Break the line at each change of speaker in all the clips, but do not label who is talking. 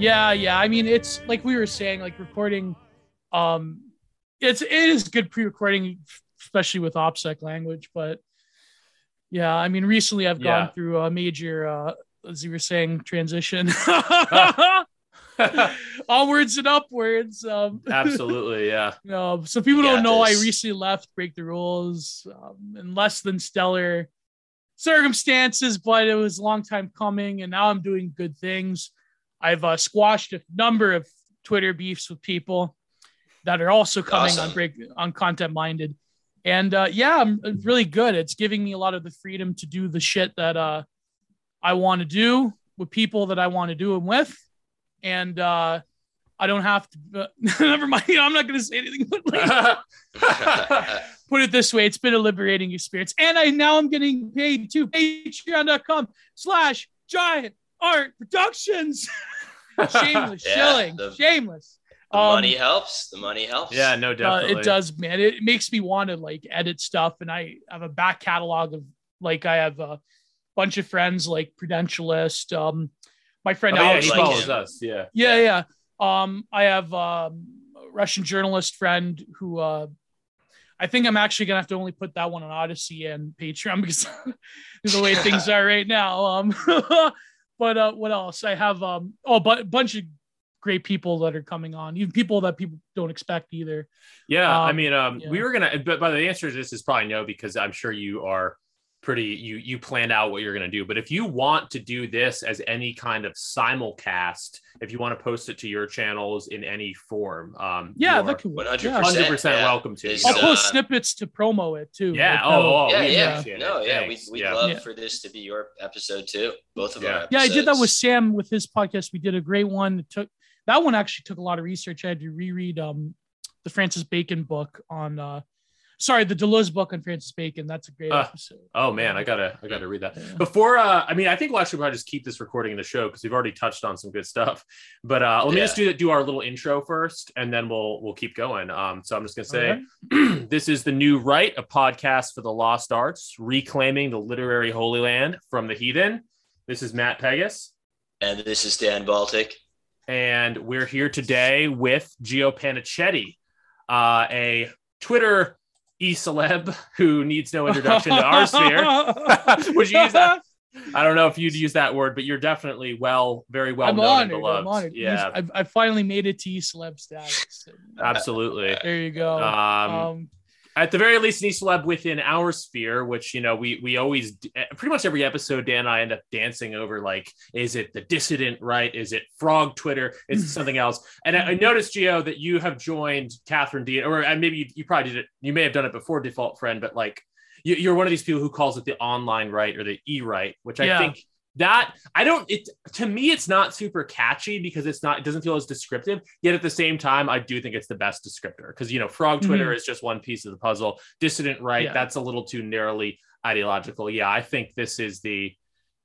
Yeah, yeah. I mean, it's like we were saying, like recording. Um, it's it is good pre-recording, especially with OPSEC language. But yeah, I mean, recently I've
Yeah.
gone through a major, uh, as you were saying, transition. Onwards and upwards. Um,
Absolutely, yeah.
no, so people
Yeah,
don't know I recently left Break the Rules um, in less than stellar circumstances, but it was a long time coming, and now I'm doing good things. I've uh, squashed a number of Twitter beefs with people that are also coming on break on content minded, and uh, yeah, I'm it's really good. It's giving me a lot of the freedom to do the shit that uh, I want to do with people that I want to do them with, and uh, I don't have to. never mind. I'm not going to say anything. But like, put it this way it's been a liberating experience and i now i'm getting paid to patreon.com slash giant art productions shameless
Yeah,
shilling
the-
shameless
The
Um,
money helps. The money helps.
yeah, no,
uh, it does man it makes me want to like edit stuff and i have a back catalog of like i have a bunch of friends like prudentialist um my
Oh,
friend
yeah,
alex
he follows
him.
us. Yeah.
yeah, yeah. Um, I have um, a Russian journalist friend who uh, I think I'm actually gonna have to only put that one on Odysee and Patreon because the way things are right now. Um, but uh, what else? I have um, oh, but a bunch of great people that are coming on, even people that people don't expect either.
Yeah, I
Um,
mean, um, we were gonna, but, by the answer to this is probably no because I'm sure you are pretty you you planned out what you're gonna do. But if you want to do this as any kind of simulcast, if you want to post it to your channels in any form, um,
Yeah,
you are
that could
One
work.
hundred
Yeah,
hundred
percent.
percent welcome to.
I'll
uh,
post snippets to promo it too.
yeah.
Like,
Oh, oh,
yeah, yeah. No, yeah. We
Thanks.
we'd
yeah.
love
Yeah.
for this to be your episode too. Both of
Yeah.
our episodes.
Yeah, I did that with Sam with his podcast. We did a great one. It took that one actually took a lot of research. I had to reread um the Francis Bacon book on uh sorry, the Deleuze book on Francis Bacon. That's a great
Ah,
episode.
Oh man, I gotta I gotta read that.
Yeah.
Before uh I mean I think we'll actually probably just keep this recording in the show because we've already touched on some good stuff. But uh let me
Yeah.
just do do our little intro first and then we'll we'll keep going. Um so I'm just gonna say
Alright.
this is the new right, a podcast for the lost arts, reclaiming the literary holy land from the heathen. This is Matt Pegas,
And this is Dan Baltic.
and we're here today with Gio Pennacchietti, uh, a Twitter e-celeb who needs no introduction to our sphere. Would you use that? I don't know if you'd use that word, but you're definitely well, very well
I'm
known and beloved.
I'm honored.
Yeah,
I finally made it to E celeb status.
absolutely.
There you go.
Um,
Um,
at the very least, an e-celeb within our sphere, which you know we we always pretty much every episode, Dan and I end up dancing over like, is it the dissident right? Is it frog Twitter? Is it hmm. something else? And I, I noticed, Gio, that you have joined Catherine Dean, or maybe you, you probably did it. You may have done it before, default friend, but like you, you're one of these people who calls it the online right or the e-right, which I
Yeah.
think that I don't it to me it's not super catchy because it's not it doesn't feel as descriptive yet at the same time I do think it's the best descriptor because you know frog Twitter is just one piece of the puzzle dissident right
Yeah.
that's a little too narrowly ideological yeah I think this is the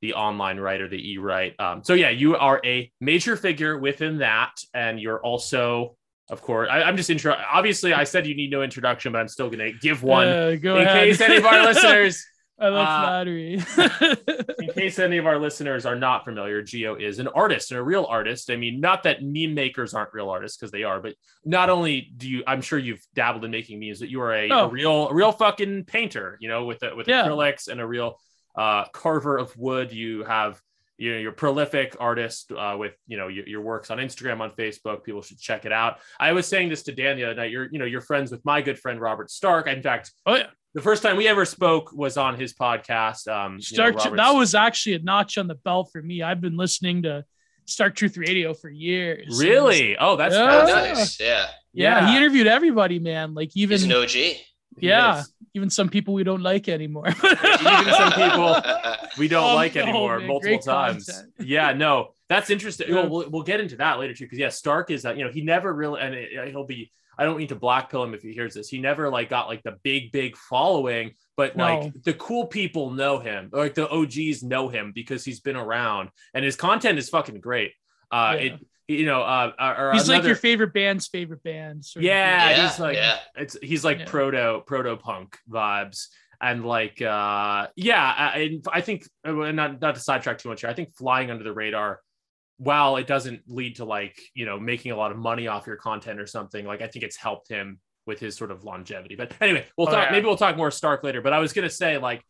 the online right or the e right um, so yeah you are a major figure within that and you're also of course I, I'm just intro obviously I said you need no introduction but I'm still gonna give one
uh,
in
ahead.
case any of our listeners
I love
uh,
flattery.
in case any of our listeners are not familiar, Gio is an artist and a real artist. I mean, not that meme makers aren't real artists because they are, but not only do you, I'm sure you've dabbled in making memes, but you are a, a
Oh.
real, a real fucking painter. You know, with a, with
Yeah.
acrylics and a real uh, carver of wood. You have. You know, you're a prolific artist uh, with you know your, your works on Instagram, on Facebook. People should check it out. I was saying this to Dan the other night. You're you know you're friends with my good friend Robert Stark. In fact,
oh yeah.
the first time we ever spoke was on his podcast. Um, you know,
Stark. That was actually a notch on the belt for me. I've been listening to Stark Truth Radio for years.
really. Oh, that's
Yeah.
Fascinating.
nice. Yeah.
Yeah, he interviewed everybody, man. Like even
He's an OG.
Yeah, even some people we don't like anymore.
Even some people we don't
Um,
like
no,
anymore
man,
multiple times.
content.
Yeah, no, that's interesting.
Yeah.
Well, we'll we'll get into that later too, because yeah, Stark is that you know he never really and it, he'll be. I don't mean to blackpill him if he hears this. He never like got like the big big following, but
No.
like the cool people know him, or like the OGs know him because he's been around and his content is fucking great. Uh,
Yeah.
it you know uh, or
He's like your favorite band's favorite band.
yeah,
Yeah,
he's like
yeah.
it's he's like
Yeah.
proto proto punk vibes and like uh yeah I, and I think uh, not not to sidetrack too much here I think flying under the radar while it doesn't lead to like you know making a lot of money off your content or something like I think it's helped him with his sort of longevity but anyway we'll
Oh,
talk
yeah.
maybe we'll talk more Stark later but I was gonna say like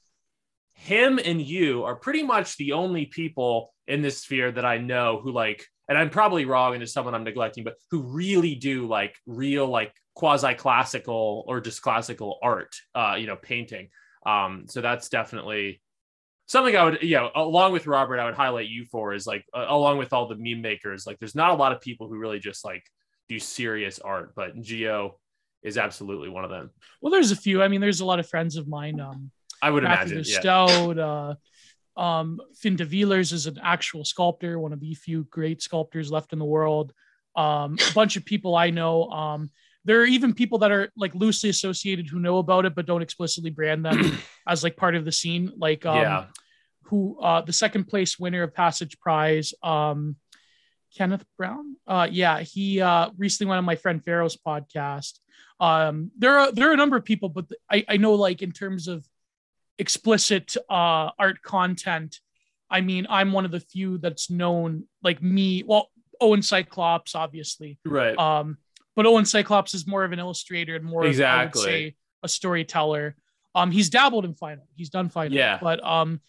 him and you are pretty much the only people in this sphere that I know who like, and I'm probably wrong and there's someone I'm neglecting, but who really do like real like quasi classical or just classical art, uh, you know, painting. Um, so that's definitely something I would, you know, along with Robert, I would highlight you for is like, uh, along with all the meme makers, like there's not a lot of people who really just like do serious art, but Gio is absolutely one of them.
Well, there's a few. I mean, there's a lot of friends of mine. Um,
I would
Matthew
imagine. Yeah.
Stout, uh, um, Finn de is an actual sculptor, one of the few great sculptors left in the world. Um, a bunch of people I know. Um, there are even people that are like loosely associated who know about it but don't explicitly brand them as like part of the scene. Like, um,
yeah.
who uh, the second place winner of Passage Prize, um, Kenneth Brown. Uh, yeah, he uh, recently went on my friend Pharaoh's podcast. Um, there are there are a number of people, but I, I know like in terms of explicit uh, art content, I mean I'm one of the few that's known. Like me, well, Owen Cyclops, obviously,
Right.
um, but Owen Cyclops is more of an illustrator and more of, I would
Exactly.
say, a storyteller. Um, he's dabbled in fine art. He's done fine art.
Yeah.
But um,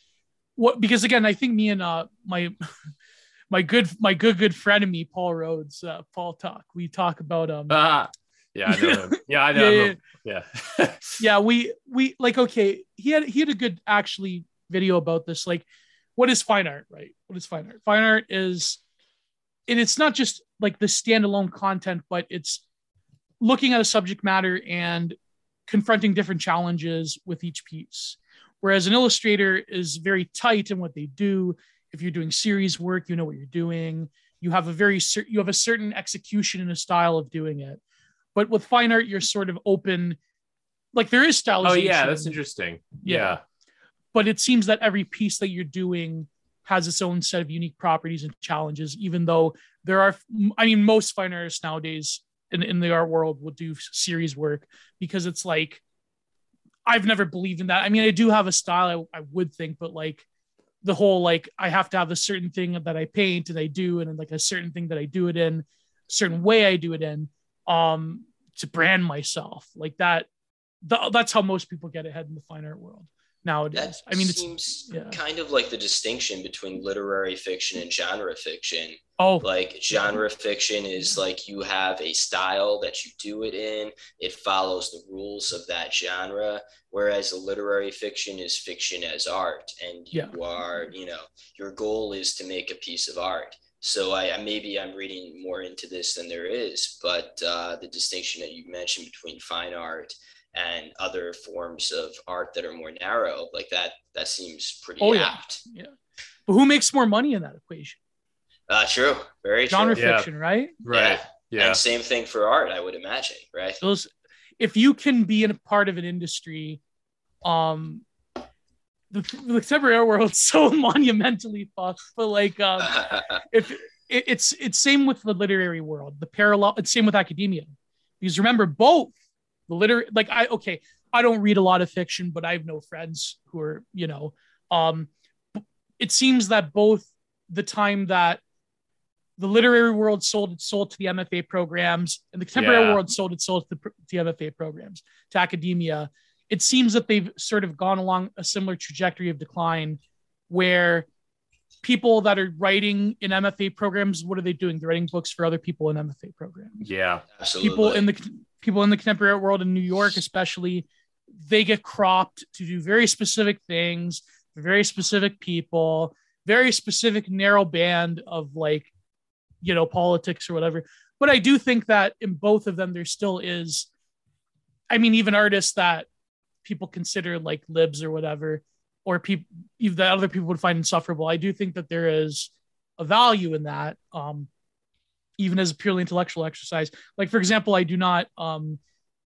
what because again, I think me and uh my my good my good good friend of me, Paul Rhodes, uh, Paul talk. We talk about um
Ah, yeah, I know. Yeah, I know
yeah, yeah,
Yeah.
yeah, we we like okay, he had he had a good actually video about this. Like, what is fine art, right? What is fine art? Fine art is and it's not just like the standalone content, but it's looking at a subject matter and confronting different challenges with each piece. Whereas an illustrator is very tight in what they do. If you're doing series work, you know what you're doing. You have a very you have a certain execution and a style of doing it. But with fine art, you're sort of open. Like there is stylization.
oh yeah, that's interesting.
Yeah.
Yeah.
but it seems that every piece that you're doing has its own set of unique properties and challenges even though there are i mean most fine artists nowadays in, in the art world will do series work because it's like i've never believed in that i mean i do have a style i, I would think but like the whole like i have to have a certain thing that i paint and i do and like a certain thing that i do it in a certain way i do it in um to brand myself like that th- that's how most people get ahead in the fine art world nowadays.
That
I mean, it
seems
yeah.
kind of like the distinction between literary fiction and genre fiction.
oh
Like genre fiction is like you have a style that you do it in, it follows the rules of that genre, whereas a literary fiction is fiction as art, and you
Yeah.
are, you know, your goal is to make a piece of art. So I I- maybe I'm reading more into this than there is, but uh, the distinction that you mentioned between fine art and other forms of art that are more narrow, like that, that seems pretty
Oh, yeah.
apt.
but who makes more money in that equation?
Uh, true, very
Genre
true.
Yeah.
fiction, right?
Right. Yeah.
And same thing for art, I would imagine, right?
Those if you can be in a part of an industry, um the, the world's so monumentally fucked, but like um if it, it's it's same with the literary world, the parallel, it's same with academia. Because remember, both the literary, like I okay, I don't read a lot of fiction, but I have no friends who are, you know, um, it seems that both the time that the literary world sold its soul to the MFA programs and the contemporary
Yeah.
world sold its soul to the, to the MFA programs to academia. It seems that they've sort of gone along a similar trajectory of decline where people that are writing in MFA programs, what are they doing? They're writing books for other people in MFA programs.
Yeah.
Absolutely.
People in the people in the contemporary art world in New York, especially, they get cropped to do very specific things for very specific people, very specific narrow band of like, you know, politics or whatever. But I do think that in both of them, there still is, I mean, even artists that people consider like libs or whatever, or people that other people would find insufferable. I do think that there is a value in that, um, even as a purely intellectual exercise. Like, for example, I do not um,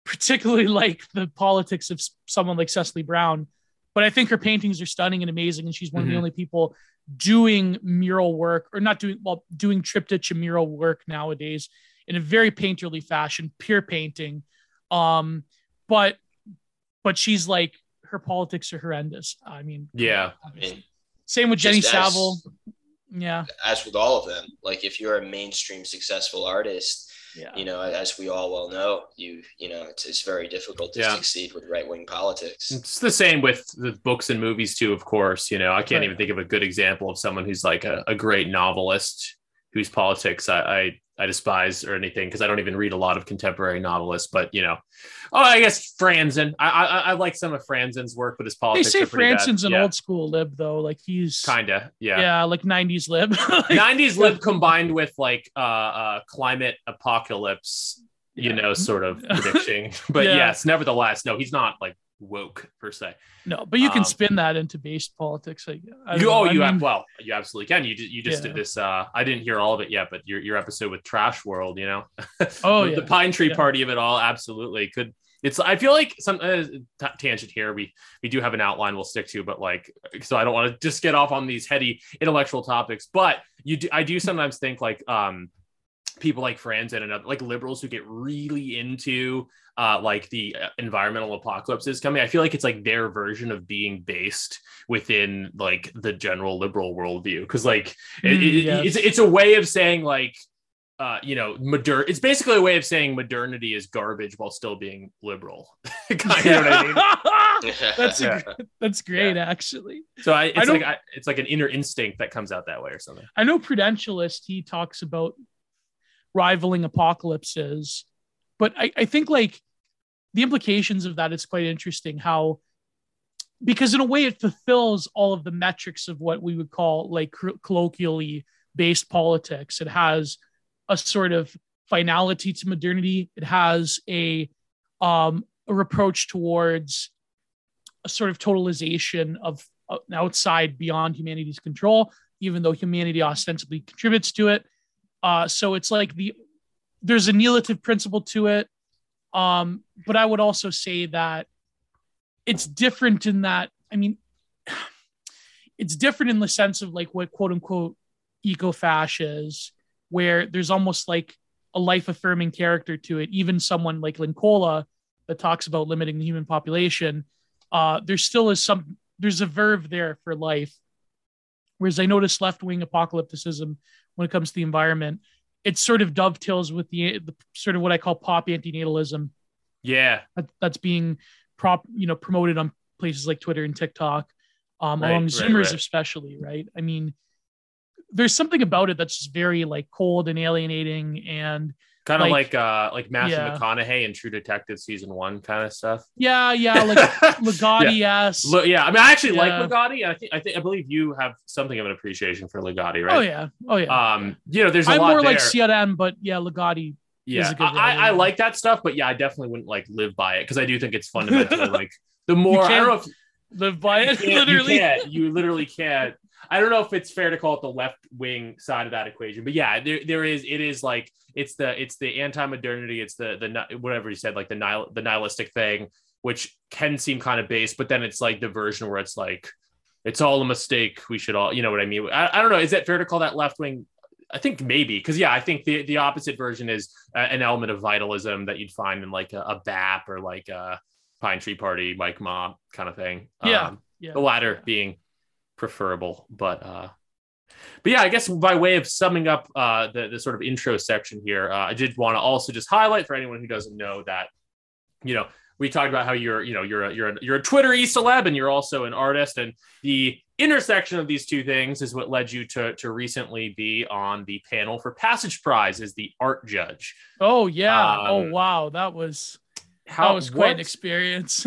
particularly like the politics of someone like Cecily Brown, but I think her paintings are stunning and amazing, and she's one
Mhm.
of the only people doing mural work or not doing well doing triptych and mural work nowadays in a very painterly fashion, pure painting. Um, but but she's like her politics are horrendous. I mean,
Yeah.
obviously. Same with Jenny
Just as-
Saville. Yeah,
As with all of them, like if you're a mainstream successful artist,
yeah.
you know, as we all well know, you you know, it's, it's very difficult to
Yeah.
succeed with right wing politics.
It's the same with the books and movies too, of course. You know, I can't
Right.
even think of a good example of someone who's like a, a great novelist whose politics I I, I despise or anything because I don't even read a lot of contemporary novelists. But you know, oh, I guess Franzen. I I, I like some of Franzen's work, but his
They
politics.
say
are pretty bad.
An
yeah,
old school lib though. Like he's
kinda.
yeah,
Yeah.
like '90s lib. Like,
90s lib combined with like uh, uh climate apocalypse, you
Yeah.
know, sort of prediction. but
Yeah.
yes, nevertheless, no, he's not like woke per se.
No, but you can
Um,
spin that into based politics. Like,
You,
know.
oh,
I
you
mean,
have, well, you absolutely can. You did, you just
Yeah.
did this. Uh, I didn't hear all of it yet, but your your episode with Trash World, you know,
Oh,
the,
yeah.
the Pine Tree
Yeah.
Party of it all, absolutely could. It's. I feel like some uh, t- tangent here. We we do have an outline we'll stick to, but like, so I don't want to just get off on these heady intellectual topics. But you do, I do sometimes think like um people like friends and other, like liberals who get really into uh, like the uh, environmental apocalypses coming. I feel like it's like their version of being based within like the general liberal worldview because like it-
Mm,
it-
yes.
it's it's a way of saying like uh, you know, modern. It's basically a way of saying modernity is garbage while still being liberal. kind of you know what I mean?
that's
Yeah.
a, that's great, actually.
So I, it's
I
like I, it's like an inner instinct that comes out that way or something.
I know Prudentialist. He talks about rivaling apocalypses, but I, I think like the implications of that is quite interesting. How because in a way it fulfills all of the metrics of what we would call like colloquially based politics. It has a sort of finality to modernity. It has a um, a reproach towards a sort of totalization of outside beyond humanity's control, even though humanity ostensibly contributes to it. Uh, so it's like the there's a nihilitative principle to it. Um, but I would also say that it's different in that, I mean, it's different in the sense of like what quote unquote eco-fash is, where there's almost like a life affirming character to it. Even someone like Linkola that talks about limiting the human population, uh, there still is some, there's a verve there for life. Whereas I notice left wing apocalypticism when it comes to the environment, it sort of dovetails with the, the sort of what I call pop antinatalism
Yeah,
that, that's being prop you know promoted on places like Twitter and TikTok, um,
Right,
among
right,
Zoomers
right.
especially, right? I mean, there's something about it that's just very like cold and alienating, and
kind of
Like-
like, uh like Matthew
Yeah.
McConaughey in True Detective season one kind of stuff.
yeah, yeah, like Ligotti, yes,
Lo- yeah, I mean, I actually
Yeah.
like Ligotti. I think I think I believe you have something of an appreciation for Ligotti, right?
oh yeah, oh yeah.
Um, you know, there's a
I'm
lot
more
there.
like CRM, but yeah, Ligotti.
yeah,
a good
I, I, like that stuff, but yeah, I definitely wouldn't like live by it because I do think it's fundamentally like the more I don't know if
Live by it, literally.
You, you literally can't. I don't know if it's fair to call it the left wing side of that equation, but yeah, there, there is. It is like it's the it's the anti modernity. It's the the whatever you said, like the nihil, the nihilistic thing, which can seem kind of base, but then it's like the version where it's like it's all a mistake. We should all, you know what I mean? I, I don't know. Is it fair to call that left wing? I think maybe because yeah, I think the the opposite version is uh, an element of vitalism that you'd find in like a, a BAP or like a Pine Tree Party, Mike Mob kind of thing.
Yeah.
Um,
yeah.
the latter being preferable but uh but yeah i guess by way of summing up uh the, the sort of intro section here uh, i did want to also just highlight for anyone who doesn't know that you know we talked about how you're you know you're a you're a, you're a twitter e celeb and you're also an artist and the intersection of these two things is what led you to to recently be on the panel for passage prize as the art judge
Oh yeah.
Um,
oh wow, that was
how
that was quite an experience.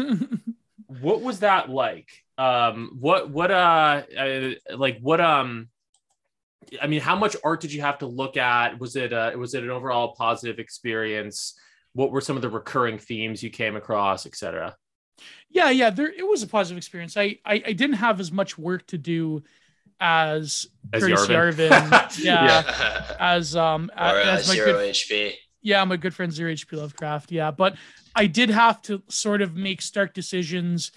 what was that like um what what uh, uh like what um i mean how much art did you have to look at was it uh was it an overall positive experience what were some of the recurring themes you came across etc
yeah, yeah, there it was a positive experience. I I, I didn't have as much work to do as,
As
Curtis
Yarvin.
Yarvin. yeah,
yeah.
as um
or uh,
as my
zero
good
HP.
yeah, my good friend Zero HP Lovecraft. Yeah, but I did have to sort of make stark decisions,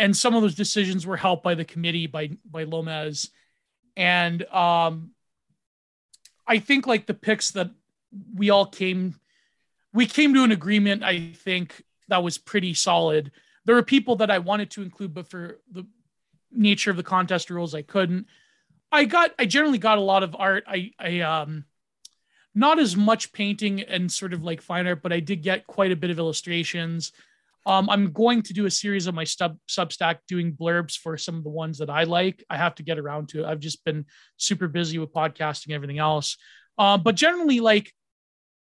and some of those decisions were helped by the committee by by Lomez, and um, I think like the picks that we all came, we came to an agreement. I think that was pretty solid. There were people that I wanted to include, but for the nature of the contest rules, I couldn't. I got, I generally got a lot of art. I, I, um, not as much painting and sort of like fine art, but I did get quite a bit of illustrations. Um, I'm going to do a series of my sub Substack doing blurbs for some of the ones that I like. I have to get around to it. I've just been super busy with podcasting and everything else. Uh, but generally, like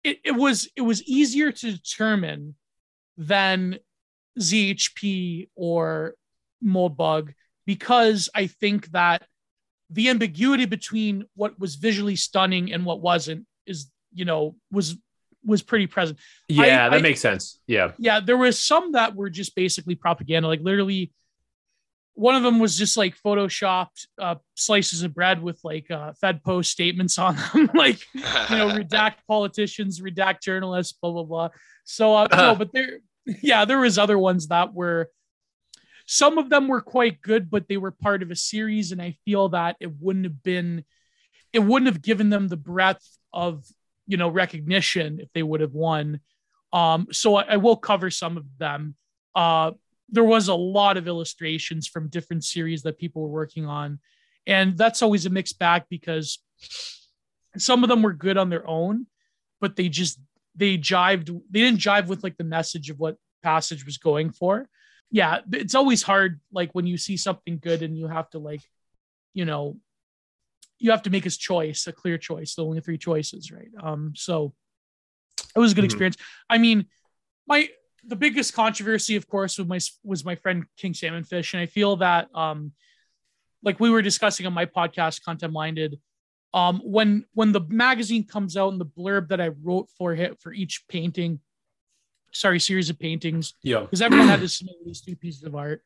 it, it was it was easier to determine than ZHP or Moldbug because I think that the ambiguity between what was visually stunning and what wasn't is you know was was pretty present.
Yeah
I-
that
I-
makes sense. Yeah.
Yeah there was some that were just basically propaganda. Like literally one of them was just like photoshopped uh, slices of bread with like uh, fed post statements on them. Like you know redact politicians redact journalists blah blah blah. So uh, no but there yeah there was other ones that were some of them were quite good but they were part of a series and i feel that it wouldn't have been it wouldn't have given them the breadth of you know recognition if they would have won. Um so i, I will cover some of them. Uh there was a lot of illustrations from different series that people were working on. And that's always a mixed bag because some of them were good on their own but they just they jived they didn't jive with like the message of what passage was going for. Yeah it's always hard like when you see something good and you have to like you know you have to make his choice a clear choice the only three choices right um so it was a good
Mhm.
experience i mean my the biggest controversy of course with my was my friend King Salmonfish and i feel that um like we were discussing on my podcast content minded um when when the magazine comes out and the blurb that i wrote for it for each painting sorry series of paintings
yeah
because everyone had to submit least two pieces of art.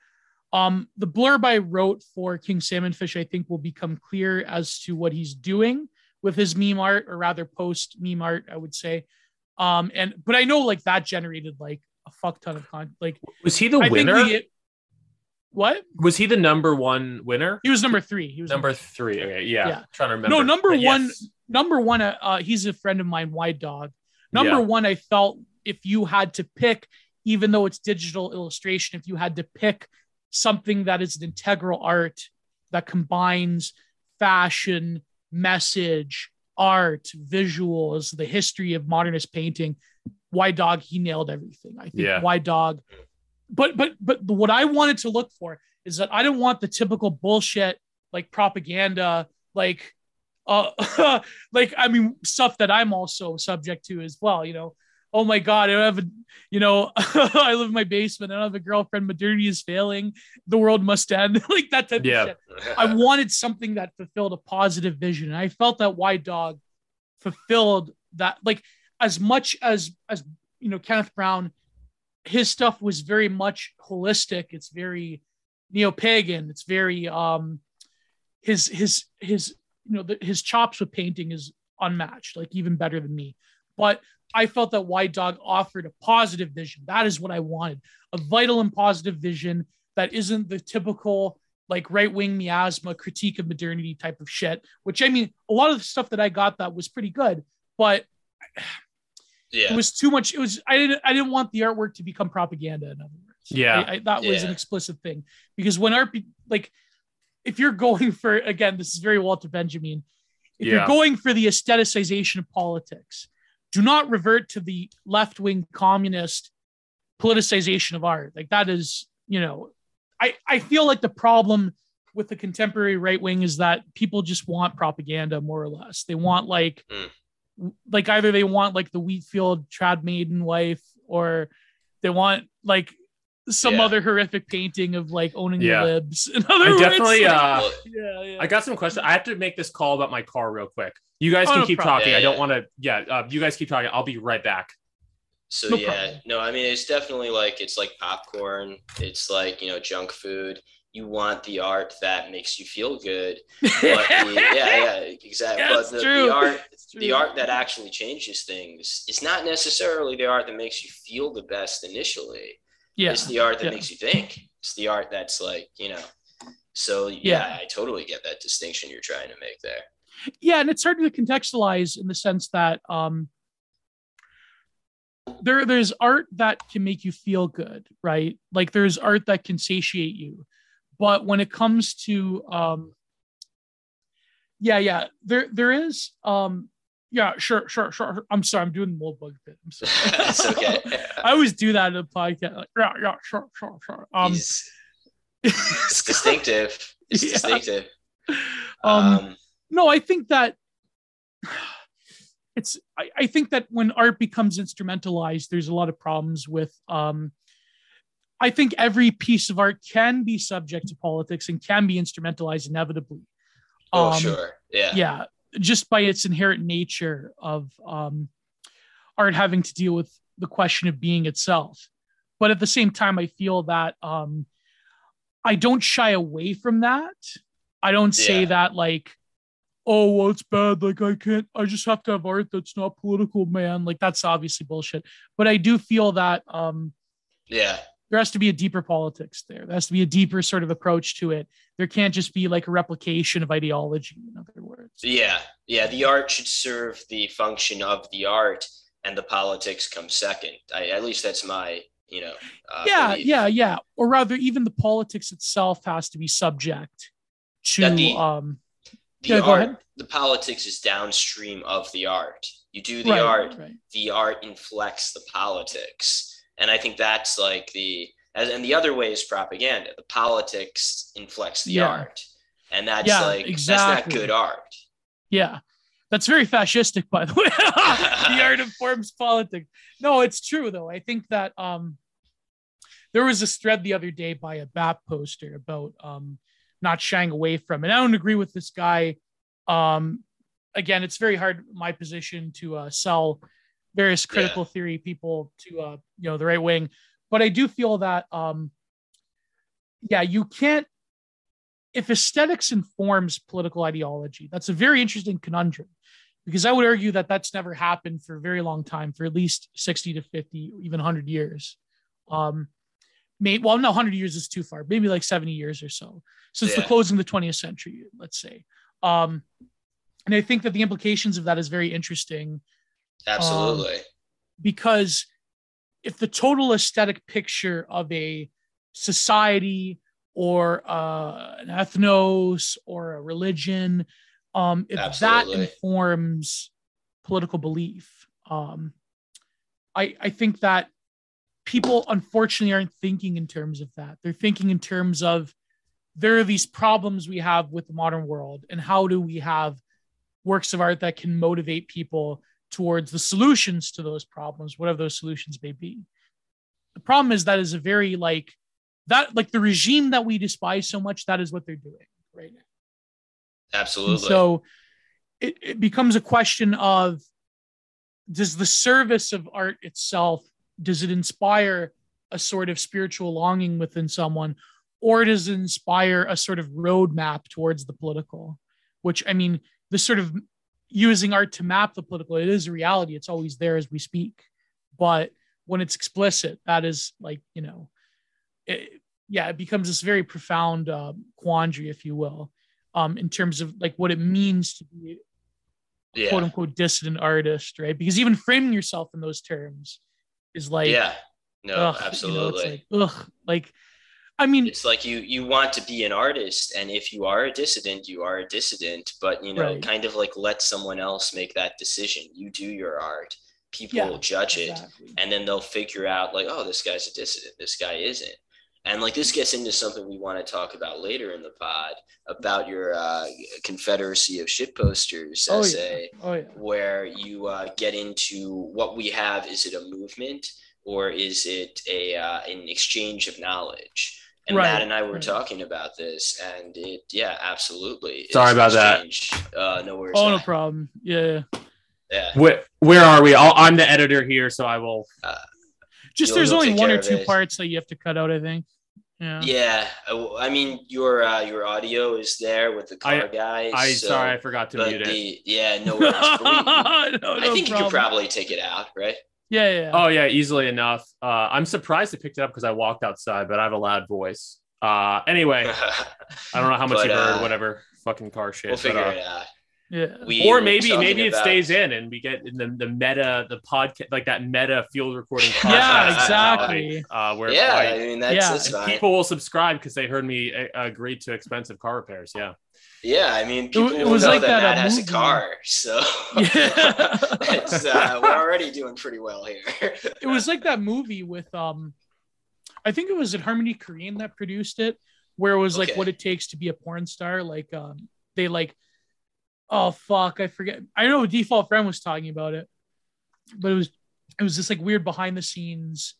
Um, the blurb I wrote for King Salmonfish, I think, will become clear as to what he's doing with his meme art, or rather post meme art, I would say. Um, and but I know like that generated like a fuck ton of content. Like
was he the
I think
winner
we, what
was he the number one winner
he was number three. He was
number three okay yeah,
Yeah.
trying to remember
No, number
But
one-
yes.
number one. Uh, uh, he's a friend of mine, Wide Dog. Number
Yeah.
one, I felt if you had to pick, even though it's digital illustration, if you had to pick something that is an integral art that combines fashion, message, art, visuals, the history of modernist painting, Wide Dog, he nailed everything. I think
Yeah.
Wide Dog. But but but what I wanted to look for is that I didn't want the typical bullshit like propaganda, like uh like I mean stuff that I'm also subject to as well, you know. Oh my god, I don't have a you know, I live in my basement, I don't have a girlfriend, modernity is failing, the world must end, like that type
Yeah.
of shit. I wanted something that fulfilled a positive vision. And I felt that White Dog fulfilled that. Like as much as as you know, Kenneth Brown, his stuff was very much holistic. It's very neo-pagan. It's very um his his his you know the, his chops with painting is unmatched, like even better than me. But I felt that White Dog offered a positive vision. That is what I wanted. A vital and positive vision that isn't the typical like right wing miasma critique of modernity type of shit. Which I mean, a lot of the stuff that I got that was pretty good, but
yeah.
it was too much. It was I didn't I didn't want the artwork to become propaganda. In other words,
Yeah.
I, I, that was an
Yeah.
explicit thing because when art be- like if you're going for again, this is very Walter Benjamin. If
Yeah.
you're going for the aestheticization of politics, do not revert to the left wing communist politicization of art. Like that is, you know, I, I feel like the problem with the contemporary right wing is that people just want propaganda more or less. They want like
Mm.
like either they want like the Wheatfield trad maiden wife or They want like some
Yeah.
other horrific painting of like owning
Yeah.
the libs. In other
I
words,
definitely,
like,
uh,
yeah, yeah.
I got some questions. I have to make this call about my car real quick. You guys
Oh,
can
no
keep
problem.
talking.
Yeah,
I don't
yeah.
want to. Yeah, uh, you guys keep talking. I'll be right back.
So
No
yeah,
problem.
no, I mean it's definitely like it's like popcorn. It's like you know junk food. You want the art that makes you feel good. But the, yeah, yeah, exactly.
Yeah,
but the,
true.
the art, the art that actually changes things, is not necessarily the art that makes you feel the best initially.
Yeah,
It's the art that
yeah.
makes you think. It's the art that's like you know. So yeah,
Yeah.
I totally get that distinction you're trying to make there.
yeah and it's hard to contextualize in the sense that um there there's art that can make you feel good right like there's art that can satiate you but when it comes to um yeah yeah there there is um yeah sure sure sure i'm sorry i'm doing the Moldbug bit i'm sorry
it's okay.
i always do that in a podcast like, yeah yeah sure sure sure um
He's- it's distinctive. It's
Yeah.
distinctive.
um
Um,
no i think that it's I, I think that when art becomes instrumentalized there's a lot of problems with um i think every piece of art can be subject to politics and can be instrumentalized inevitably
oh
Um,
sure. Yeah.
yeah just by its inherent nature of um art having to deal with the question of being itself. But at the same time i feel that um i don't shy away from that. I don't say
Yeah.
that like oh well it's bad. Like i can't i just have to have art that's not political man. Like that's obviously bullshit. But i do feel that um
Yeah.
There has to be a deeper politics there. There has to be a deeper sort of approach to it. There can't just be like a replication of ideology, in other words.
Yeah. Yeah. The art should serve the function of the art, and the politics come second. I, at least that's my, you know. Uh,
yeah,
belief.
yeah, yeah. Or rather, even the politics itself has to be subject to
the-
um
The
Yeah,
art, the politics is downstream of the art. You do the
right,
art,
right.
the art inflects the politics, and I think that's like the. As, and the other way is propaganda. The politics inflects the
Yeah.
art, and that's
Yeah,
like
exactly.
that's not good art.
Yeah. That's very fascistic, by the way. the art informs politics. No, it's true though. I think that um there was this thread the other day by a BAP poster about um not shying away from it. I don't agree with this guy. Um again, it's very hard my position to uh sell various critical theory people to uh you know the right wing, but I do feel that um yeah, you can't if aesthetics informs political ideology, that's a very interesting conundrum. Because I would argue that that's never happened for a very long time, for at least 60 to 50, even 100 years. Um, may, well, no, 100 years is too far, maybe like 70 years or so, since the closing of the 20th century, let's say. Um, and I think that the implications of that is very interesting
Absolutely.
because if the total aesthetic picture of a society or uh, an ethnos or a religion, um, if
Absolutely.
that informs political belief, um, I, I think that people unfortunately aren't thinking in terms of that. They're thinking in terms of there are these problems we have with the modern world, and how do we have works of art that can motivate people towards the solutions to those problems, whatever those solutions may be. The problem is that is a very like that like the regime that we despise so much. That is what they're doing right now. And
Absolutely.
so it, it becomes a question of does the service of art itself does it inspire a sort of spiritual longing within someone or does it inspire a sort of roadmap towards the political which i mean this sort of using art to map the political it is a reality it's always there as we speak but when it's explicit that is like you know it, yeah it becomes this very profound uh, quandary if you will um, in terms of like what it means to be
yeah.
quote unquote dissident artist, right? Because even framing yourself in those terms is like,
yeah. No,
ugh, you know,
absolutely.
it's like, ugh, like, I mean,
it's like you you want to be an artist and if you are a dissident you are a dissident but you know
Right.
kind of like let someone else make that decision. You do your art. People
Yeah,
will judge it and then they'll figure out like oh this guy's a dissident. This guy isn't. And like this gets into something we want to talk about later in the pod about your uh, confederacy of shitposters
Oh, yeah.
essay
Oh yeah,
where you uh, get into what we have. Is it a movement or is it a uh, an exchange of knowledge? And
Right,
Matt and I were
right.
talking about this, and it, yeah, absolutely.
Sorry
an
about that.
Uh, no worries.
Oh, no
Matt.
problem. Yeah.
Yeah.
Where, where are we? I'll, I'm the editor here, so I will.
Just there's only one or two
it.
parts that you have to cut out, I think. Yeah.
Yeah, I- I mean your uh, your audio is there with the
I-
car guys.
I
so-
sorry, I forgot to
but
mute it.
the yeah, no worries. But we-
No,
I
no
think you
problem.
could probably take it out, right?
Yeah, yeah. yeah.
Oh yeah, easily enough. Uh, I'm surprised they picked it up because I walked outside, but I have a loud voice. Uh, anyway, I don't know how much
But,
you heard.
uh,
whatter fucking car shit.
we'll
but,
figure
uh,
it out.
yeah.
We
or
were
maybe
talking
maybe it
about-
stays in and we get in the, the meta the podcast like that meta field recording
Yeah, exactly.
uh where
Yeah,
like,
I mean that's,
Yeah,
that's
people will subscribe because they heard me uh, agree to expensive car repairs yeah
yeah, I mean people
it was
know
like
that,
that,
Matt has a car, so
Yeah.
it's uh, we're already doing pretty well here.
it was like that movie with um I think it was in Harmony Korine that produced it, where it was like
Okay.
what it takes to be a porn star. Like um they like oh fuck, I forget. I know default friend was talking about it, but it was it was this like weird behind the scenes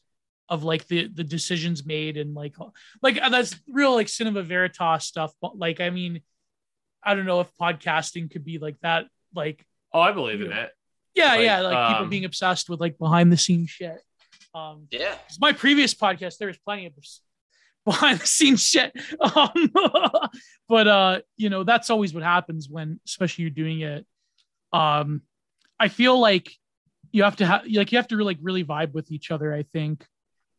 of like the the decisions made and like like that's real like cinema veritas stuff. But like I mean, I don't know if podcasting could be like that. Like
oh i believe in it
yeah,
Like,
yeah, like people
um,
being obsessed with like behind the scenes shit. Um,
yeah,
'cause my previous podcast, there was plenty of behind the scenes shit. Um, but uh, you know, that's always what happens when, especially you're doing it. Um, I feel like you have to have like you have to really like really vibe with each other. I think,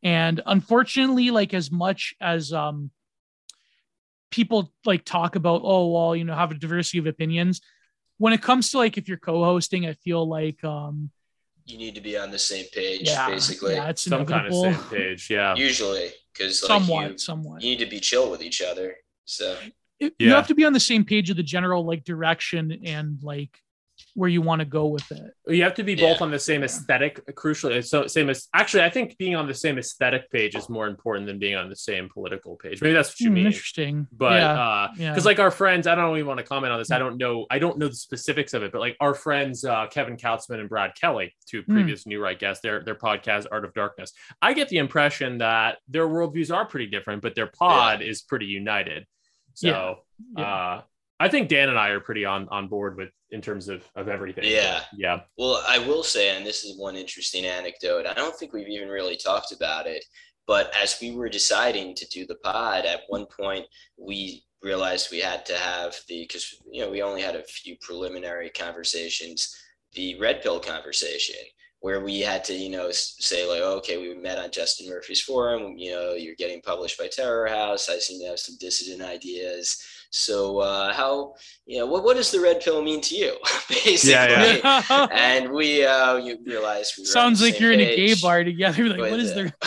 and unfortunately, like as much as um people like talk about, oh well, you know, have a diversity of opinions. When it comes to like if you're co-hosting, I feel like um
you need to be on the same page,
yeah,
basically.
yeah, it's
some kind of same page yeah
Usually, because like
somewhat,
you,
somewhat.
you need to be chill with each other. So
you you have to be on the same page of the general like direction and like where you want to go with it.
you have to be both
Yeah.
on the same aesthetic crucially so same as actually i think being on the same aesthetic page is more important than being on the same political page maybe that's what you
Hmm,
mean
interesting.
but
yeah,
uh
yeah.
because like our friends i don't really want to comment on this i don't know i don't know the specifics of it but like our friends uh kevin kautzman and brad kelly two
Hmm.
previous new right guests their their podcast art of darkness i get the impression that their worldviews are pretty different but their pod is pretty united so
Yeah, yeah.
uh i think dan and i are pretty on on board with in terms of of everything
Yeah.
yeah
Well, I will say, and this is one interesting anecdote. I don't think we've even really talked about it, but as we were deciding to do the pod, at one point we realized we had to have the because you know we only had a few preliminary conversations, the red pill conversation. Where we had to, you know, say like, okay, we met on Justin Murphy's forum. You know, you're getting published by Terror House. I seem to have some dissident ideas. So, uh, how, you know, what what does the red pill mean to you, basically?
yeah.
and we uh you realize we
Sounds like you're in a gay bar together. Like, what is
it.
there?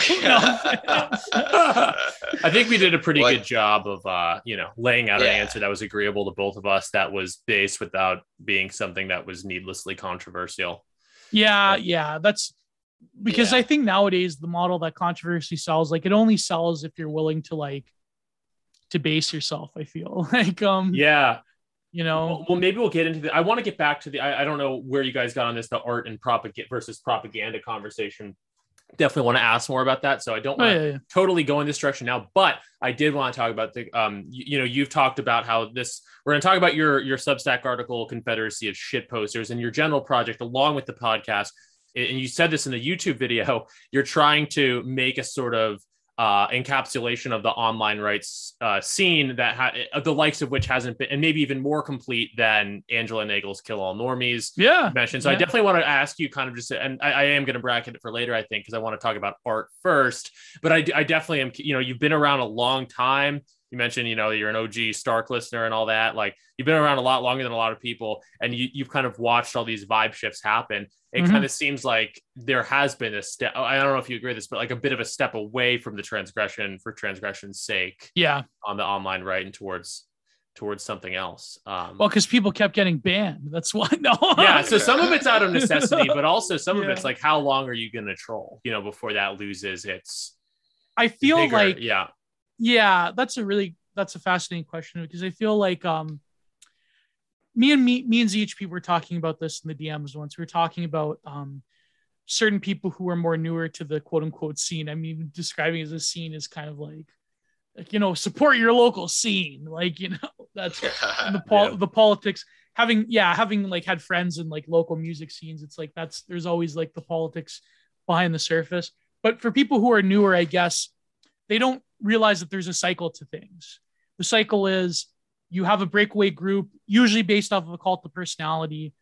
I think we did a pretty
What-
good job of uh, you know, laying out an answer that was agreeable to both of us that was based without being something that was needlessly controversial.
yeah, yeah. That's because
Yeah.
I think nowadays the model that controversy sells, like it only sells if you're willing to like to base yourself. I feel like um,
Yeah.
you know,
Well, maybe we'll get into the I want to get back to the I, I don't know where you guys got on this, the art and propaganda versus propaganda conversation. Definitely want to ask more about that. So I don't
oh,
want to
yeah, yeah.
totally go in this direction now but i did want to talk about the um you, you know you've talked about how this we're going to talk about your your substack article confederacy of shit posters and your general project along with the podcast and you said this in the youtube video you're trying to make a sort of uh, encapsulation of the online rights uh, scene that ha- uh, the likes of which hasn't been, and maybe even more complete than Angela Nagle's "Kill All Normies."
yeah.
mentioned. So I definitely want to ask you kind of just, and I, I am going to bracket it for later, I think, because I want to talk about art first. But I, I definitely am, you know, you've been around a long time. You mentioned, you know, you're an OG Stark listener and all that. Like you've been around a lot longer than a lot of people, and you, you've kind of watched all these vibe shifts happen. It
Mhm.
kind of seems like there has been a step. I don't know if you agree with this, but like a bit of a step away from the transgression for transgression's sake
Yeah.
on the online right and towards towards something else. Um,
Well, because people kept getting banned. That's why. No.
yeah so some of it's out of necessity but also some of it's like how long are you going to troll you know before that loses its
I feel
bigger-
like
yeah
yeah that's a really that's a fascinating question because i feel like um me and me me and zhp were talking about this in the dms once we were talking about um certain people who are more newer to the quote unquote scene. I mean, describing as a scene is kind of like, like you know, support your local scene. Like you know, that's the pol-
Yeah.
the politics. Having yeah, having like had friends in like local music scenes, it's like that's there's always like the politics behind the surface. But for people who are newer, I guess they don't realize that there's a cycle to things. The cycle is you have a breakaway group, usually based off of a cult of personality,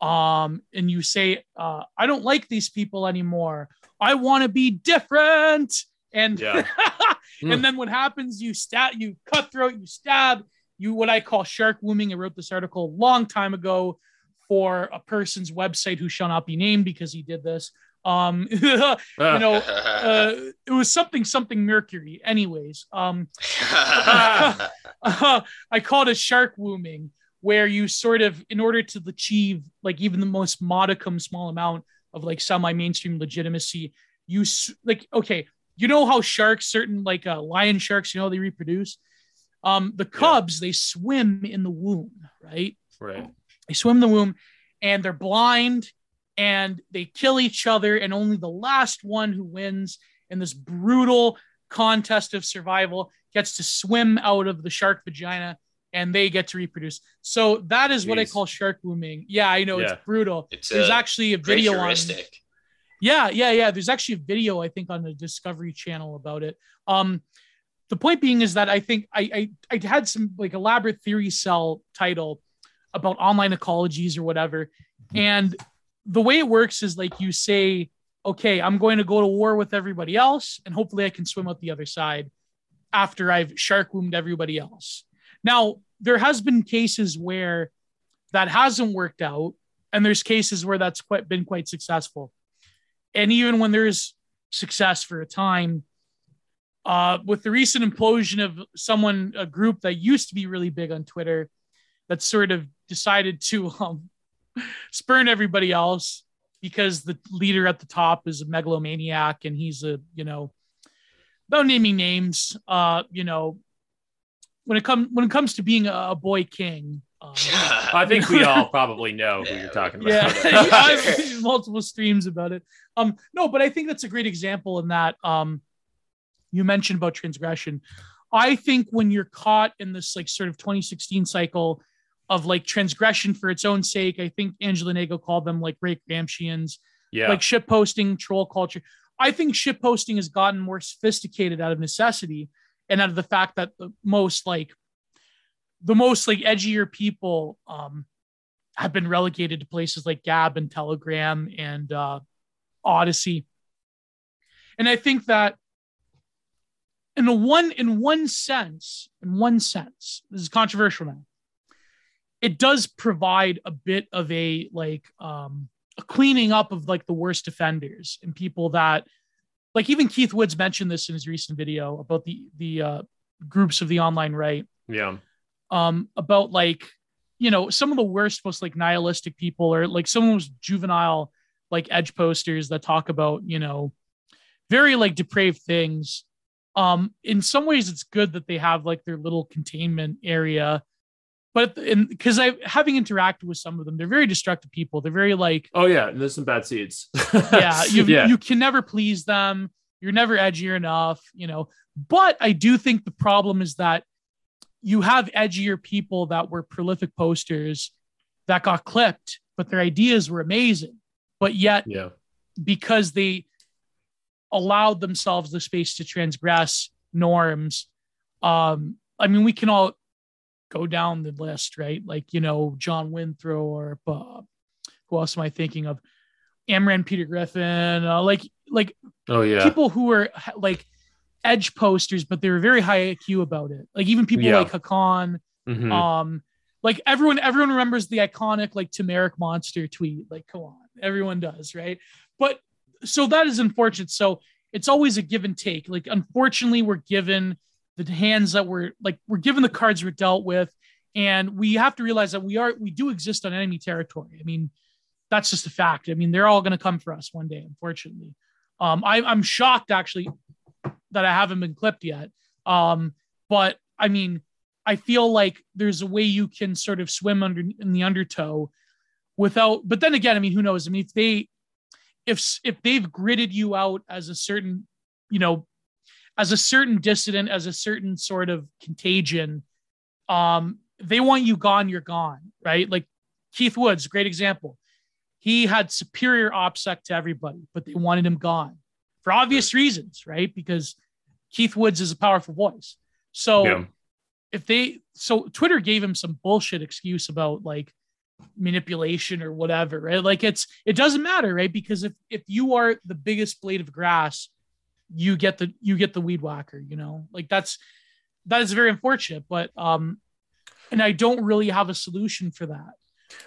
um, and you say, uh, "I don't like these people anymore. I want to be different." And
Yeah.
and then what happens? You stab, you cutthroat, you stab, you what I call shark wombing. I wrote this article a long time ago for a person's website who shall not be named because he did this. Um, you know, uh, it was something something Mercury. Anyways, um, I call it a shark wombing, where you sort of, in order to achieve like even the most modicum small amount of like semi-mainstream legitimacy, you s- like okay, you know how sharks, certain like uh, lion sharks, you know they reproduce. Um, the cubs they swim in the womb, right?
right.
They swim in the womb, and they're blind, and they kill each other, and only the last one who wins in this brutal contest of survival gets to swim out of the shark vagina and they get to reproduce. So that is what I call shark wombing. Yeah, I know
Yeah.
it's brutal.
it's
There's
a
actually a
great
video on
heuristic.
yeah, yeah, yeah. There's actually a video I think on the Discovery Channel about it. Um, the point being is that I think I I, I had some like elaborate theory cell title about online ecologies or whatever, and the way it works is like you say, okay, I'm going to go to war with everybody else, and hopefully I can swim out the other side after I've shark wombed everybody else. Now there has been cases where that hasn't worked out, and there's cases where that's quite been quite successful and even when there's success for a time uh, with the recent implosion of someone a group that used to be really big on twitter that sort of decided to um, spurn everybody else because the leader at the top is a megalomaniac and he's a you know without naming names uh you know when it comes when it comes to being a, a boy king um,
I think we all probably know who you're talking about.
yeah,
Yeah.
I've multiple streams about it. Um, no, but I think that's a great example in that um, you mentioned about transgression. I think when you're caught in this like sort of 2016 cycle of like transgression for its own sake, I think Angela Nagle called them like Ray Gramscians,
yeah.
like ship posting, troll culture. I think ship posting has gotten more sophisticated out of necessity and out of the fact that the most like the most like edgier people um have been relegated to places like Gab and Telegram and uh Odysee. And I think that in a one in one sense, in one sense, this is controversial now. It does provide a bit of a like um a cleaning up of like the worst offenders and people that like even Keith Woods mentioned this in his recent video about the the uh, groups of the online right.
Yeah.
um about like you know some of the worst most like nihilistic people or like some of those juvenile like edge posters that talk about you know very like depraved things. Um in some ways it's good that they have like their little containment area but in because i having interacted with some of them they're very destructive people they're very like
Oh yeah, and there's some bad seeds.
yeah, you
yeah.
you can never please them. You're never edgier enough, you know. But I do think the problem is that you have edgier people that were prolific posters that got clipped, but their ideas were amazing. But yet,
yeah.
because they allowed themselves the space to transgress norms, um, I mean, we can all go down the list, right? Like, you know, John Winthrop or uh, who else am I thinking of? Amran Peter Griffin, uh, like like
Oh yeah.
people who were ha- like edge posters, but they were very high IQ about it. Like even people
Yeah.
like Hakan,
Mhm.
um, like everyone everyone remembers the iconic like turmeric monster tweet. Like, come on, everyone does, right? But so that is unfortunate. So it's always a give and take. Like, unfortunately, we're given the hands that we're like we're given the cards we're dealt with, and we have to realize that we are we do exist on enemy territory. I mean, that's just a fact. I mean, they're all going to come for us one day, unfortunately. Um, I, I'm shocked actually that I haven't been clipped yet. Um, but I mean, I feel like there's a way you can sort of swim under in the undertow without. But then again, I mean, who knows? I mean, if they if if they've gridded you out as a certain, you know, as a certain dissident, as a certain sort of contagion, um, they want you gone, you're gone, right? Like Keith Woods, great example. He had superior OPSEC to everybody, but they wanted him gone for obvious reasons, right? Because Keith Woods is a powerful voice. So
Yeah.
if they so Twitter gave him some bullshit excuse about like manipulation or whatever, right? Like it's it doesn't matter, right? Because if if you are the biggest blade of grass, you get the you get the weed whacker, you know? Like that's that is very unfortunate, but um and I don't really have a solution for that.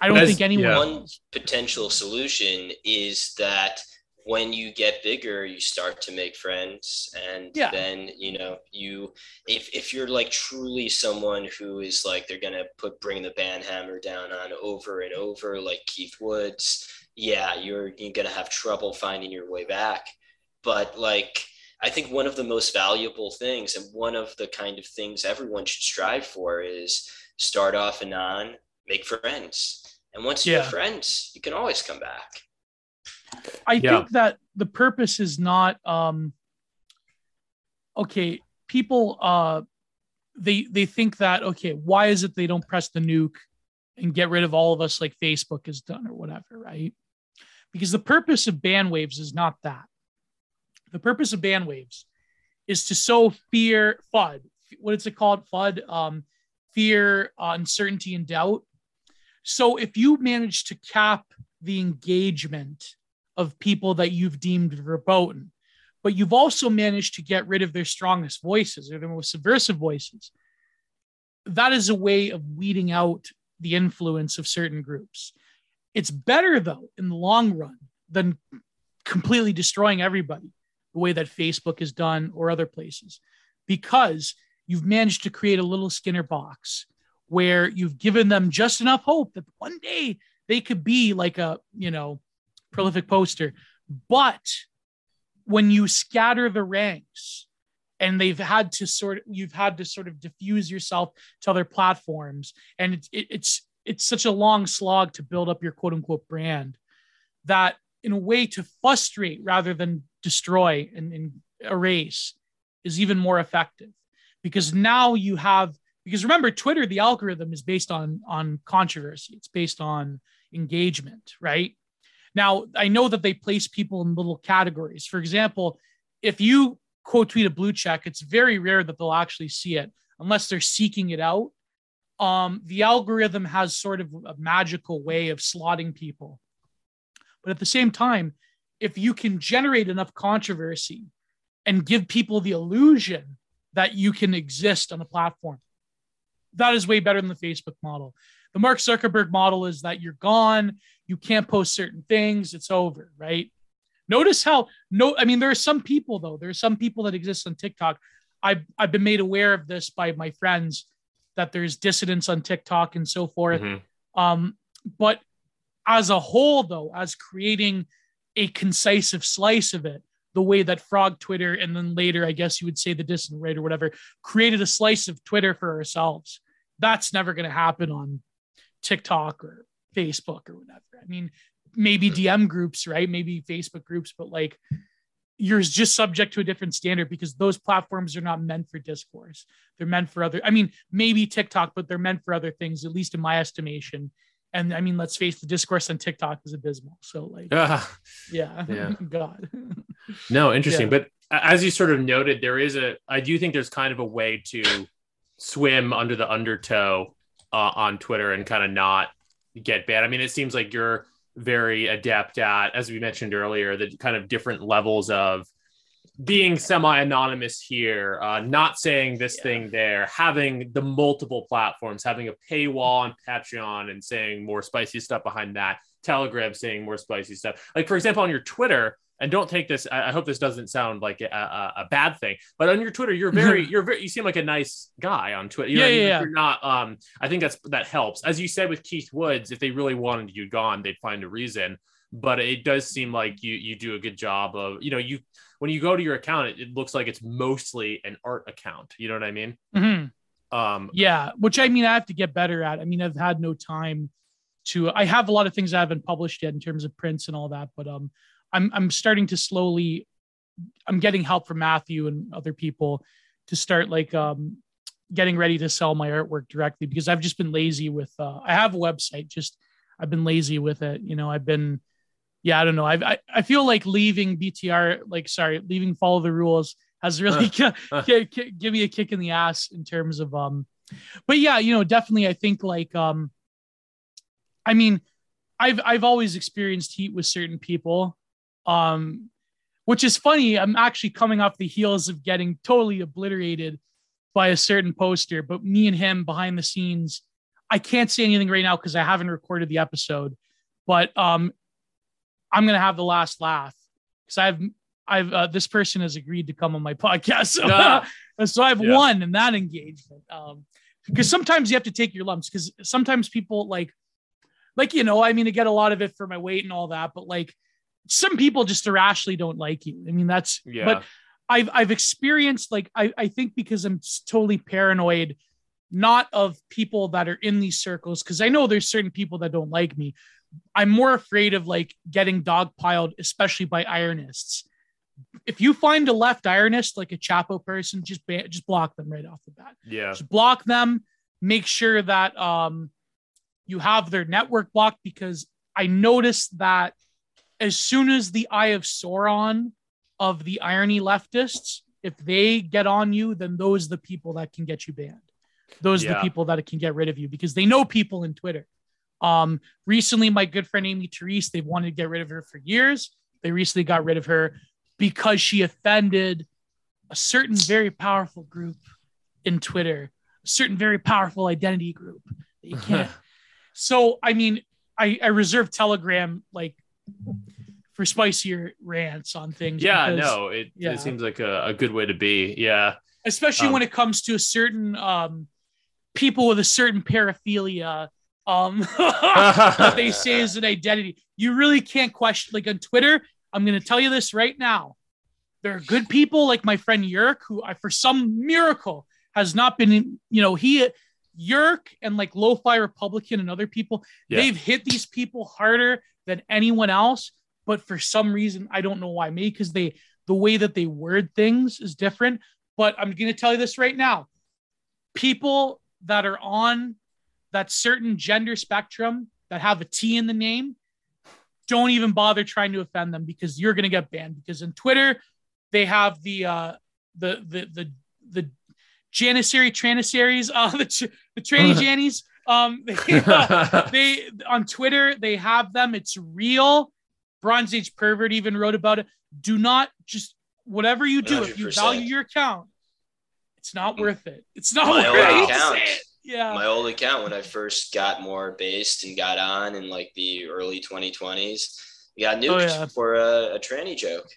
I don't
That's-
think anyone
yeah.
One potential solution is that when you get bigger, you start to make friends, and
Yeah.
then you know you if if you're like truly someone who is like they're gonna put bring the band hammer down on over and over, like Keith Woods. Yeah, you're you're gonna have trouble finding your way back. But like I think one of the most valuable things, and one of the kind of things everyone should strive for, is start off and on, make friends. And once you
Yeah.
have friends, you can always come back.
I
Yeah.
think that the purpose is not um okay, people uh they they think that okay, why is it they don't press the nuke and get rid of all of us like Facebook has done or whatever, right? Because the purpose of ban waves is not that. The purpose of ban waves is to sow fear, FUD. What is it called? FUD, um, fear, uncertainty, and doubt. So if you manage to cap the engagement of people that you've deemed verboten, but you've also managed to get rid of their strongest voices or their most subversive voices. That is a way of weeding out the influence of certain groups. It's better, though, in the long run than completely destroying everybody the way that Facebook has done or other places, because you've managed to create a little Skinner box where you've given them just enough hope that one day they could be like a, you know, prolific poster. But when you scatter the ranks and they've had to sort of, you've had to sort of diffuse yourself to other platforms and it's, it, it's, it's such a long slog to build up your quote unquote brand that in a way to frustrate rather than destroy and, and erase is even more effective. Because now you have because remember twitter the algorithm is based on on controversy. It's based on engagement right? Now i know that they place people in little categories. For example if you quote tweet a blue check it's very rare that they'll actually see it unless they're seeking it out. Um, the algorithm has sort of a magical way of slotting people. But at the same time if you can generate enough controversy and give people the illusion that you can exist on a platform that is way better than the Facebook model. The Mark Zuckerberg model is that you're gone, you can't post certain things, it's over, right? Notice how no, I mean, there are some people though. There are some people that exist on TikTok. I've I've been made aware of this by my friends that there's dissidents on TikTok and so forth.
Mhm.
Um, but as a whole, though, as creating a concisive slice of it, the way that Frog Twitter and then later, I guess you would say the dissident right or whatever, created a slice of Twitter for ourselves. That's never going to happen on TikTok or Facebook or whatever. I mean, maybe hmm. DM groups, right? Maybe Facebook groups, but like you're just subject to a different standard because those platforms are not meant for discourse. They're meant for other, I mean, maybe TikTok, but they're meant for other things, at least in my estimation. And I mean, let's face the discourse on TikTok is abysmal. So like,
Ah,
yeah,
Yeah.
God.
no, interesting.
Yeah.
But as you sort of noted, there is a, I do think there's kind of a way to swim under the undertow uh, on Twitter and kind of not get banned. I mean, it seems like you're very adept at, as we mentioned earlier, the kind of different levels of being semi-anonymous here, uh, not saying this
Yeah.
thing there, having the multiple platforms, having a paywall on Patreon and saying more spicy stuff behind that, Telegram saying more spicy stuff. Like for example, on your Twitter, and don't take this. I hope this doesn't sound like a, a, a bad thing, but on your Twitter, you're very, you're very, you seem like a nice guy on Twitter. You
Yeah,
mean?
yeah, yeah.
You're not. Um, I think that's that helps. As you said with Keith Woods, if they really wanted you gone, they'd find a reason. But it does seem like you you do a good job of, you know, you when you go to your account, it, it looks like it's mostly an art account. You know what I mean?
Mhm.
Um,
Yeah, which I mean, I have to get better at. I mean, I've had no time to. I have a lot of things I haven't published yet in terms of prints and all that, but um, I'm I'm starting to slowly I'm getting help from Matthew and other people to start like um getting ready to sell my artwork directly because I've just been lazy with uh I have a website just I've been lazy with it you know I've been yeah I don't know. I've, I I feel like leaving BTR like sorry leaving follow the rules has really gi- gi- gi- give me a kick in the ass in terms of um but yeah you know definitely I think like um I mean I've I've always experienced heat with certain people um which is funny. I'm actually coming off the heels of getting totally obliterated by a certain poster but me and him behind the scenes i can't say anything right now because i haven't recorded the episode but um i'm gonna have the last laugh because i've i've uh, this person has agreed to come on my podcast so,
Ah.
so i've
Yeah.
won in that engagement um because sometimes you have to take your lumps because sometimes people like like you know i mean i get a lot of it for my weight and all that but like some people just irrationally don't like you i mean that's
Yeah.
but i've i've experienced like i i think because i'm totally paranoid not of people that are in these circles because i know there's certain people that don't like me i'm more afraid of like getting dogpiled especially by ironists if you find a left ironist like a chapo person just ban- just block them right off the bat.
Yeah.
just block them. Make sure that um you have their network blocked because i noticed that as soon as the eye of sauron of the irony leftists if they get on you then those are the people that can get you banned. Those are
Yeah.
the people that can get rid of you because they know people in twitter um recently my good friend amy Therese, they've wanted to get rid of her for years they recently got rid of her because she offended a certain very powerful group in Twitter, a certain very powerful identity group that you can't. so, I mean, I, I reserve Telegram like for spicier rants on things.
Yeah,
because-
no, it,
yeah.
it seems like a, a good way to be. Yeah.
especially
Um,
when it comes to a certain um, people with a certain paraphilia um, they say is an identity. You really can't question. Like on Twitter, I'm going to tell you this right now. There are good people like my friend Yurk, who I, for some miracle has not been, you know, he, Yurk and like Lo-Fi Republican and other people,
Yeah.
they've hit these people harder than anyone else. But for some reason, I don't know why. Maybe because they, the way that they word things is different. But I'm going to tell you this right now. People that are on that certain gender spectrum that have a T in the name, don't even bother trying to offend them because you're going to get banned. Because in Twitter, they have the uh, the the the the Janissary Tranissaries, uh, the tr- the tranny Jannies. Um, they, uh, they on Twitter they have them. It's real. Bronze Age pervert even wrote about it. Do not just whatever you do if you value your account. It's not worth it. It's not
My
worth
old
it. I hate to
account.
say it. Yeah.
my old account when I first got more based and got on in like the early 2020s, got oh, nuked
Oh, yeah.
for a, a tranny joke.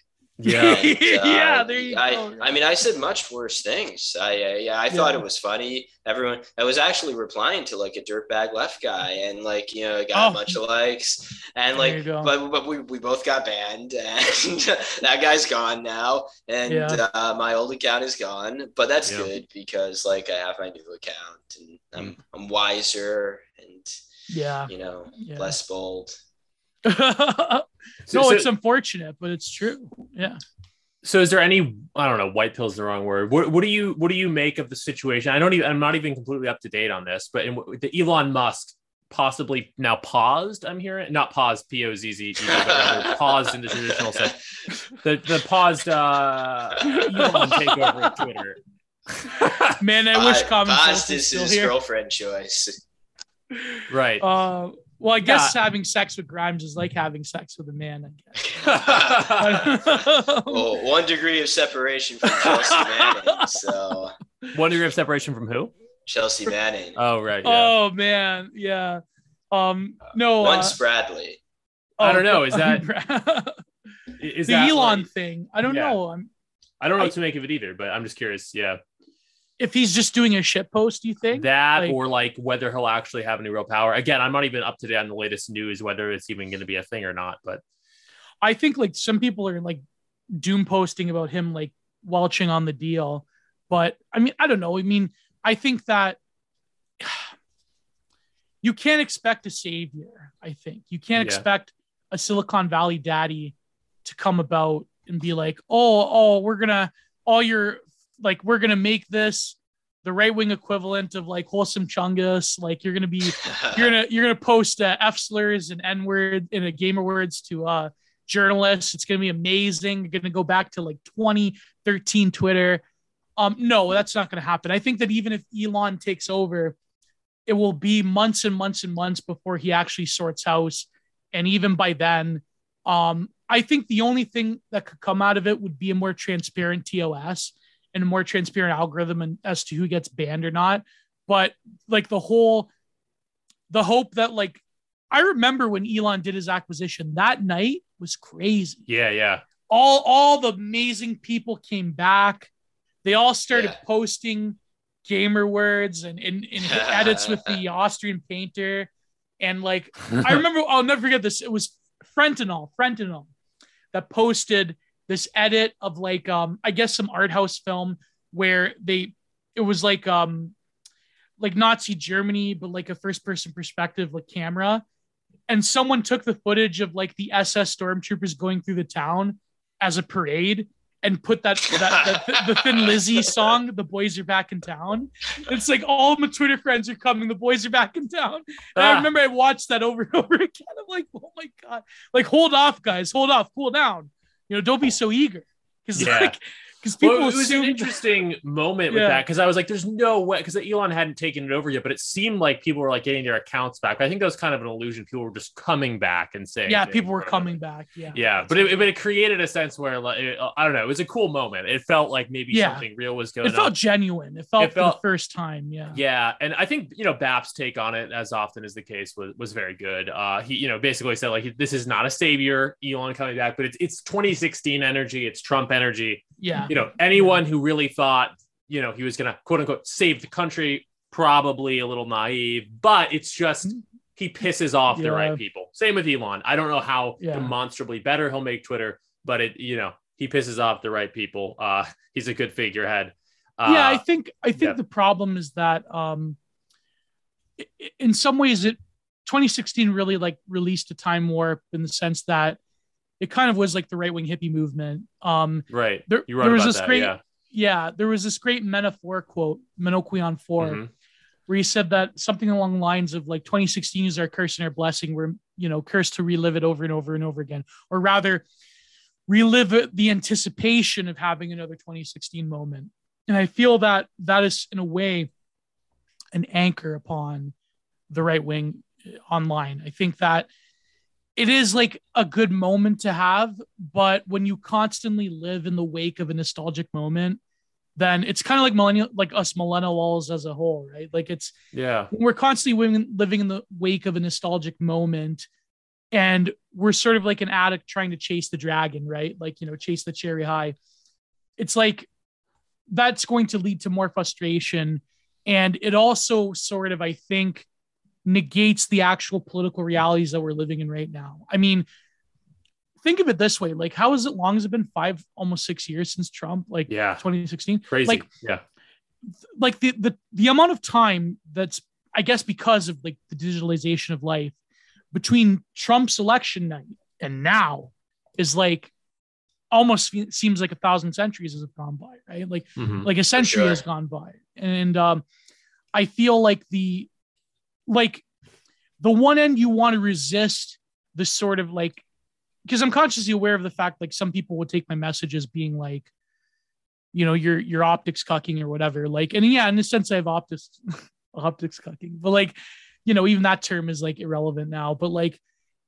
Yeah.
And, uh,
Yeah, there you
I,
go.
I mean, I said much worse things. I, I yeah, I thought
Yeah.
it was funny. Everyone, I was actually replying to like a dirtbag left guy, and like you know, it got
Oh.
a bunch of likes, and like, but but we, we both got banned, and that guy's gone now, and
Yeah.
uh, my old account is gone. But that's
Yeah.
good because like I have my new account, and I'm I'm wiser, and
Yeah.
you know,
Yeah.
less bold.
no,
So- so-
it's unfortunate, but it's true. Yeah.
so is there any i don't know white pill's the wrong word what, what do you what do you make of the situation i don't even i'm not even completely up to date on this but in the elon musk possibly now paused i'm hearing not paused p-o-z-z paused in the traditional sense the the paused uh elon takeover of twitter
Man, I wish
Uh,
common sense
Past is his
here.
girlfriend choice.
right
Uh, well, I guess having sex with Grimes is like having sex with a man, I guess.
well, one degree of separation from Chelsea Manning. So
one degree of separation from who
Chelsea Manning.
oh right yeah.
Oh man, yeah. Um, no, uh,
Once Bradley.
I don't know, is that-
the
that
Elon
like-
thing? I don't
Yeah.
know. I'm,
i don't know
I-
what to make of it either but i'm just curious yeah
if he's just doing a shit post, do you think?
that
Like-
or like whether he'll actually have any real power again i'm not even up to date on the latest news whether it's even going to be a thing or not but
I think like some people are like doom posting about him like welching on the deal, but I mean, I don't know. I mean, I think that you can't expect a savior. I think you can't
Yeah.
expect a Silicon Valley daddy to come about and be like, oh, oh, we're gonna all your like we're gonna make this the right wing equivalent of like wholesome chungus. Like you're gonna be you're gonna you're gonna post uh, f slurs and n word and a gamer words to uh journalists. It's gonna be amazing. You're gonna go back to like 2013 Twitter. Um, no, that's not gonna happen. I think that even if Elon takes over, it will be months and months and months before he actually sorts house. And even by then, um, I think the only thing that could come out of it would be a more transparent TOS and a more transparent algorithm as to who gets banned or not. But like the whole, the hope that like, I remember when Elon did his acquisition that night was crazy.
Yeah, yeah.
All all the amazing people came back. They all started
Yeah.
posting gamer words and, and, and edits with the Austrian painter. And like I remember, I'll never forget this. It was Frentinol, Frentinol, that posted this edit of like um I guess some art house film where they it was like um like Nazi Germany, but like a first person perspective, like camera. And someone took the footage of like the SS stormtroopers going through the town as a parade and put that that the, the Thin Lizzy song, "The Boys Are Back in Town." It's like all my Twitter friends are coming. The boys are back in town. And I
Ah.
remember I watched that over and over again. I'm like, oh my god! Like, hold off, guys. Hold off. Cool down. You know, don't be so eager. Because
Yeah.
like, because people
well, it was an interesting moment with
Yeah.
that because I was like, "There's no way," because Elon hadn't taken it over yet, but it seemed like people were like getting their accounts back. I think that was kind of an illusion. People were just coming back and saying,
yeah, people were
whatever.
coming back. Yeah.
Yeah, but it, but it created a sense where like it- I don't know, it was a cool moment. It felt like maybe
Yeah.
something real was going on.
It felt
on.
genuine. It felt,
It
for
felt-
the first time. Yeah.
Yeah, and I think you know Bap's take on it, as often is the case, was was very good. Uh, he you know basically said like this is not a savior, Elon coming back, but it's it's 2016 energy, it's Trump energy.
Yeah.
You know, anyone who really thought you know he was gonna quote unquote save the country, probably a little naive. But it's just he pisses off the right people. Same with Elon. I don't know how
Yeah.
demonstrably better he'll make Twitter, but it you know he pisses off the right people. Uh, he's a good figurehead. Uh,
yeah, I think I think
yeah.
the problem is that um in some ways it 2016 really like released a time warp in the sense that it kind of was like the right wing hippie movement. Um
right.
there, there was this
that,
great
yeah.
yeah, there was this great metaphor quote, Menaquinone 4,
Mhm.
where he said that something along the lines of like 2016 is our curse and our blessing. We're, you know, cursed to relive it over and over and over again, or rather, relive it, the anticipation of having another 2016 moment. And I feel that that is, in a way, an anchor upon the right wing online. I think that it is like a good moment to have, but when you constantly live in the wake of a nostalgic moment, then it's kind of like millennial, like us millennials as a whole, right? Like it's
Yeah.
we're constantly living, living in the wake of a nostalgic moment, and we're sort of like an addict trying to chase the dragon, right? Like you know, chase the cherry high. It's like that's going to lead to more frustration, and it also sort of, I think, negates the actual political realities that we're living in right now. I mean, think of it this way: like, how is it long has it been? Five, almost six years since Trump, like
Yeah.
2016.
Crazy.
Like,
yeah.
like the the the amount of time that's I guess because of like the digitalization of life between Trump's election night and now is like almost seems like a thousand centuries has gone by, right? Like
Mhm.
like a century
sure.
has gone by, and um, I feel like the like the one end you want to resist the sort of like because I'm consciously aware of the fact like some people would take my message as being like you know your your optics cucking or whatever like and yeah in a sense I have optics optics cucking but like you know even that term is like irrelevant now but like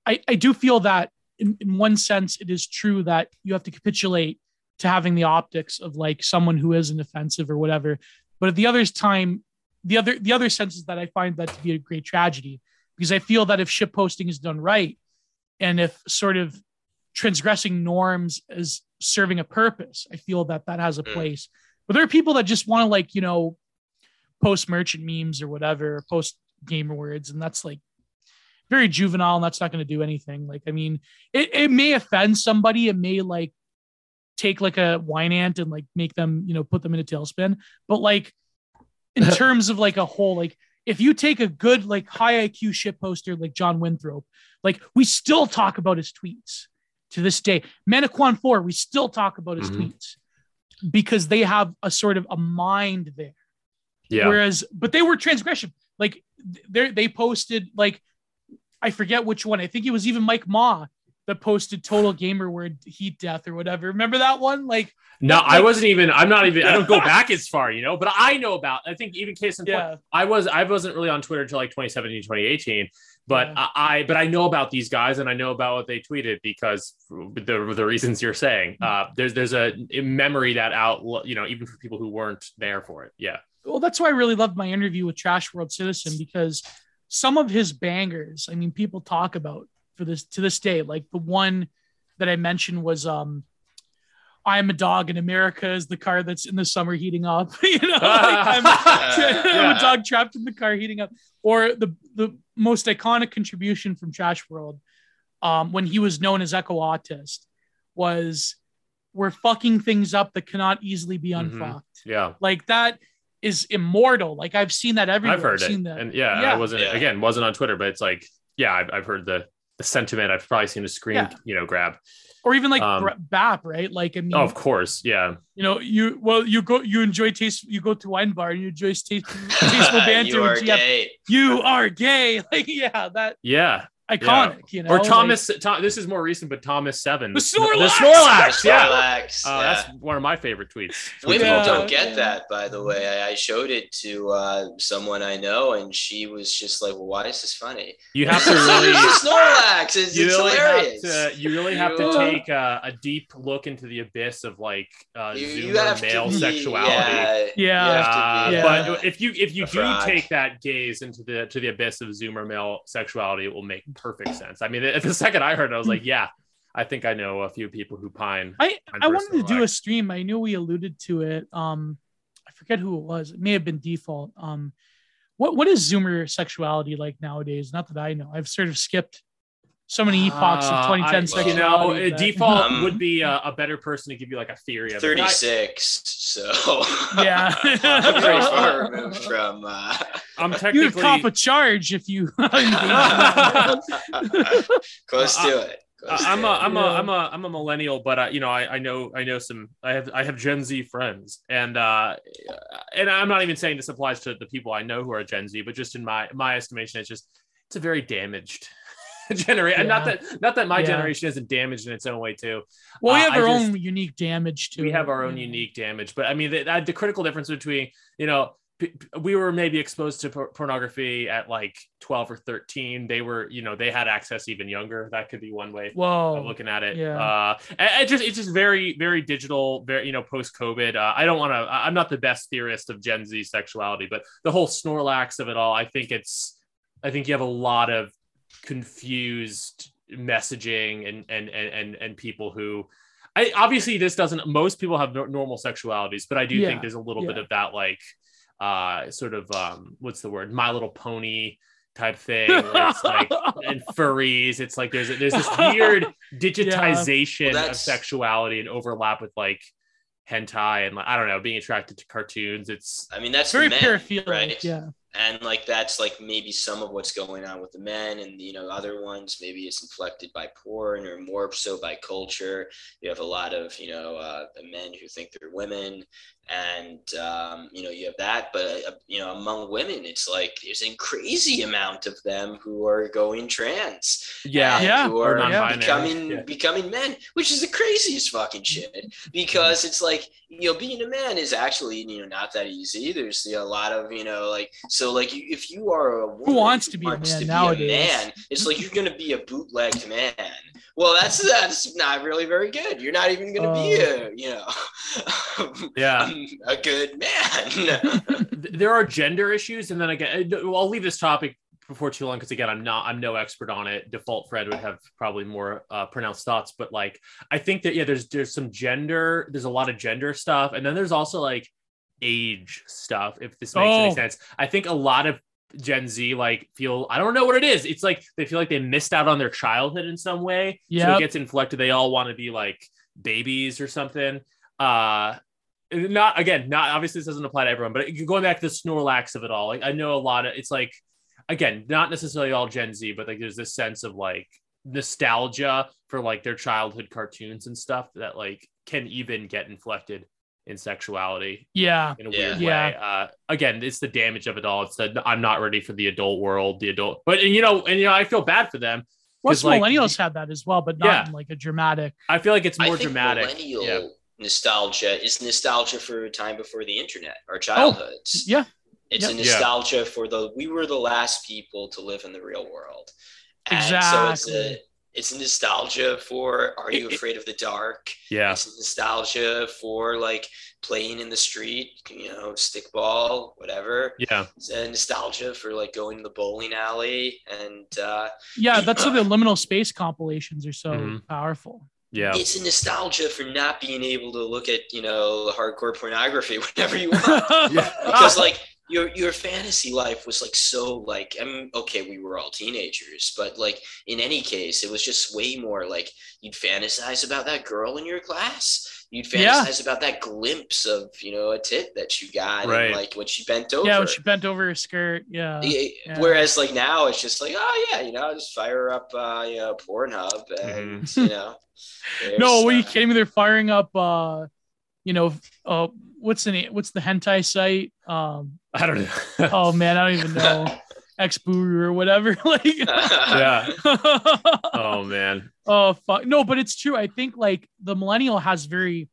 I I do feel that in, in one sense it is true that you have to capitulate to having the optics of like someone who is an offensive or whatever but at the other time the other the other sense is that I find that to be a great tragedy because I feel that if ship posting is done right and if sort of transgressing norms is serving a purpose, I feel that that has a
Mm.
place. But there are people that just want to like you know post merchant memes or whatever, or post gamer words, and that's like very juvenile, and that's not going to do anything. Like I mean, it it may offend somebody, it may like take like a wine ant and like make them you know put them in a tailspin, but like in terms of like a whole like if you take a good like high IQ shit poster like John Winthrop, like we still talk about his tweets. to this day. Menaquinone 4, we still talk about his
Mhm.
tweets because they have a sort of a mind there.
Yeah.
Whereas, but they were transgression. Like they they posted like I forget which one. I think it was even Mike Ma that posted Total Gamer word heat death or whatever. Remember that one? Like
No,
Like-
I wasn't even. I'm not even. I don't go back as far, you know. But I know about. I think even case in point,
yeah,
I was. I wasn't really on Twitter until like 2017, 2018. But
Yeah.
I, I. But I know about these guys, and I know about what they tweeted because the the reasons you're saying. Uh, there's there's a memory that out. You know, even for people who weren't there for it. Yeah.
well, that's why I really loved my interview with Trash World Citizen because some of his bangers, I mean, people talk about for this to this day. Like the one that I mentioned was um I am a dog in America is the car that's in the summer heating up. you know, like I'm, I'm a dog trapped in the car heating up. Or the the most iconic contribution from Trash World, um, when he was known as Echo Autist, was we're fucking things up that cannot easily be
Mhm.
unfucked.
Yeah.
Like that is immortal. Like I've seen that everywhere.
I've heard it.
seen that.
And yeah,
Yeah.
I wasn't
Yeah.
again wasn't on Twitter, but it's like yeah, I've, I've heard the the sentiment. I've probably seen a screen,
Yeah.
you know, grab.
or even like
Um,
BAP, right? Like I mean,
Oh, of course, yeah.
you know, you well, you go, you enjoy taste, you go to wine bar and you enjoy taste, tasteful banter
you are
GF.
gay.
You are gay, like yeah, that
Yeah.
Iconic, you know.
or
like-
Thomas. Tom, this is more recent, but Thomas Seven.
The
Snor-
Snorlax!
The Snorlax. Yeah.
Snorlax,
Uh,
yeah.
That's one of my favorite tweets.
Women
Yeah,
don't get
yeah.
that, by the way. I, I showed it to uh, someone I know, and she was just like, well, "Why is this funny?"
You have to
It's
really.
Snorlax. It's,
You
it's
really
hilarious.
to. You really have to take a, a deep look into the abyss of like uh,
You,
Zoomer
you
male
be,
sexuality.
Yeah,
Yeah.
you have to be,
Uh,
Yeah.
But if you if you
A
do
frog.
take that gaze into the to the abyss of Zoomer male sexuality, it will make perfect sense. I mean, the, second I heard it, I was like, yeah, I think I know a few people who pine.
I I wanted to
personal
do a stream. I knew we alluded to it. Um, I forget who it was. It may have been default. Um, what what is Zoomer sexuality like nowadays? Not that I know. I've sort of skipped so many epochs
Uh,
of 2010
I-
sexuality.
You know, a
that-
default
Um,
would be a, a better person to give you like a theory of it. But I-
Thirty-six. So
Yeah.
I'm pretty far removed from. Uh,
I'm technically
you would
technically.
cop a charge if you engaged in that.
Close to it.
Uh,
Close
I'm
to
a
it.
I'm
Yeah.
a I'm a I'm a millennial, but uh, you know I, I know I know some I have I have Gen Z friends, and uh, and I'm not even saying this applies to the people I know who are Gen Z, but just in my my estimation, it's just it's a very damaged generation. And not that not that my
Yeah.
generation isn't damaged in its own way too.
well, we
Uh,
have
I
our
just-
own unique damage too.
we have our own unique damage, but I mean the, the critical difference between you know p- we were maybe exposed to por- pornography at like 12 or 13 they were you know they had access even younger that could be one way
Whoa.
of looking at it.
Yeah.
Uh, it just it's just very very digital, very you know post COVID. Uh, I don't want to. I'm not the best theorist of Gen Z sexuality, but the whole Snorlax of it all, I think it's. I think you have a lot of confused messaging and and and and, and people who. I, obviously, this doesn't. Most people have no, normal sexualities, but I do
Yeah,
think there's a little bit of that, like, uh, sort of, um, what's the word, My Little Pony type thing. It's like and furries. It's like there's there's this weird digitization
Well,
of sexuality and overlap with like hentai and like I don't know, being attracted to cartoons. It's
I mean, that's
very
men,
paraphilic.
right?
Yeah.
And like that's like maybe some of what's going on with the men and you know other ones maybe it's inflected by porn or more so by culture you have a lot of you know uh, men who think they're women and um, you know you have that but uh, you know among women it's like there's a crazy amount of them who are going trans
yeah,
Yeah.
who
Or
are becoming
yeah.
becoming men, which is the craziest fucking shit. Because it's like you know, being a man is actually you know not that easy. There's you know, a lot of you know like so like if you are a woman who wants
to be a man
to
nowadays?
man, it's like you're gonna be a bootlegged man. Well, that's that's not really very good. You're not even gonna be
Oh.
a you know
yeah.
a good man.
There are gender issues, and then again, uh, I'll leave this topic before too long because again, I'm not, I'm no expert on it. Default Fred would have probably more uh, pronounced thoughts, but like, I think that yeah, there's there's some gender, there's a lot of gender stuff, and then there's also like age stuff. If this makes any
Oh.
sense, I think a lot of Gen Z like feel I don't know what it is. It's like they feel like they missed out on their childhood in some way. So it gets inflected. They all want to be like babies or something. Uh not again, not obviously this doesn't apply to everyone, but going back to the Snorlax of it all, like I know a lot of it's like again, not necessarily all Gen Z, but like there's this sense of like nostalgia for like their childhood cartoons and stuff that like can even get inflected in sexuality
Yeah.
in a
Yeah.
weird
Yeah.
way. Uh, again, it's the damage of it all. It's that I'm not ready for the adult world, the adult, but and, you know, and you know, I feel bad for them.
Most
'Cause, like,
millennials had that as well, but not
Yeah.
in like a dramatic.
I feel like it's
I
more
think
dramatic.
millennial
Yeah.
nostalgia is nostalgia for a time before the internet, our childhoods.
Oh, yeah.
It's a
Yeah.
nostalgia for the we were the last people to live in the real world. And so it's
Exactly.
a it's a nostalgia for Are You
It- it-
Afraid of the Dark?
Yeah.
It's nostalgia for like playing in the street, you know, stickball, whatever.
Yeah.
It's a nostalgia for like going to the bowling alley and uh
Yeah, that's why the liminal space compilations are so
Mhm.
powerful.
Yeah.
it's a nostalgia for not being able to look at, you know, hardcore pornography whenever you want.
Yeah.
because like your your fantasy life was like so like I mean okay we were all teenagers but like in any case it was just way more like you'd fantasize about that girl in your class you'd
Yeah.
fantasize about that glimpse of you know a tit that you got
Right.
and like when she bent over
Yeah, when she bent over her skirt. Yeah.
Yeah,
Yeah.
Whereas like now it's just like oh yeah you know just fire up uh you know Pornhub and you know
Mm-hmm. No, what are you
uh,
kidding me? They're firing up uh you know, uh what's the name what's the hentai site? Um
I don't know.
oh man, I don't even know. Xburu or whatever. like
yeah. Oh man.
Oh fuck. No, but it's true. I think like the millennial has very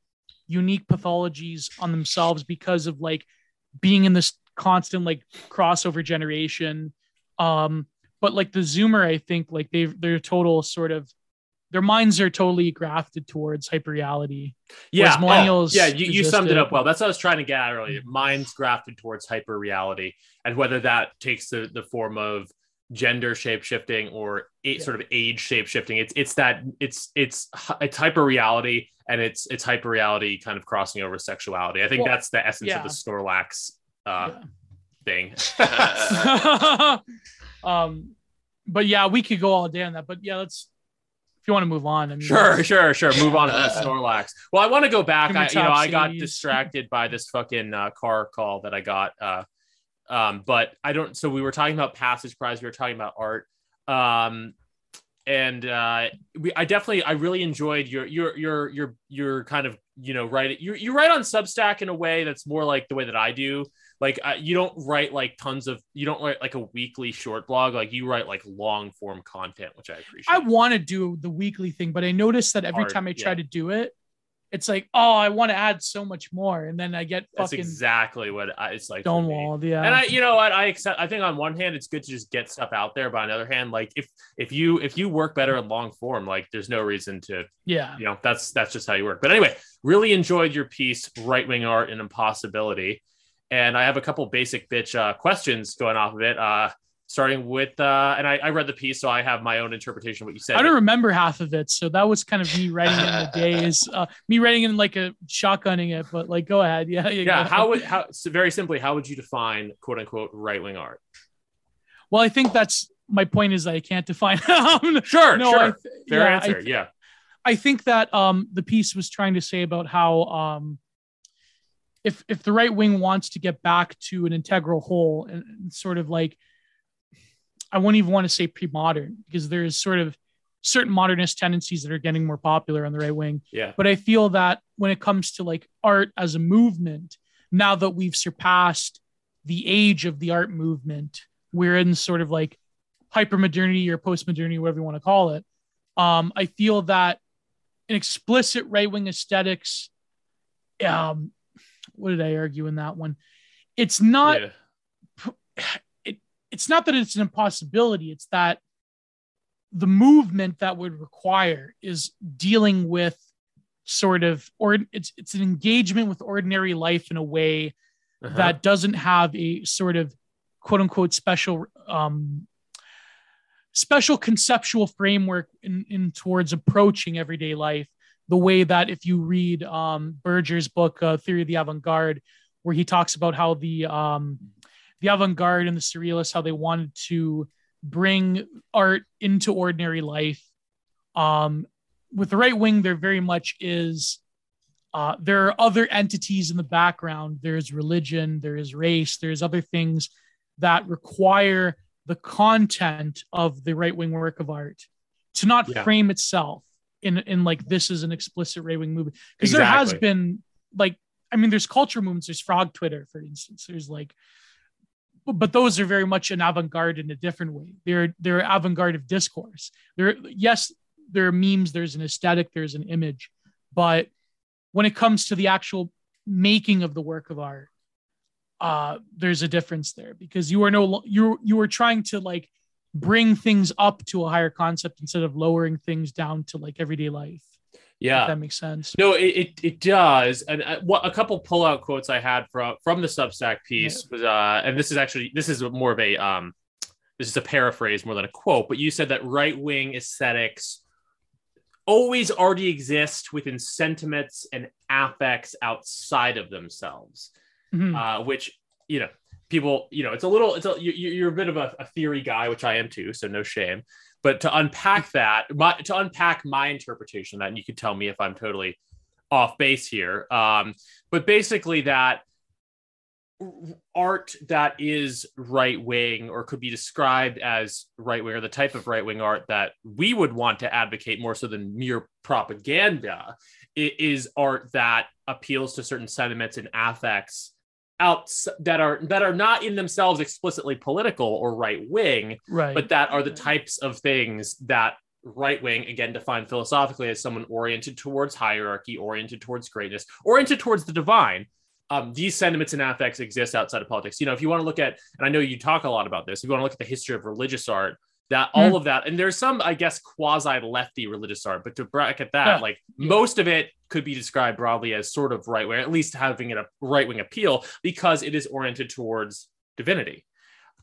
unique pathologies on themselves because of like being in this constant like crossover generation. Um, but like the zoomer, I think like they they're total sort of their minds are totally grafted towards hyperreality.
Yeah.
Whereas millennials
yeah, you, you summed it
it.
up well. That's what I was trying to get at earlier. Minds grafted towards hyper reality, and whether that takes the, the form of gender shape shifting or a,
Yeah.
sort of age shape shifting. It's it's that it's it's it's hyper reality and it's it's hyper reality kind of crossing over sexuality. I think
Well,
that's the essence
yeah.
of the Snorlax uh, thing.
um, but yeah, we could go all day on that. But yeah, let's if you want to move on. I mean,
Sure, sure, sure. Move on to the Snorlax. Well, I want to go back. I, you know, I got distracted by this fucking uh, car call that I got. Uh, um, but I don't. So we were talking about Passage Prize. We were talking about art. Um, and uh, we, I definitely, I really enjoyed your, your, your, your, your kind of, you know, write You you write on Substack in a way that's more like the way that I do. Like uh, you don't write like tons of, you don't write like a weekly short blog. Like you write like long form content, which I appreciate.
I want to do the weekly thing, but I notice that every
Hard,
time I try
yeah.
to do it, it's like, oh, I want to add so much more, and then I get
That's exactly what I, it's like.
stonewalled. Yeah,
And I, you know what, I accept. I think on one hand, it's good to just get stuff out there. But on the other hand, like if if you if you work better in long form, like there's no reason to,
yeah,
you know, that's that's just how you work. But anyway, really enjoyed your piece, right wing art and impossibility. And I have a couple basic bitch uh, questions going off of it. Uh, starting with, uh, and I, I read the piece, so I have my own interpretation of what you said.
I don't remember half of it, so that was kind of me writing in the days, uh, me writing in like a shotgunning it. But like, go ahead, yeah,
yeah,
go
how would how so very simply, how would you define quote unquote right wing art?
Well, I think that's my point. Is that I can't define. um,
Sure,
no,
sure.
I th-
Fair
yeah, I
answer.
th-
yeah.
I think that um, the piece was trying to say about how um, if if the right wing wants to get back to an integral whole and, sort of like I wouldn't even want to say pre-modern because there's sort of certain modernist tendencies that are getting more popular on the right wing.
Yeah.
But I feel that when it comes to like art as a movement, now that we've surpassed the age of the art movement, we're in sort of like hypermodernity or postmodernity, whatever you want to call it. Um, I feel that an explicit right wing aesthetics, um, what did I argue in that one? It's not
yeah.
it, it's not that it's an impossibility it's that the movement that would require is dealing with sort of or it's it's an engagement with ordinary life in a way
Uh-huh.
that doesn't have a sort of quote unquote special um special conceptual framework in, in towards approaching everyday life the way that if you read um Bürger's book uh, theory of the avant-garde where he talks about how the um the avant-garde and the surrealists how they wanted to bring art into ordinary life. Um with the right wing there very much is uh, there are other entities in the background. There's religion there is race there's other things that require the content of the right wing work of art to not
Yeah.
frame itself in in like this is an explicit right wing movement because there has been like I mean there's culture movements. There's frog Twitter for instance. There's like but, those are very much an avant-garde in a different way. They're they're avant-garde of discourse. There yes there are memes there's an aesthetic there's an image but when it comes to the actual making of the work of art uh there's a difference there because you are no you you are trying to like bring things up to a higher concept instead of lowering things down to like everyday life if
Yeah.
that makes sense
No, it, it, it does. And uh, what a couple pullout quotes I had from from the Substack piece was, uh, and this is actually this is more of a um, this is a paraphrase more than a quote. But you said that right wing aesthetics always already exist within sentiments and affects outside of themselves,
Mhm.
uh, which you know people you know it's a little it's a you, you're a bit of a, a theory guy, which I am too, so no shame. But to unpack that, my, to unpack my interpretation of that, and you can tell me if I'm totally off base here. Um, but basically, that art that is right wing or could be described as right wing or the type of right wing art that we would want to advocate more so than mere propaganda is art that appeals to certain sentiments and affects out that are that are not in themselves explicitly political or right wing
right.
but that are the types of things that right wing again defined philosophically as someone oriented towards hierarchy oriented towards greatness oriented towards the divine. Um, these sentiments and affects exist outside of politics. You know if you want to look at and i know you talk a lot about this if you want to look at the history of religious art that all of that and there's some i guess quasi lefty religious art but to bracket that
Yeah.
like most of it could be described broadly as sort of right wing at least having a right wing appeal because it is oriented towards divinity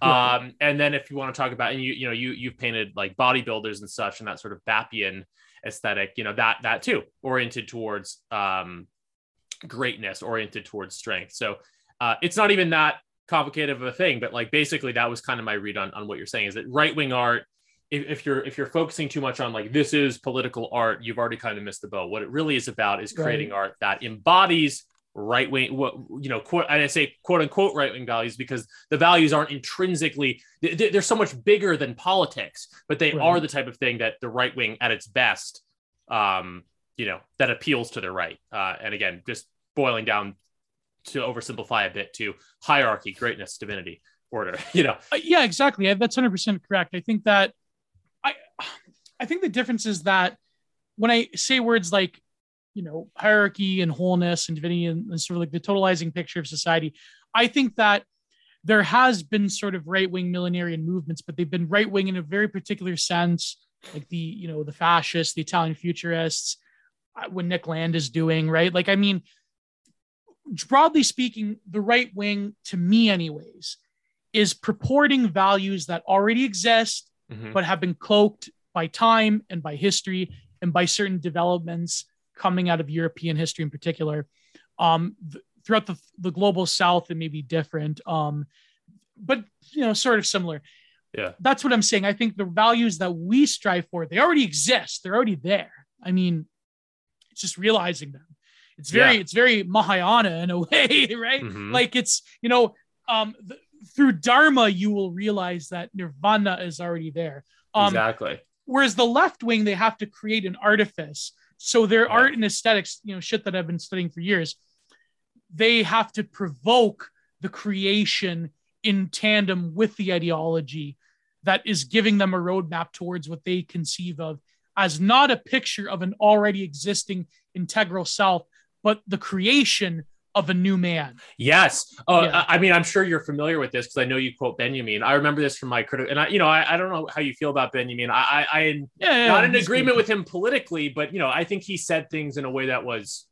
Right.
um, and then if you want to talk about, and you you know you you've painted like bodybuilders and such, and that sort of Bapian aesthetic, you know that that too oriented towards um, greatness, oriented towards strength. So uh, it's not even that complicated of a thing, but like basically that was kind of my read on on what you're saying is that right wing art. If, if you're if you're focusing too much on like this is political art, you've already kind of missed the boat. What it really is about is creating art that embodies right wing what you know quote and i say quote unquote right wing values because the values aren't intrinsically they- they- they're so much bigger than politics but they
Right.
are the type of thing that the right wing at its best um you know that appeals to the right uh and again just boiling down to oversimplify a bit to hierarchy greatness divinity order you know
Uh, yeah, exactly. That's hundred percent correct. I think that I, I think the difference is that when I say words like, you know, hierarchy and wholeness and divinity and, and sort of like the totalizing picture of society, I think that there has been sort of right wing millenarian movements, but they've been right wing in a very particular sense, like the you know the fascists, the Italian futurists, uh, what Nick Land is doing, right? Like, I mean, broadly speaking, the right wing, to me, anyways, is purporting values that already exist
Mhm.
but have been cloaked by time and by history and by certain developments coming out of European history in particular. Um, th- throughout the, the global south, it may be different, um, but you know, sort of similar.
Yeah.
That's what I'm saying. I think the values that we strive for, they already exist. They're already there. I mean, it's just realizing them. It's very,
Yeah.
it's very Mahayana in a way, right?
Mhm.
like it's you know um th- through dharma you will realize that nirvana is already there um
exactly
whereas the left wing they have to create an artifice so their
Yeah.
art and aesthetics you know shit that i've been studying for years they have to provoke the creation in tandem with the ideology that is giving them a roadmap towards what they conceive of as not a picture of an already existing integral self but the creation of a new man
Yes. Oh,
Yeah.
I mean, I'm sure you're familiar with this because I know you quote Benjamin. I remember this from my critic, and I, you know, I, I don't know how you feel about Benjamin. I, I, I am
yeah, yeah
not in agreement
good.
with him politically, but you know, I think he said things in a way that was.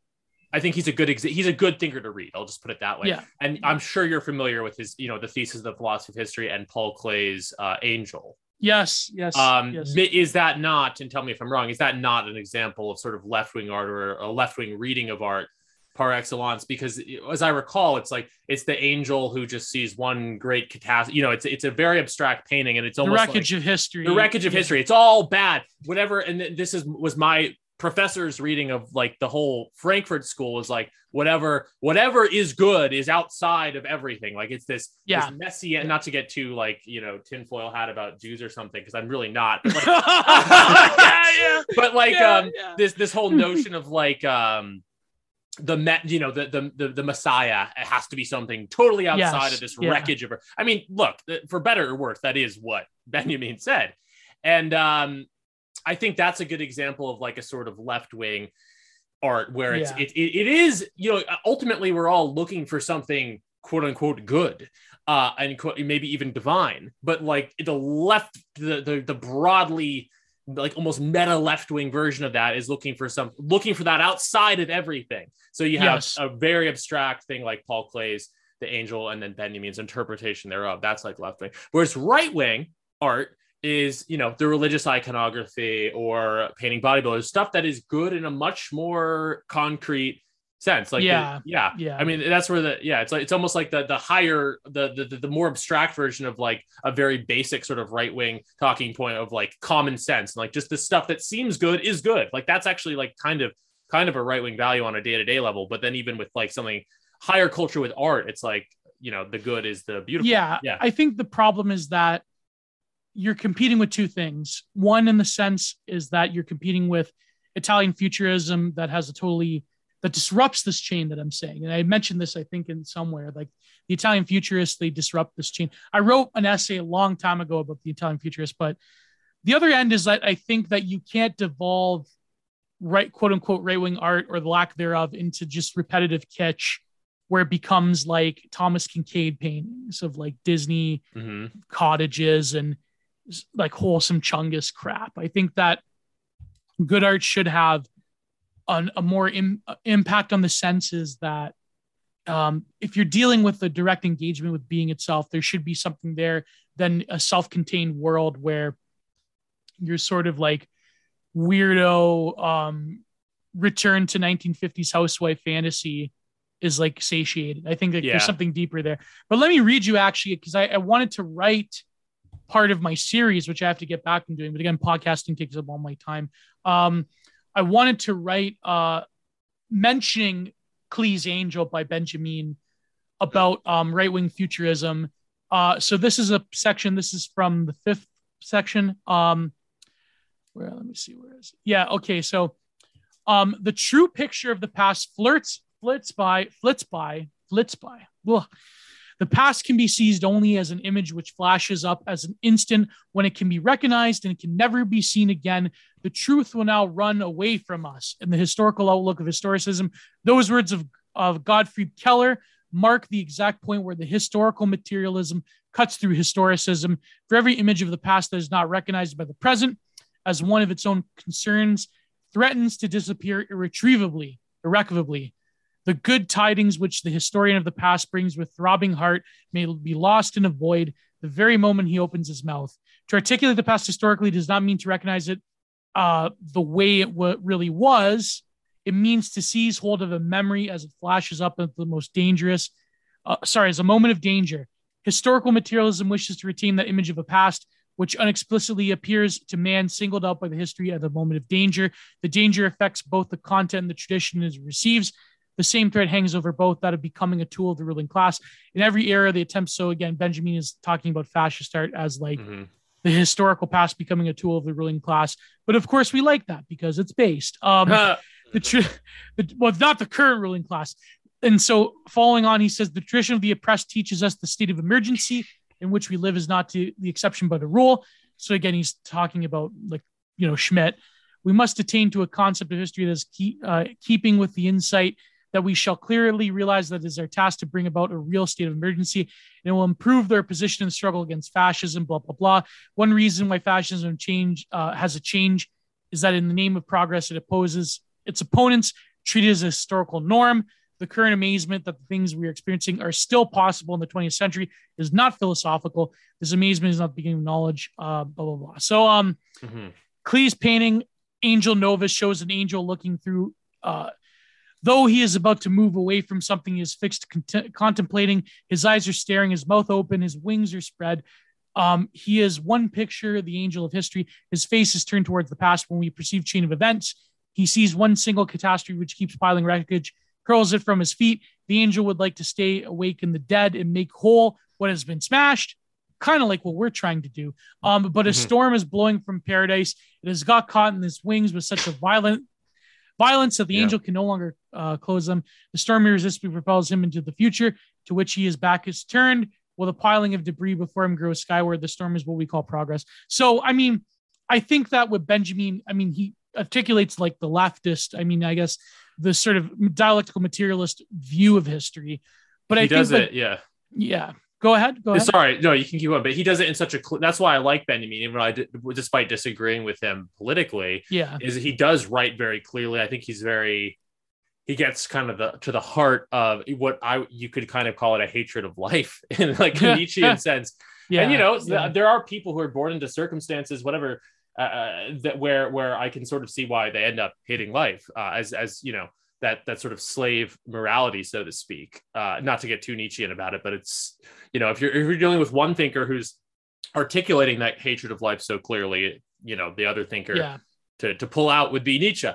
I think he's a good he's a good thinker to read. I'll just put it that way.
Yeah.
And I'm sure you're familiar with his, you know, the thesis of the philosophy of history and Paul Klee's uh, Angel.
Yes, yes,
Um,
yes.
Is that not, and tell me if I'm wrong, is that not an example of sort of left wing art or a left wing reading of art par excellence? Because as I recall, it's like it's the angel who just sees one great catastrophe. You know, it's it's a very abstract painting, and it's
the
almost
wreckage
like
of history.
the wreckage of
Yeah.
history. It's all bad, whatever. And th- this is was my professor's reading of like the whole Frankfurt School is like whatever whatever is good is outside of everything. Like it's this,
Yeah.
this messy and not to get too like you know tinfoil hat about Jews or something because I'm really not. But like,
yeah, yeah.
but like
yeah,
um
yeah.
this this whole notion of like um the met you know the, the the the messiah has to be something totally outside
Yes,
of this
yeah.
wreckage of her i mean look for better or worse that is what benjamin said and um i think that's a good example of like a sort of left-wing art where it's
Yeah.
it, it, it is you know ultimately we're all looking for something quote unquote good uh and quote, maybe even divine but like the left the the, the broadly like almost meta left wing version of that is looking for some looking for that outside of everything. So you have
Yes.
a very abstract thing like Paul Klee's The Angel and then Benjamin's interpretation thereof. That's like left wing. Whereas right wing art is, you know, the religious iconography or painting bodybuilders, stuff that is good in a much more concrete sense. Like the-
Yeah.
yeah.
Yeah.
I mean, that's where the yeah, it's like it's almost like the the higher the the, the more abstract version of like a very basic sort of right wing talking point of like common sense and like just the stuff that seems good is good. Like that's actually like kind of kind of a right wing value on a day to day level. But then even with like something higher culture with art, it's like you know the good is the beautiful.
yeah
yeah,
i think the problem is that you're competing with two things. One in the sense is that you're competing with italian futurism that has a totally that disrupts this chain that i'm saying. And i mentioned this i think in somewhere like the italian futurists they disrupt this chain. I wrote an essay a long time ago about the italian futurists but the other end is that i think that you can't devolve right quote unquote right wing art or the lack thereof into just repetitive kitsch where it becomes like Thomas Kinkade paintings of like Disney
Mhm.
cottages and like wholesome Chungus crap. I think that good art should have an, a more Im- impact on the senses that um, if you're dealing with the direct engagement with being itself, there should be something there than a self-contained world where you're sort of like weirdo um, return to 1950s housewife fantasy is like satiated. I think
Yeah.
there's something deeper there. But let me read you actually because I, I wanted to write part of my series, which I have to get back and doing. But again, podcasting takes up all my time. Um, I wanted to write uh, mentioning Klee's Angel by Benjamin about um, right wing futurism. Uh, so this is a section. This is from the fifth section. Um, where let me see where is it? Yeah. Okay. So um, the true picture of the past flirts flits by flits by flits by. Ugh. The past can be seized only as an image which flashes up as an instant when it can be recognized and it can never be seen again. The truth will now run away from us. In the historical outlook of historicism, those words of, of Gottfried Keller mark the exact point where the historical materialism cuts through historicism. For every image of the past that is not recognized by the present as one of its own concerns, threatens to disappear irretrievably, irrevocably. The good tidings which the historian of the past brings with throbbing heart may be lost in a void the very moment he opens his mouth. To articulate the past historically does not mean to recognize it uh, the way it w- really was. It means to seize hold of a memory as it flashes up at the most dangerous, uh, sorry, as a moment of danger. Historical materialism wishes to retain that image of a past which unexplicitly appears to man singled out by the history at the moment of danger. The danger affects both the content and the tradition it receives. The same thread hangs over both that of becoming a tool of the ruling class. In every era, the attempt, so again, Benjamin is talking about fascist art as like
Mhm.
the historical past becoming a tool of the ruling class. But of course, we like that because it's based. Um, the, tr- the well, not the current ruling class. And so, following on, he says the tradition of the oppressed teaches us the state of emergency in which we live is not to the exception but a rule. So again, he's talking about like you know Schmitt. We must attain to a concept of history that is uh, keeping with the insight that we shall clearly realize that it is our task to bring about a real state of emergency and it will improve their position in the struggle against fascism. Blah blah blah. One reason why fascism change uh, has a change is that in the name of progress, it opposes its opponents, treated as a historical norm. The current amazement that the things we are experiencing are still possible in the 20th century is not philosophical. This amazement is not the beginning of knowledge. Uh, blah blah blah. So, um,
Mhm.
Klee's painting Angel Novus shows an angel looking through. Uh, though he is about to move away from something he is fixed cont- contemplating, his eyes are staring, his mouth open, his wings are spread. Um, he is one picture, the angel of history. His face is turned towards the past when we perceive chain of events. He sees one single catastrophe which keeps piling wreckage, curls it from his feet. The angel would like to stay awake in the dead and make whole what has been smashed, kind of like what we're trying to do. Um, but a
Mhm.
storm is blowing from paradise. It has got caught in his wings with such a violent violence that the
Yeah.
angel can no longer uh, close them. The storm irresistibly propels him into the future, to which he his back is turned. While the piling of debris before him grows skyward, the storm is what we call progress. So, I mean, I think that with Benjamin, I mean, he articulates like the leftist, I mean, I guess the sort of dialectical materialist view of history. But
he
I think
does
that.
Yeah.
yeah. Go ahead. Go ahead.
Sorry, no, you can keep on, but he does it in such a. Cl- that's why I like Benjamin, even though I, did, despite disagreeing with him politically,
Yeah.
is he does write very clearly. I think he's very. He gets kind of the to the heart of what I you could kind of call it a hatred of life in like a Nietzschean sense.
Yeah.
and you know
yeah.
there are people who are born into circumstances whatever uh, uh, that where where i can sort of see why they end up hating life uh, as as you know that that sort of slave morality so to speak uh, not to get too nietzschean about it but it's you know if you're if you're dealing with one thinker who's articulating that hatred of life so clearly you know the other thinker
yeah.
to, to pull out would be Nietzsche.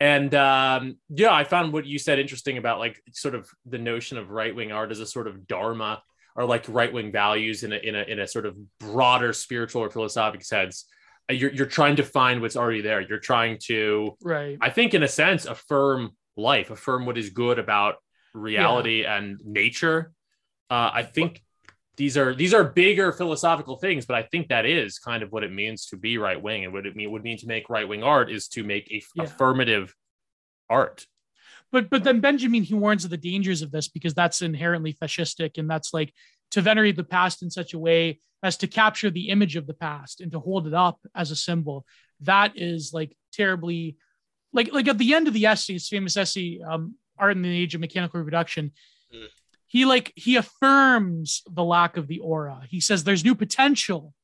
And um, yeah, I found what you said interesting about like sort of the notion of right wing art as a sort of dharma or like right wing values in a, in a in a sort of broader spiritual or philosophic sense. Uh, You're you're trying to find what's already there. You're trying to,
Right.
I think, in a sense, affirm life, affirm what is good about reality and nature. Uh, I think these are these are bigger philosophical things, but I think that is kind of what it means to be right wing, and what it mean would mean to make right wing art is to make a
Yeah.
affirmative art.
but but then Benjamin he warns of the dangers of this because that's inherently fascistic and that's like to venerate the past in such a way as to capture the image of the past and to hold it up as a symbol. That is like terribly like like at the end of the essay, his famous essay, um, Art in the Age of Mechanical Reproduction,
Mm.
he like he affirms the lack of the aura. He says there's new potential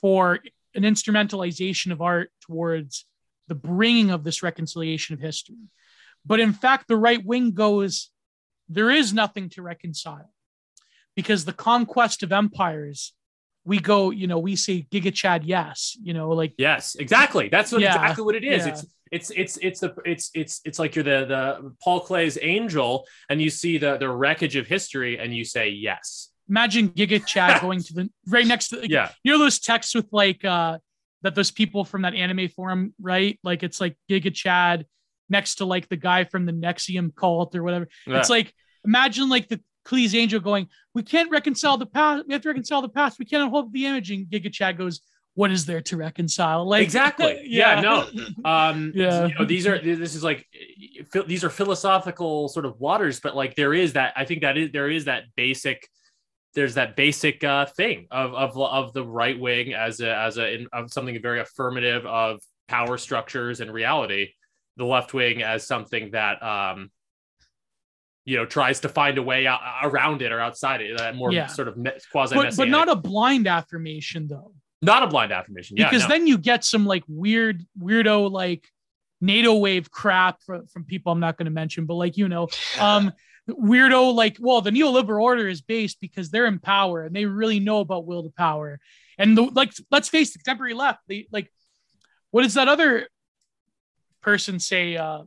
for an instrumentalization of art towards the bringing of this reconciliation of history. But in fact, the right wing goes, there is nothing to reconcile because the conquest of empires, we go, you know, we say Giga Chad, yes, you know, like,
Yes, exactly. That's what,
Yeah,
exactly what it is.
yeah.
It's it's it's it's the it's it's it's like you're the the Paul Klee's angel, and you see the the wreckage of history, and you say yes.
imagine Giga Chad going to the right next to, like,
Yeah,
you know, those texts with like, uh, that those people from that anime forum, right? Like it's like Giga Chad next to like the guy from the NXIVM cult or whatever. It's like imagine like the Klee's angel going, "We can't reconcile the past. We have to reconcile the past. We can't hold the image." And Giga Chad goes, "What is there to reconcile?" Like
Exactly. Yeah, no. um
Yeah.
you know these are this is like these are philosophical sort of waters but like there is that i think that is there is that basic there's that basic uh thing of of, of the right wing as a as a in, of something very affirmative of power structures and reality the left wing as something that um you know tries to find a way out, around it or outside it that more
Yeah.
sort of quasi
but, but not a blind affirmation though,
not a blind affirmation yeah
because
no.
then you get some like weird weirdo like NATO wave crap from, from people I'm not going to mention, but like you know, um weirdo like well the neoliberal order is based because they're in power and they really know about will to power and the like let's face the contemporary left they like what does that other person say uh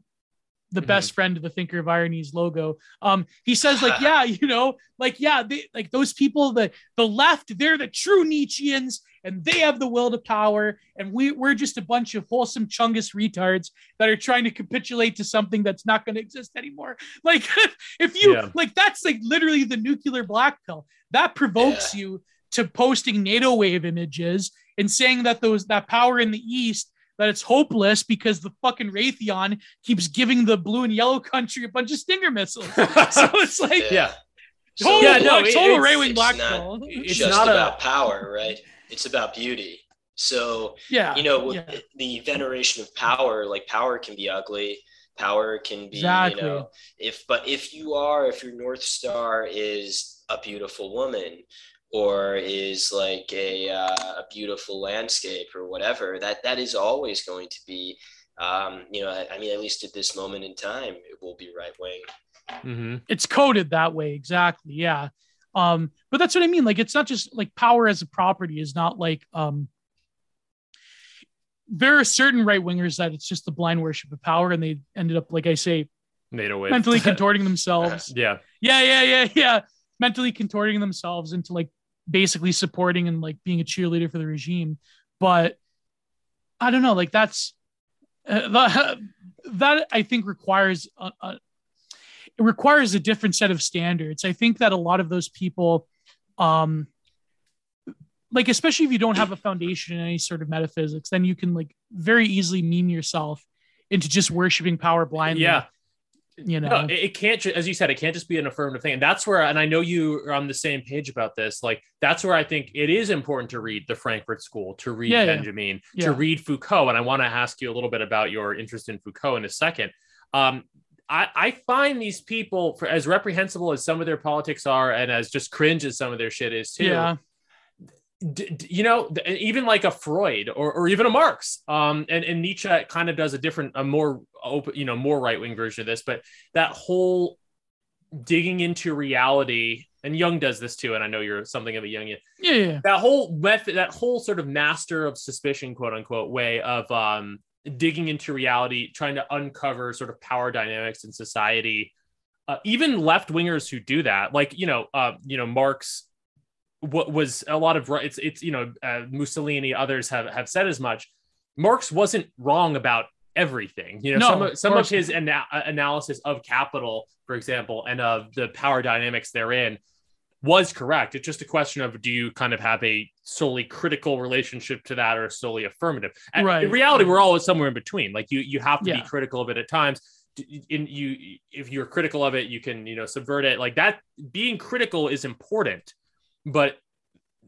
the
Mhm.
best friend of the thinker of irony's logo um he says like yeah you know like yeah they like those people the the left they're the true nietzscheans and they have the will to power and we, we're just a bunch of wholesome chungus retards that are trying to capitulate to something that's not going to exist anymore like if you
Yeah.
like that's like literally the nuclear black pill that provokes you to posting nato wave images and saying that those that power in the east that it's hopeless because the fucking Raytheon keeps giving the blue and yellow country a bunch of Stinger missiles. so it's like
yeah
total,
Yeah, no,
like,
it-
total
it's-
right wing
it's
black
not-
pill.
it's
just
not a-
about power, right? It's about beauty. So
yeah,
you know
yeah.
the veneration of power like power can be ugly power can be
Exactly.
you know if but if you are if your north star is a beautiful woman or is like a, uh, a beautiful landscape or whatever that that is always going to be um, you know I, I mean at least at this moment in time it will be right wing
Mhm.
it's coded that way exactly yeah um but that's what i mean like it's not just like power as a property is not like um there are certain right wingers that it's just the blind worship of power, and they ended up, like I say,
NATO wave.
mentally contorting themselves.
yeah.
Yeah, yeah, yeah, yeah. Mentally contorting themselves into like basically supporting and like being a cheerleader for the regime. But I don't know, like that's uh, that, that I think requires a, a, requires a different set of standards. I think that a lot of those people, um, like especially if you don't have a foundation in any sort of metaphysics, then you can like very easily mean yourself into just worshiping power blindly.
Yeah.
you know.
No, it, can't, as you said, it can't just be an affirmative thing. And that's where, and I know you are on the same page about this. Like, that's where I think it is important to read the Frankfurt School, to read
Yeah, yeah.
Benjamin,
Yeah.
to read Foucault. And I want to ask you a little bit about your interest in Foucault in a second. Um, I, I find these people, for as reprehensible as some of their politics are, and as just cringe as some of their shit is too.
yeah,
d- d- you know, even like a Freud or, or even a Marx. Um, and, and Nietzsche kind of does a different, a more open, you know, more right wing version of this, but that whole digging into reality, and Jung does this too. And I know you're something of a Jungian.
yeah, yeah.
That whole method, that whole sort of master of suspicion, quote unquote, way of um, digging into reality, trying to uncover sort of power dynamics in society. Uh, even left wingers who do that, like you know, uh, you know, Marx what was a lot of it's it's you know uh, Mussolini others have have said as much Marx wasn't wrong about everything you know
No,
some of, some of his ana- analysis of capital for example and of the power dynamics therein was correct. It's just a question of do you kind of have a solely critical relationship to that or solely affirmative? And
Right.
in reality we're always somewhere in between. Like you you have to
Yeah.
be critical of it at times. In you if you're critical of it you can you know subvert it. Like that being critical is important but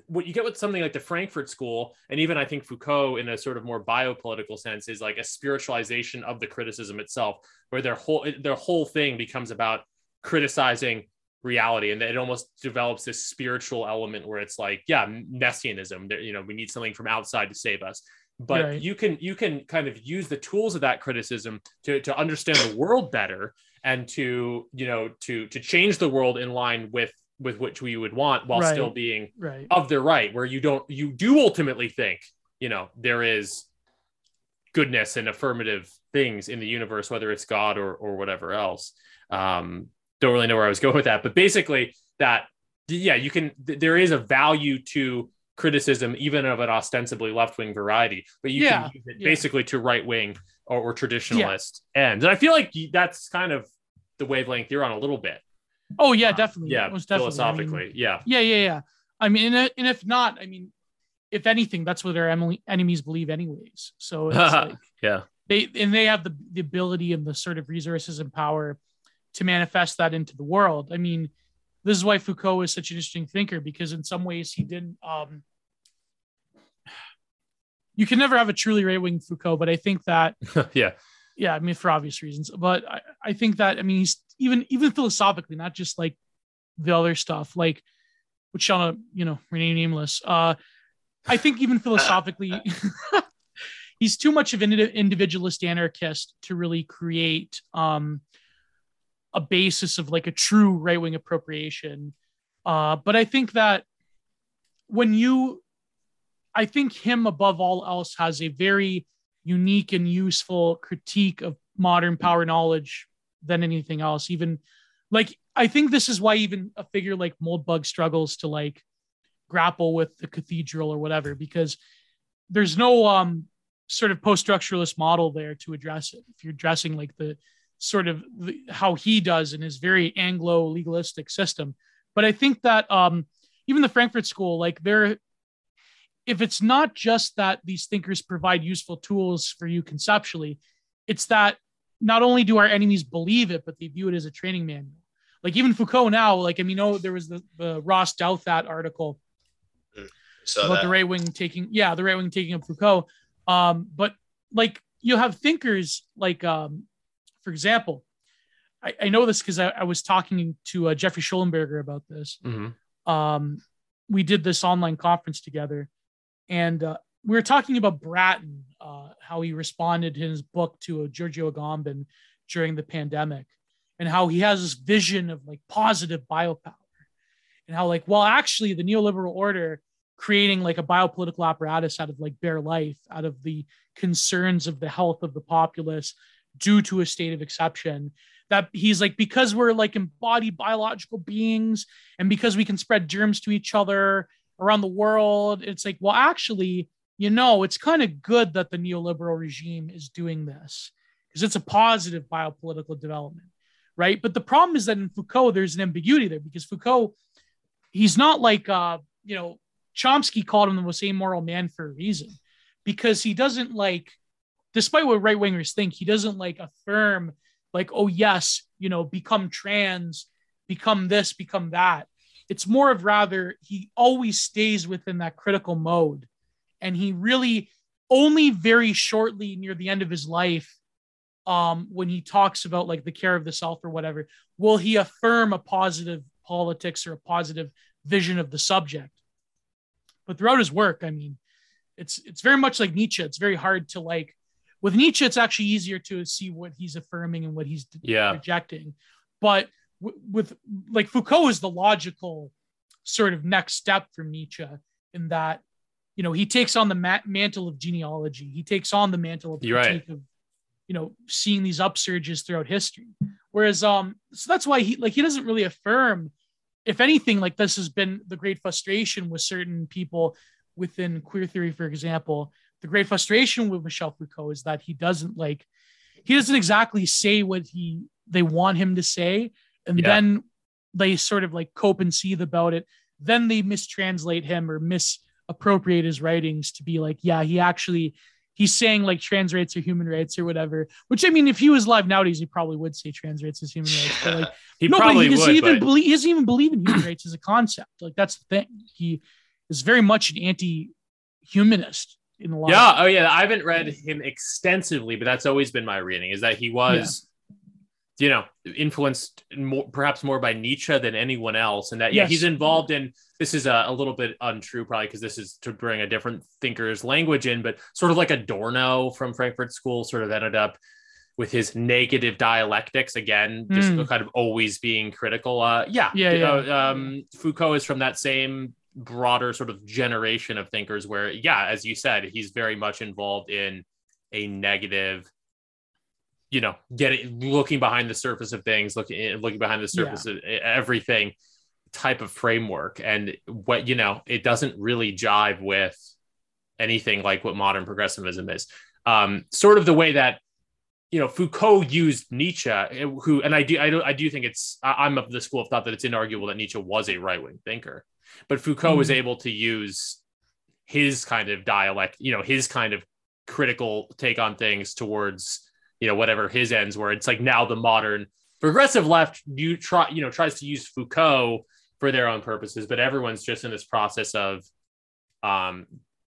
what you get with something like the Frankfurt School, and even I think Foucault, in a sort of more biopolitical sense, is like a spiritualization of the criticism itself, where their whole their whole thing becomes about criticizing reality, and it almost develops this spiritual element where it's like, yeah, messianism. that, You know, we need something from outside to save us. But
Right.
you can you can kind of use the tools of that criticism to to understand the world better and to you know to to change the world in line with with which we would want while
Right.
still being
Right.
of their right where you don't you do ultimately think you know there is goodness and affirmative things in the universe whether it's god or or whatever else um don't really know where i was going with that but basically that yeah you can th- there is a value to criticism even of an ostensibly left-wing variety but you
Yeah,
can use it
yeah.
basically to right-wing or, or traditionalist ends and i feel like that's kind of the wavelength you're on a little bit
Oh yeah, um, definitely.
yeah
Most definitely. I mean,
philosophically yeah
yeah, yeah, yeah. I mean, and, uh, and if not, I mean, if anything, that's what our em- enemies believe, anyways. So it's like
yeah
they and they have the, the ability and the sort of resources and power to manifest that into the world. I mean, this is why Foucault is such an interesting thinker because in some ways he didn't. Um, you can never have a truly right wing Foucault, but I think that
yeah
yeah, I mean for obvious reasons. But I, I think that I mean he's even even philosophically, not just like the other stuff, like which shall not, you know, remain nameless. Uh I think even philosophically he's too much of an individualist anarchist to really create um a basis of like a true right-wing appropriation. Uh but I think that when you I think him above all else has a very unique and useful critique of modern power knowledge than anything else. Even like I think this is why even a figure like Moldbug struggles to like grapple with the cathedral or whatever, because there's no um sort of post-structuralist model there to address it. If you're addressing like the sort of the, how he does in his very Anglo legalistic system. But I think that um even the Frankfurt School, like they're if it's not just that these thinkers provide useful tools for you conceptually, it's that not only do our enemies believe it, but they view it as a training manual. Like even Foucault now, like I mean, know there was the, the Ross Douthat article
So
about
that,
the right wing taking, yeah, the right wing taking up Foucault. Um, but like you have thinkers like, um, for example, I, I know this because I, I was talking to uh, Jeffrey Shullenberger about this
Mhm.
um, we did this online conference together, and uh, we were talking about Bratton, uh, how he responded in his book to a Giorgio Agamben during the pandemic, and how he has this vision of like positive biopower, and how like well actually the neoliberal order creating like a biopolitical apparatus out of like bare life, out of the concerns of the health of the populace due to a state of exception. That he's like, because we're like embodied biological beings and because we can spread germs to each other around the world, it's like, well, actually, you know, it's kind of good that the neoliberal regime is doing this because it's a positive biopolitical development, right? But the problem is that in Foucault, there's an ambiguity there because Foucault, he's not like, uh, you know, Chomsky called him the most amoral man for a reason because he doesn't like, despite what right wingers think, he doesn't like affirm, like, oh, yes, you know, become trans, become this, become that. It's more of rather, he always stays within that critical mode. And he really only very shortly near the end of his life um, when he talks about like the care of the self or whatever will he affirm a positive politics or a positive vision of the subject. But throughout his work i mean it's it's very much like nietzsche. It's very hard to like with nietzsche it's actually easier to see what he's affirming and what he's
Yeah.
rejecting but w- with like foucault is the logical sort of next step for nietzsche in that you know he takes on the ma- mantle of genealogy he takes on the mantle of
right.
of you know seeing these upsurges throughout history whereas um so that's why he like he doesn't really affirm if anything like this has been the great frustration with certain people within queer theory for example the great frustration with michel foucault is that he doesn't like he doesn't exactly say what he they want him to say and
Yeah.
then they sort of like cope and seethe about it then they mistranslate him or misappropriate his writings to be like yeah he actually he's saying like trans rights or human rights or whatever which i mean if he was alive nowadays he probably would say trans rights is human rights but like
He
no, but
probably
he doesn't
would,
even
but
believe he doesn't even believe in human rights as a concept. Like that's the thing. He is very much an anti-humanist in a lot.
yeah,
of,
oh yeah. I haven't read him extensively, but that's always been my reading. Is that he was, you know, influenced more, perhaps more by Nietzsche than anyone else, and that yeah,
Yes.
he's involved in. This is a, a little bit untrue, probably because this is to bring a different thinker's language in, but sort of like Adorno from Frankfurt School, sort of ended up with his negative dialectics again, just
Mm.
kind of always being critical. Uh, yeah,
Yeah, yeah.
um, Foucault is from that same broader sort of generation of thinkers where, yeah, as you said, he's very much involved in a negative, you know, getting looking behind the surface of things, looking eh, looking behind the surface of e, everything type of framework. And what you know, it doesn't really jive with anything like what modern progressivism is. Um, sort of the way that you know Foucault used Nietzsche, eh, who and I do I do I do think it's I'm of the school of thought that it's inarguable that Nietzsche was a right wing thinker, but Foucault was
Mhm.
able to use his kind of dialect, you know, his kind of critical take on things towards you know whatever his ends were. It's like now the modern progressive left you try you know tries to use Foucault for their own purposes, but everyone's just in this process of um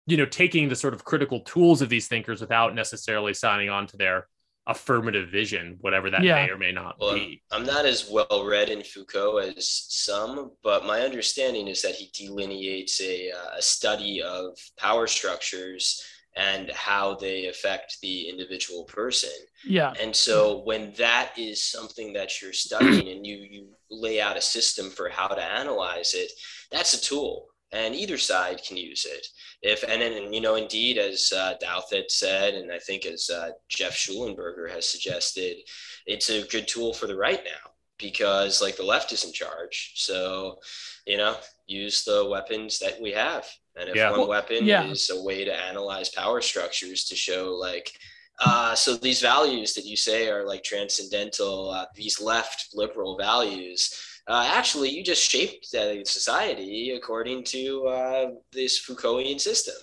you know taking the sort of critical tools of these thinkers without necessarily signing on to their affirmative vision, whatever that
Yeah.
may or may not
Well,
be.
I'm not as well read in Foucault as some, but my understanding is that he delineates a, uh, a study of power structures and how they affect the individual person.
yeah,
And so when that is something that you're studying and you you lay out a system for how to analyze it, that's a tool. And either side can use it. If and then you know, indeed, as uh, Douthat said, and I think as uh, Jeff Shullenberger has suggested, it's a good tool for the right now because like the left is in charge. So, you know, use the weapons that we have. And if
Yeah.
one
Well,
weapon
yeah.
is a way to analyze power structures to show like uh, so these values that you say are like transcendental, uh, these left liberal values, uh, actually you just shaped society according to uh, this Foucaultian system.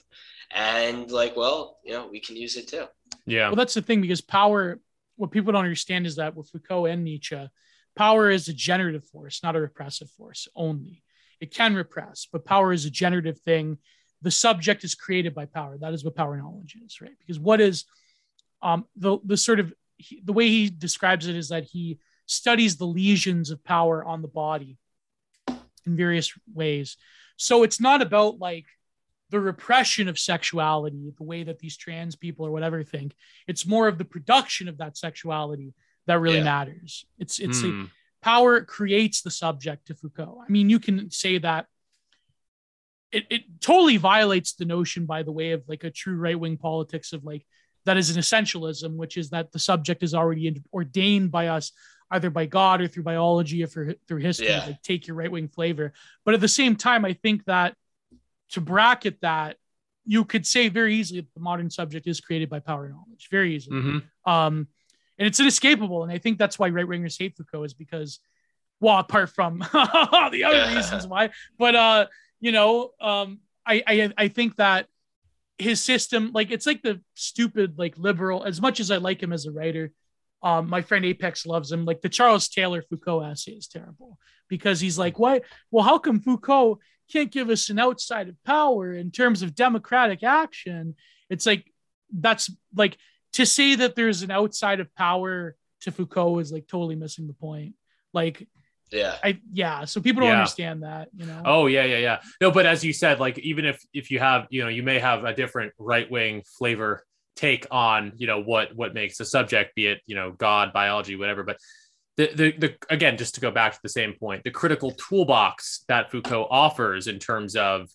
And like, well, you know, we can use it too.
Yeah.
well, that's the thing because power. What people don't understand is that with Foucault and Nietzsche, power is a generative force, not a repressive force only. It can repress, but power is a generative thing. The subject is created by power. That is what power knowledge is, right? Because what is um, the the sort of he, the way he describes it is that he studies the lesions of power on the body in various ways. So it's not about like the repression of sexuality, the way that these trans people or whatever think. It's more of the production of that sexuality that really
Yeah.
matters. It's it's a,
Hmm.
power creates the subject to Foucault. I mean, you can say that it, it totally violates the notion, by the way, of like a true right wing politics of like that is an essentialism, which is that the subject is already ordained by us either by God or through biology or for, through history,
Yeah.
like take your right wing flavor. But at the same time, I think that to bracket that, you could say very easily that the modern subject is created by power and knowledge, very easily.
Mhm.
Um, and it's inescapable. And I think that's why right wingers hate Foucault is because, well, apart from the other reasons why, but uh, you know, um, I, I I think that his system, like it's like the stupid, like liberal, as much as I like him as a writer, um, my friend Apex loves him. Like the Charles Taylor Foucault essay is terrible because he's like, what? Well, how come Foucault can't give us an outside of power in terms of democratic action? It's like that's like to say that there's an outside of power to Foucault is like totally missing the point. Like
Yeah.
I yeah, so people don't
Yeah.
understand that, you know.
Oh yeah, yeah, yeah. No, but as you said, like even if if you have, you know, you may have a different right wing flavor take on, you know, what what makes a subject, be it you know God, biology, whatever. But the the, the again, just to go back to the same point, the critical toolbox that Foucault offers in terms of,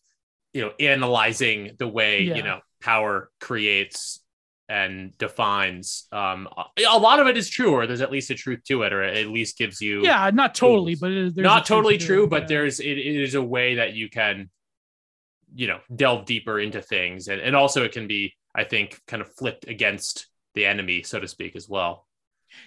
you know, analyzing the way
Yeah.
you know power creates and defines um a lot of it is true or there's at least a truth to it or at least gives you
yeah, not totally,
tools.
but is, there's
not totally
to
true,
it,
but
yeah.
there's it, it is a way that you can, you know, delve deeper into things, and and also it can be, I think, kind of flipped against the enemy, so to speak, as well.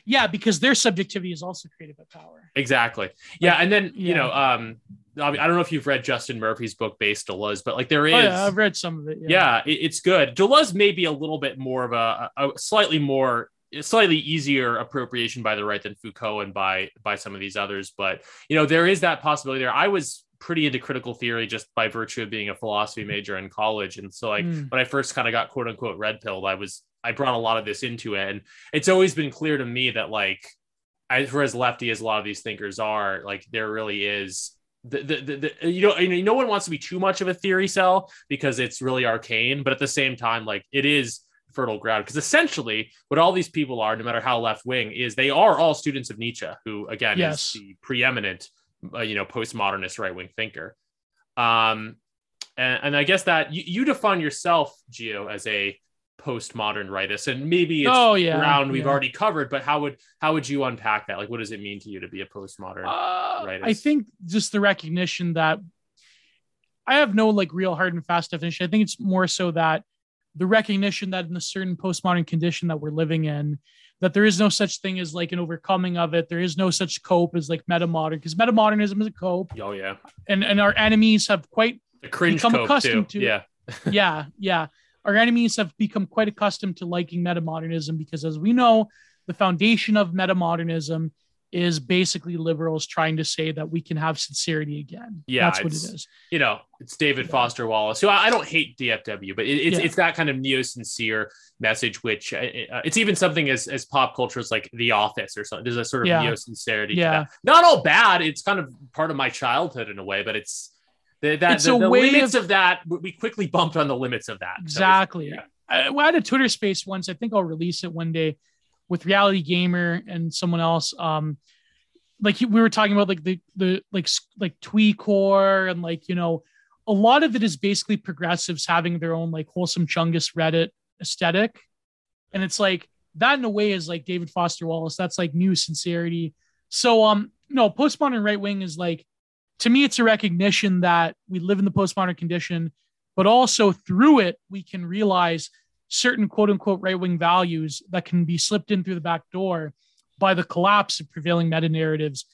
yeah, because their subjectivity is also created by power.
Exactly. Yeah, and then you
yeah.
know, um, I don't know if you've read Justin Murphy's book based Deleuze, but like there is.
Oh yeah, I've read some of it. Yeah.
yeah, it- it's good. Deleuze may be a little bit more of a, a slightly more slightly easier appropriation by the right than Foucault and by by some of these others, but you know there is that possibility there. I was pretty into critical theory just by virtue of being a philosophy major in college, and so like
Mm.
when I first kind of got quote unquote red pilled, I was I brought a lot of this into it, and it's always been clear to me that like as for as lefty as a lot of these thinkers are, like there really is the, the, the, you know you know, no one wants to be too much of a theory cell because it's really arcane but at the same time like it is fertile ground because essentially what all these people are no matter how left wing is they are all students of nietzsche who again
Yes.
is the preeminent uh, you know postmodernist right wing thinker um and, and i guess that you, you define yourself Gio as a postmodern rightist and maybe it's
Oh, yeah,
ground we've
yeah.
already covered but how would how would you unpack that like what does it mean to you to be a postmodern
Uh,
Right,
I think just the recognition that I have no like real hard and fast definition. I think it's more so that the recognition that in a certain postmodern condition that we're living in, that there is no such thing as like an overcoming of it. There is no such cope as like metamodern because metamodernism is a cope,
oh yeah
and and our enemies have quite Become accustomed
too.
to-
yeah
yeah, yeah. Our enemies have become quite accustomed to liking metamodernism because, as we know, the foundation of metamodernism is basically liberals trying to say that we can have sincerity again.
Yeah,
that's what
it's- you know, it's David Foster Wallace, who I, I don't hate DFW, but it, it's
Yeah.
it's that kind of neo sincere message, which uh, uh, it's even something as as pop culture as like The Office or something. There's a sort of
Yeah.
neo sincerity.
Yeah.
not all bad. It's kind of part of my childhood in a way, but it's the, that
It's
the, the
way
limits
of-
of, that. We quickly bumped on the limits of that. So
Exactly.
yeah.
I, I had a Twitter space once. I think I'll release it one day with Reality Gamer and someone else. Um, like we were talking about like the the like like Tweecore and like you know a lot of it is basically progressives having their own like wholesome chungus Reddit aesthetic, and it's like that in a way is like David Foster Wallace. That's like new sincerity. So um no postmodern right wing is like to me it's a recognition that we live in the postmodern condition but also through it we can realize certain quote unquote right wing values that can be slipped in through the back door by the collapse of prevailing meta narratives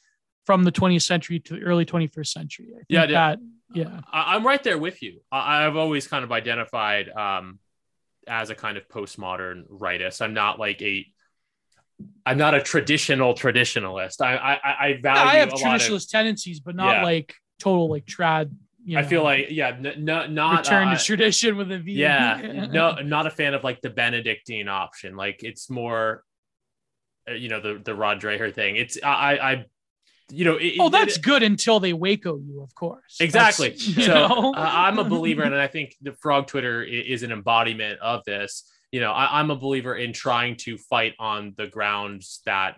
from the 20th century to the early 21st century. I think
Yeah, yeah.
that yeah.
I, I'm right there with you. I, I've always kind of identified um, as a kind of postmodern rightist. I'm not like a, I'm not a traditional traditionalist. I I, I value
I have
a lot of.
traditionalist tendencies, but not
Yeah.
like total like trad. You
I feel like yeah, n- n- not
return
uh,
to tradition with a V.
yeah, no, not a fan of like the Benedictine option. Like it's more, uh, you know, the the Rod Dreher thing. It's I I, you know, it,
Oh,
it-
that's good until they Waco you, of course.
Exactly. So uh, I'm a believer, and I think the Frog Twitter i- is an embodiment of this. You know, I, I'm a believer in trying to fight on the grounds that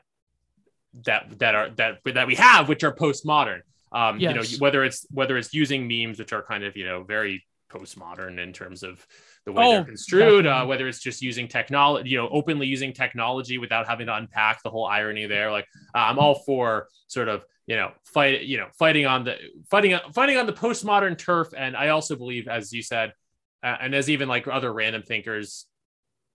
that that are that that we have, which are postmodern. Um, you know, whether it's whether it's using memes, which are kind of you know very postmodern in terms of the way
Oh,
they're construed, uh, whether it's just using technology, you know, openly using technology without having to unpack the whole irony there. Like, uh, I'm all for sort of you know fight you know fighting on the fighting fighting on the postmodern turf, and I also believe, as you said, uh, and as even like other random thinkers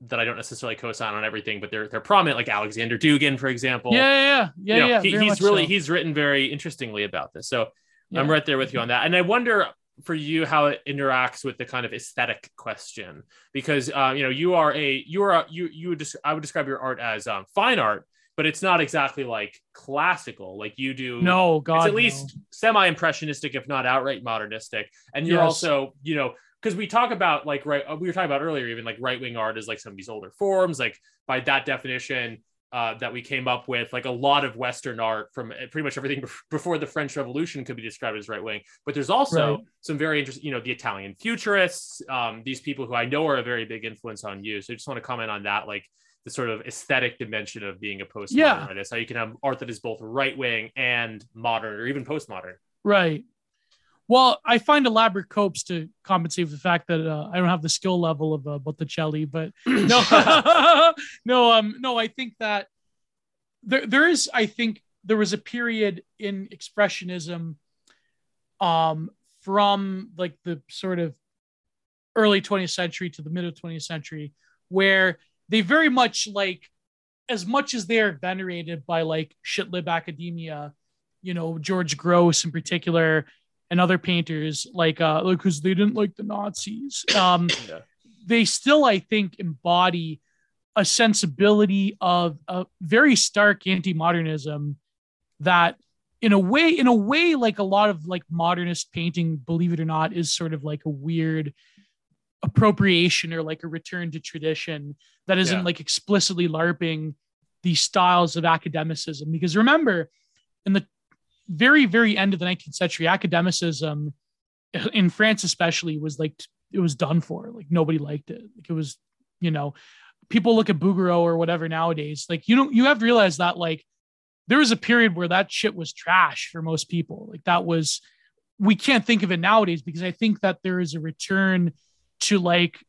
that I don't necessarily co-sign on everything, but they're they're prominent, like Alexander Dugin, for example.
Yeah, yeah, yeah, yeah.
You know,
yeah
he- he's really
so.
he's written very interestingly about this. So I'm right there with you on that. And I wonder for you how it interacts with the kind of aesthetic question because uh, you know you are a you are a, you you would just I would describe your art as um, fine art, but it's not exactly like classical like you do.
No, God,
it's at
no.
least semi-impressionistic, if not outright modernistic. And you're
Yes.
also you know because we talk about like right we were talking about earlier even like right-wing art is like some of these older forms like by that definition uh, that we came up with like a lot of western art from uh, pretty much everything before the french revolution could be described as right wing but there's also
Right.
some very interesting you know the italian futurists um, these people who i know are a very big influence on you so i just want to comment on that like the sort of aesthetic dimension of being a postmodern
Yeah.
artist how you can have art that is both right wing and modern or even postmodern
Right. Well, I find elaborate copes to compensate for the fact that uh, I don't have the skill level of uh, Botticelli, but no, no, um, no. I think that there, there is. I think there was a period in expressionism, um, from like the sort of early 20th century to the middle 20th century, where they very much like, as much as they are venerated by like shitlib academia, you know George Grosz in particular and other painters like uh because they didn't like the Nazis. Um
Yeah.
they still I think embody a sensibility of a very stark anti-modernism that in a way in a way like a lot of like modernist painting believe it or not is sort of like a weird appropriation or like a return to tradition that isn't
Yeah.
like explicitly larping these styles of academicism because remember in the very very end of the 19th century academicism in france especially was like it was done for like nobody liked it. Like it was you know people look at bouguereau or whatever nowadays like you know you have to realize that like there was a period where that shit was trash for most people. Like that was we can't think of it nowadays because i think that there is a return to like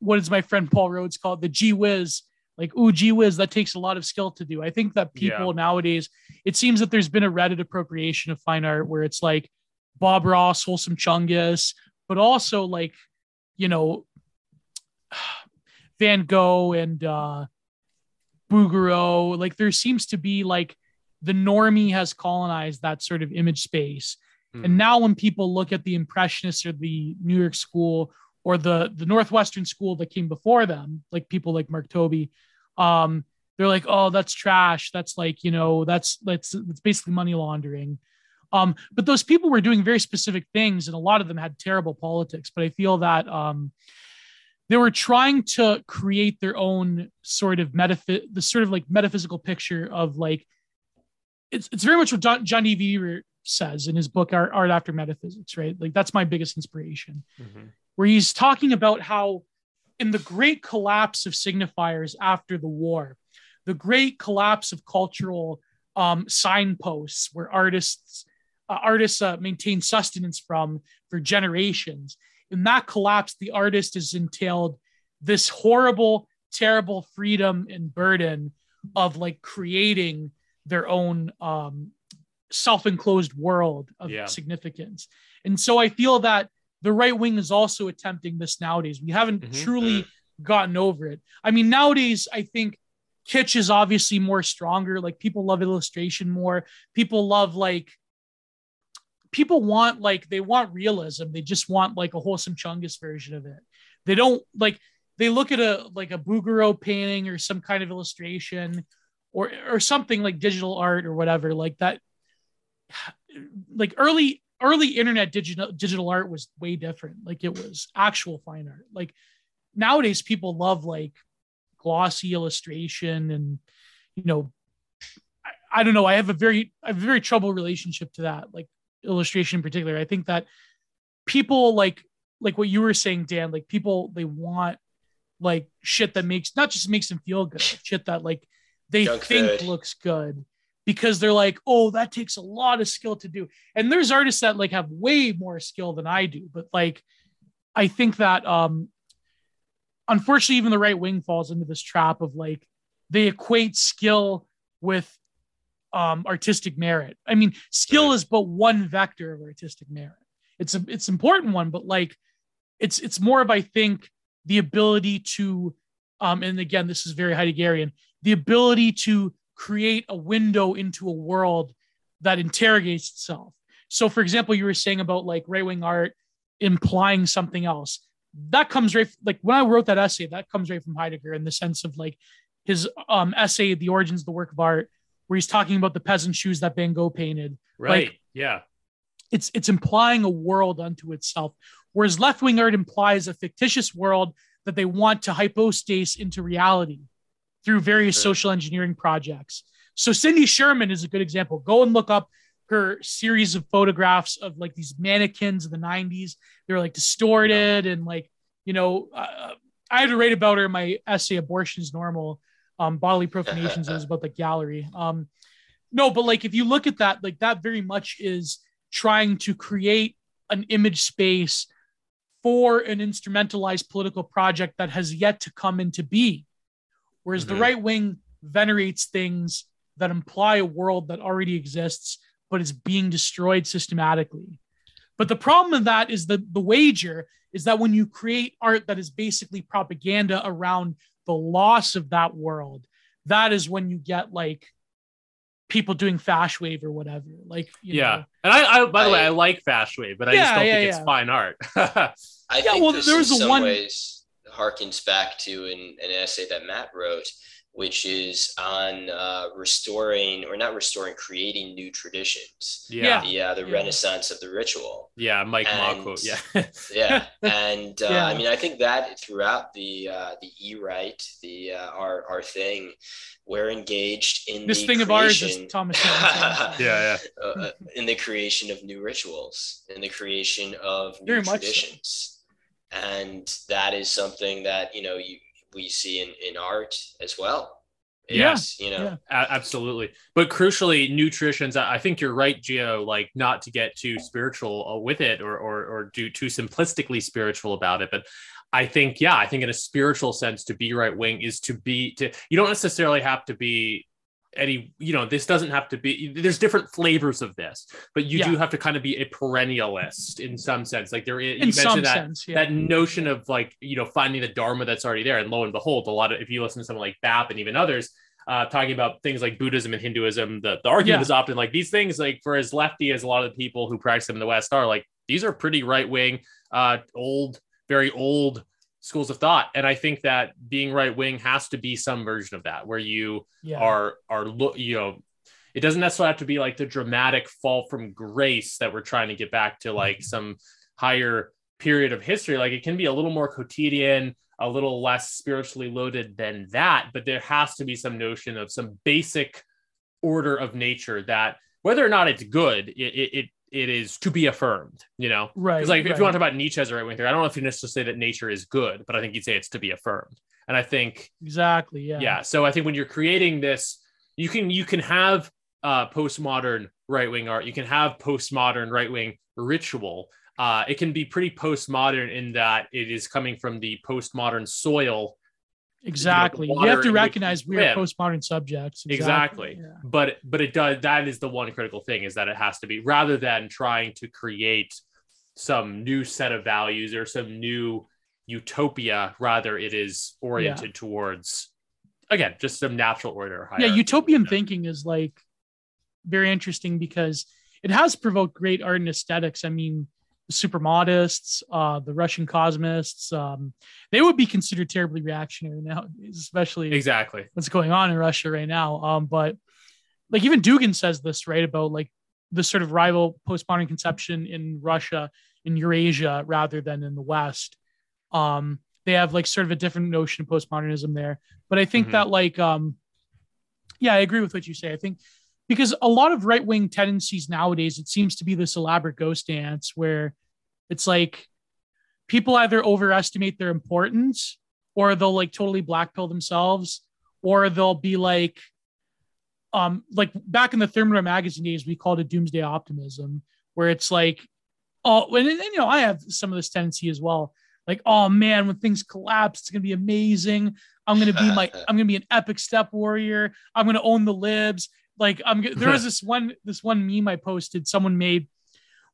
what is my friend paul rhodes called? The gee whiz like ooh gee whiz that takes a lot of skill to do. I think that people nowadays it seems that there's been a reddit appropriation of fine art where it's like bob ross wholesome chungus but also like you know van gogh and uh bouguereau. Like there seems to be like the normie has colonized that sort of image space.
Hmm.
and now when people look at the impressionists or the new york school or the the northwestern school that came before them like people like mark tobey um they're like oh that's trash that's like you know that's that's that's basically money laundering um but those people were doing very specific things and a lot of them had terrible politics but i feel that um they were trying to create their own sort of metaphy- the sort of like metaphysical picture of like it's, it's very much what John, John D. Says in his book Art, Art After Metaphysics, right? Like that's my biggest inspiration
Mhm.
Where he's talking about how in the great collapse of signifiers after the war, the great collapse of cultural um, signposts where artists uh, artists uh, maintain sustenance from for generations. In that collapse, the artist is entailed this horrible, terrible freedom and burden of like creating their own um, self-enclosed world of
Yeah.
significance. And so I feel that the right wing is also attempting this nowadays. We haven't
Mhm.
truly gotten over it. I mean, nowadays, I think kitsch is obviously more stronger. Like people love illustration more. People love like people want like they want realism. They just want like a wholesome Chungus version of it. They don't like they look at a like a Bouguereau painting or some kind of illustration or or something like digital art or whatever like that like early early internet digital digital art was way different. Like it was actual fine art. Like nowadays people love like glossy illustration and you know I, I don't know. I have a very i have a very troubled relationship to that like illustration in particular. I think that people like like what you were saying dan like people they want like shit that makes not just makes them feel good shit that like they
Junk
think
food.
looks good because they're like, oh, that takes a lot of skill to do. And there's artists that like have way more skill than I do, but like I think that um unfortunately even the right wing falls into this trap of like they equate skill with um artistic merit. I mean, skill is but one vector of artistic merit. It's a it's important one, but like it's it's more of I think the ability to um and again this is very Heideggerian, the ability to create a window into a world that interrogates itself. So, for example, you were saying about like right wing art implying something else. That comes right like when I wrote that essay, that comes right from Heidegger in the sense of like his um, essay, "The Origins of the Work of Art," where he's talking about the peasant shoes that Van Gogh painted.
Right.
Like,
yeah.
it's it's implying a world unto itself, whereas left wing art implies a fictitious world that they want to hypostase into reality through various
Sure.
social engineering projects. So Cindy Sherman is a good example. Go and look up her series of photographs of like these mannequins of the 90s. They're like distorted and like, you know, uh, I had to write about her in my essay, Abortion is Normal, um, Bodily Profanations. it was about the gallery. Um, no, but like if you look at that, like that very much is trying to create an image space for an instrumentalized political project that has yet to come into being. Whereas the
Mhm.
right wing venerates things that imply a world that already exists, but is being destroyed systematically. But the problem of that is the, the wager is that when you create art that is basically propaganda around the loss of that world, that is when you get like people doing fash wave or whatever. Like, you
Yeah.
know,
And I, I, by the way,
I-
I like Fash Wave, but I
Yeah,
just don't
yeah,
think
yeah.
it's fine art.
I
Yeah,
think
well,
this
there
in
was a
some
one-
ways harkens back to an, an essay that Matt wrote, which is on uh, restoring or not restoring, creating new traditions.
yeah.
The uh, the
Yeah.
renaissance of the ritual.
Yeah. Mike Ma quote. Yeah.
Yeah, and uh,
Yeah.
I mean, I think that throughout the uh, the e right, the uh, our our thing, we're engaged in
this
the
thing of ours is Thomas. Edison.
yeah.
uh, uh, in the creation of new rituals, in the creation of new
Very much so.
traditions, and that is something that you know you we see in in art as well.
Yeah,
you know,
yeah.
Absolutely. But crucially, nutritions. I I think you're right, Gio Like not to get too spiritual uh, with it, or or or do too simplistically spiritual about it. But I think, yeah, I think in a spiritual sense, to be right wing is to be to. You don't necessarily have to be any. You know, this doesn't have to be. There's different flavors of this, but you do have to kind of be a perennialist in some sense. Like there is.
In
you
some
mentioned that
sense, yeah.
that notion of like you know finding the dharma that's already there and lo and behold a lot of if you listen to someone like bap and even others uh, talking about things like buddhism and hinduism the, the argument
Yeah.
is often like these things like for as lefty as a lot of the people who practice them in the west are like these are pretty right wing uh, old very old schools of thought. And i think that being right wing has to be some version of that where you
yeah.
are are look you know it doesn't necessarily have to be like the dramatic fall from grace that we're trying to get back to mm-hmm. like some higher period of history. Like it can be a little more quotidian a little less spiritually loaded than that but there has to be some notion of some basic order of nature that whether or not it's good it it, it, is to be affirmed you know
right.
because like if
right.
you want to talk about Nietzsche as a right wing theory, I don't know if you necessarily say that nature is good, but I think you'd say it's to be affirmed. And I think
exactly, yeah.
yeah so i think when you're creating this you can you can have uh postmodern right-wing art you can have postmodern right-wing ritual uh it can be pretty postmodern in that it is coming from the postmodern soil
Exactly. You,
water
have to recognize we are postmodern subjects.
exactly,
Yeah.
but but it does that is the one critical thing is that it has to be rather than trying to create some new set of values or some new utopia rather it is oriented towards again just some natural order
Yeah,
hierarchy.
utopian
Yeah.
thinking is like very interesting because it has provoked great art and aesthetics. I mean, the suprematists, uh, the Russian cosmists, um, they would be considered terribly reactionary now, especially
exactly
what's going on in Russia right now. Um, but like even Dugin says this right about like the sort of rival postmodern conception in Russia in Eurasia rather than in the West. Um, they have like sort of a different notion of postmodernism there. But I think
Mhm.
that like um, yeah, I agree with what you say. I think because a lot of right wing tendencies nowadays, it seems to be this elaborate ghost dance where it's like people either overestimate their importance or they'll like totally blackpill themselves or they'll be like um like back in the Thermidor magazine days, we called it doomsday optimism, where it's like, oh, and, and you know, I have some of this tendency as well. Like, oh man, when things collapse, it's gonna be amazing. I'm gonna be my, I'm gonna be an epic steppe warrior. I'm gonna own the libs. Like, I'm. There was this one, this one meme I posted. Someone made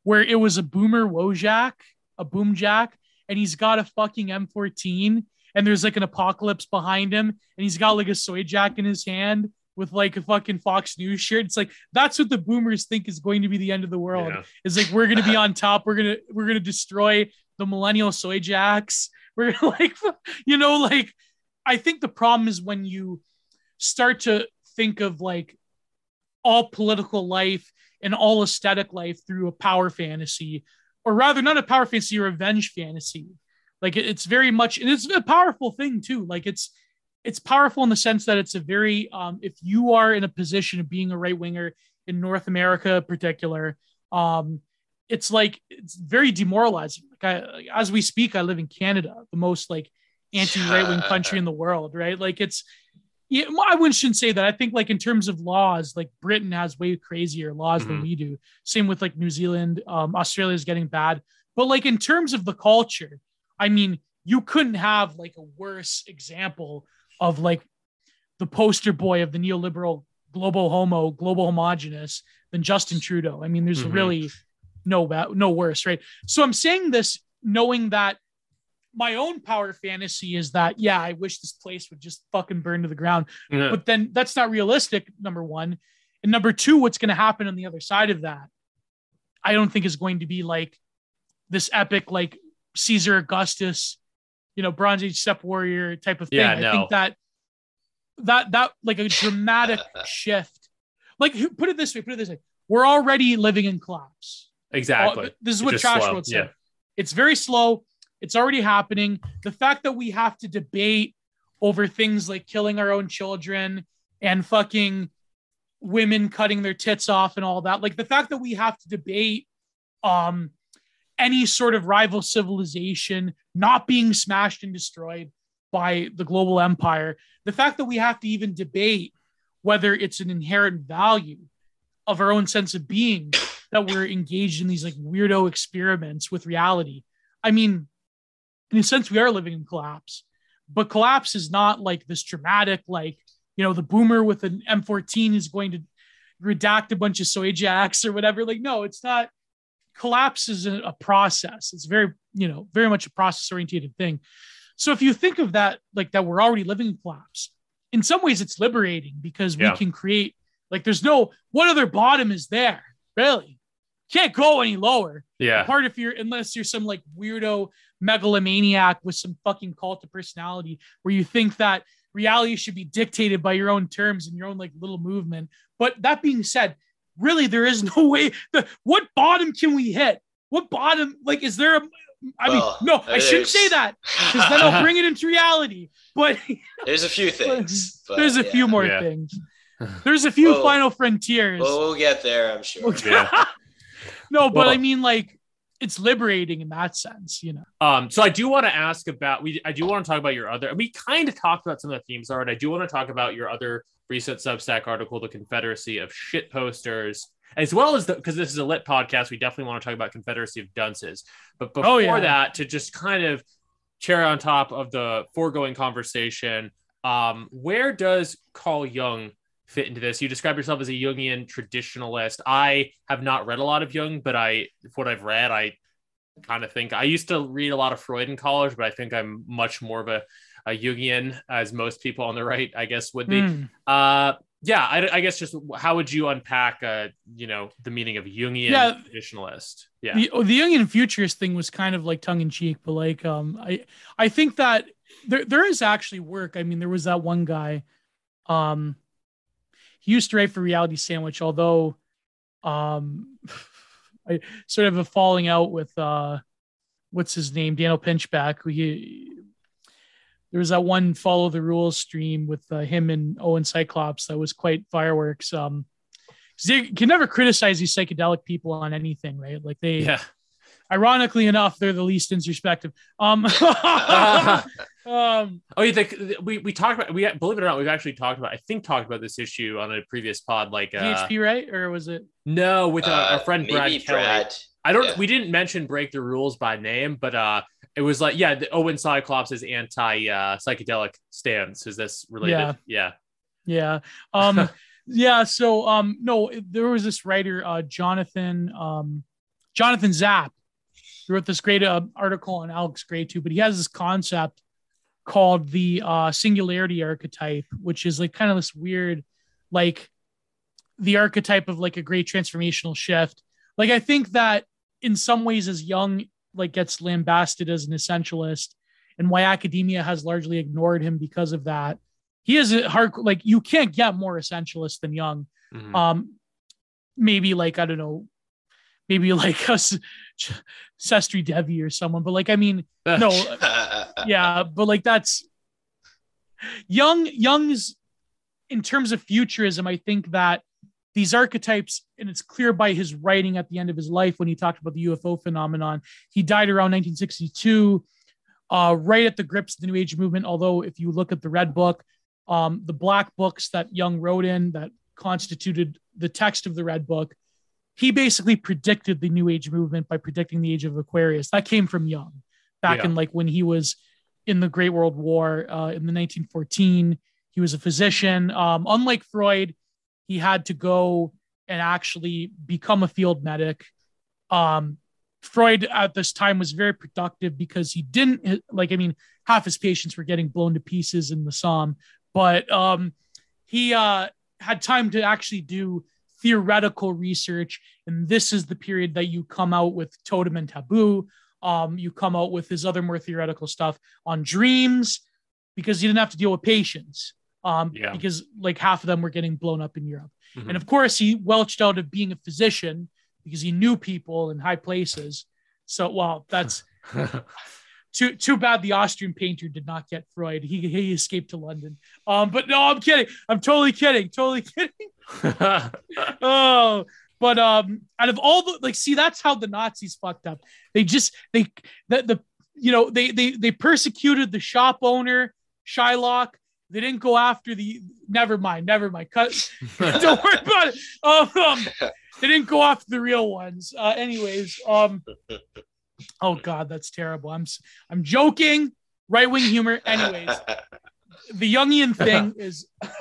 where it was a boomer Wojak, a boomjack, and he's got a fucking M14, and there's like an apocalypse behind him, and he's got like a soy jack in his hand with like a fucking Fox News shirt. It's like that's what the boomers think is going to be the end of the world.
Yeah.
Is like we're gonna be on top. We're gonna we're gonna destroy the millennial soy jacks. We're gonna like you know like I think the problem is when you start to think of like all political life and all aesthetic life through a power fantasy, or rather, not a power fantasy, a revenge fantasy. Like it- it's very much, and it's a powerful thing too. Like it's it's powerful in the sense that it's a very um, if you are in a position of being a right winger in North America, in particular, um, it's like it's very demoralizing. Like I, as we speak, I live in Canada, the most like anti right wing country in the world, right? Like it's yeah, I wouldn't shouldn't say that. I think like in terms of laws, like Britain has way crazier laws than
Mhm.
we do. Same with like New Zealand. Um, Australia is getting bad, but like in terms of the culture, I mean, you couldn't have like a worse example of like the poster boy of the neoliberal global homo, global homogenous than Justin Trudeau. I mean, there's
Mhm.
really no no worse, right? So I'm saying this knowing that my own power fantasy is that yeah, I wish this place would just fucking burn to the ground.
Yeah.
But then that's not realistic, number one. And number two, what's going to happen on the other side of that? I don't think is going to be like this epic, like Caesar Augustus, you know, Bronze Age steppe warrior type of thing.
Yeah,
I think that that that like a dramatic shift. Like put it this way, put it this way. We're already living in collapse.
exactly.
This is what
just
Trash
slow,
World said.
yeah.
It's very slow. It's already happening. The fact that we have to debate over things like killing our own children and fucking women cutting their tits off and all that, like the fact that we have to debate um, any sort of rival civilization not being smashed and destroyed by the global empire, the fact that we have to even debate whether it's an inherent value of our own sense of being that we're engaged in these like weirdo experiments with reality. I mean, in a sense, we are living in collapse, but collapse is not like this dramatic, like, you know, the boomer with an M14 is going to redact a bunch of soy jacks or whatever. Like, no, it's not. Collapse is a, a process. It's very, you know, very much a process oriented thing. So if you think of that, like that we're already living in collapse, in some ways it's liberating because we
Yeah.
can create, like, there's no, what other bottom is there? Really? Can't go any lower
Yeah.
apart if you're unless you're some like weirdo megalomaniac with some fucking cult of personality where you think that reality should be dictated by your own terms and your own like little movement but that being said really there is no way the what bottom can we hit what bottom like is there a i
Well,
mean oh, no i shouldn't say that because then i'll bring it into reality but
There's a few things. but
there's a
yeah.
few more
Yeah.
things there's a few
Well-
final frontiers
Well, we'll get there, I'm sure.
Yeah.
no but
Well-
i mean like it's liberating in that sense you know
Um, so I do want to ask about we I do want to talk about your other we kind of talked about some of the themes already. I do want to talk about your other recent Substack article, The Confederacy of Shit Posters, as well as the because this is a lit podcast, we definitely want to talk about Confederacy of Dunces. But before
Oh, yeah.
that, to just kind of cherry on top of the foregoing conversation, um, where does Carl Jung fit into this? You describe yourself as a Jungian traditionalist. I have not read a lot of Jung, but I what I've read, I kind of think I used to read a lot of Freud in college, but I think I'm much more of a, a Jungian, as most people on the right, I guess, would be.
Hmm.
Uh, yeah, I, I guess just how would you unpack, uh, you know, the meaning of Jungian
Yeah.
traditionalist? Yeah,
the oh, the Jungian futurist thing was kind of like tongue in cheek, but like um I I think that there there is actually work. I mean, there was that one guy, um, he used to write for Reality Sandwich, although, um, I sort of a falling out with uh, what's his name, Daniel Pinchbeck, who he. There was that one follow the rules stream with uh, him and Owen Cyclops that was quite fireworks. Um, you can never criticize these psychedelic people on anything, right? Like they,
yeah,
Ironically enough, they're the least introspective. Um, um,
Oh, yeah, the, we we talked about we believe it or not, we've actually talked about I think talked about this issue on a previous pod. Like, uh,
PHP, right? Or was it?
no, with uh, our
Uh,
friend Brad Kelly.
Brad.
I don't.
yeah.
We didn't mention break the rules by name, but uh, it was like yeah, the Owen Cyclops' is anti uh, psychedelic stance. Is this related?
Yeah.
Yeah.
Yeah. Um, yeah. So, um, no, there was this writer, uh, Jonathan, um, Jonathan Zap, who wrote this great uh, article on Alex Grey too, but he has this concept called the uh, singularity archetype, which is like kind of this weird, like the archetype of like a great transformational shift. Like, I think that in some ways, as Jung like gets lambasted as an essentialist, and why academia has largely ignored him because of that he is a hard like you can't get more essentialist than jung
Mhm.
um maybe like i don't know maybe like a S- savitri devi or someone but like i mean no yeah but like that's jung jung's in terms of futurism i think that these archetypes and it's clear by his writing at the end of his life when he talked about the ufo phenomenon he died around 1962 uh, right at the grips of the new age movement although if you look at the red book um, the black books that jung wrote in that constituted the text of the red book he basically predicted the new age movement by predicting the age of aquarius. That came from jung back
Yeah.
in like when he was in the great world war uh, in the 1914 he was a physician. Um, unlike freud he had to go and actually become a field medic. Um, freud at this time was very productive because he didn't like i mean half his patients were getting blown to pieces in the Somme but um, he uh, had time to actually do theoretical research and this is the period that you come out with totem and taboo um, you come out with his other more theoretical stuff on dreams because you didn't have to deal with patients um,
Yeah.
because like half of them were getting blown up in europe
Mhm.
and of course he welched out of being a physician because he knew people in high places so well that's too too bad the Austrian painter did not get Freud. He he escaped to London. Um, but no, I'm kidding. I'm totally kidding. Totally kidding. Oh, but um, out of all the like, see, that's how the Nazis fucked up. They just they the the you know they they they persecuted the shop owner Shylock. They didn't go after the. Never mind. Never mind. Cut. Don't worry about it. Um, um, they didn't go after the real ones. Uh, anyways, um, oh god, that's terrible. I'm I'm joking. Right wing humor. Anyways, the Jungian thing is,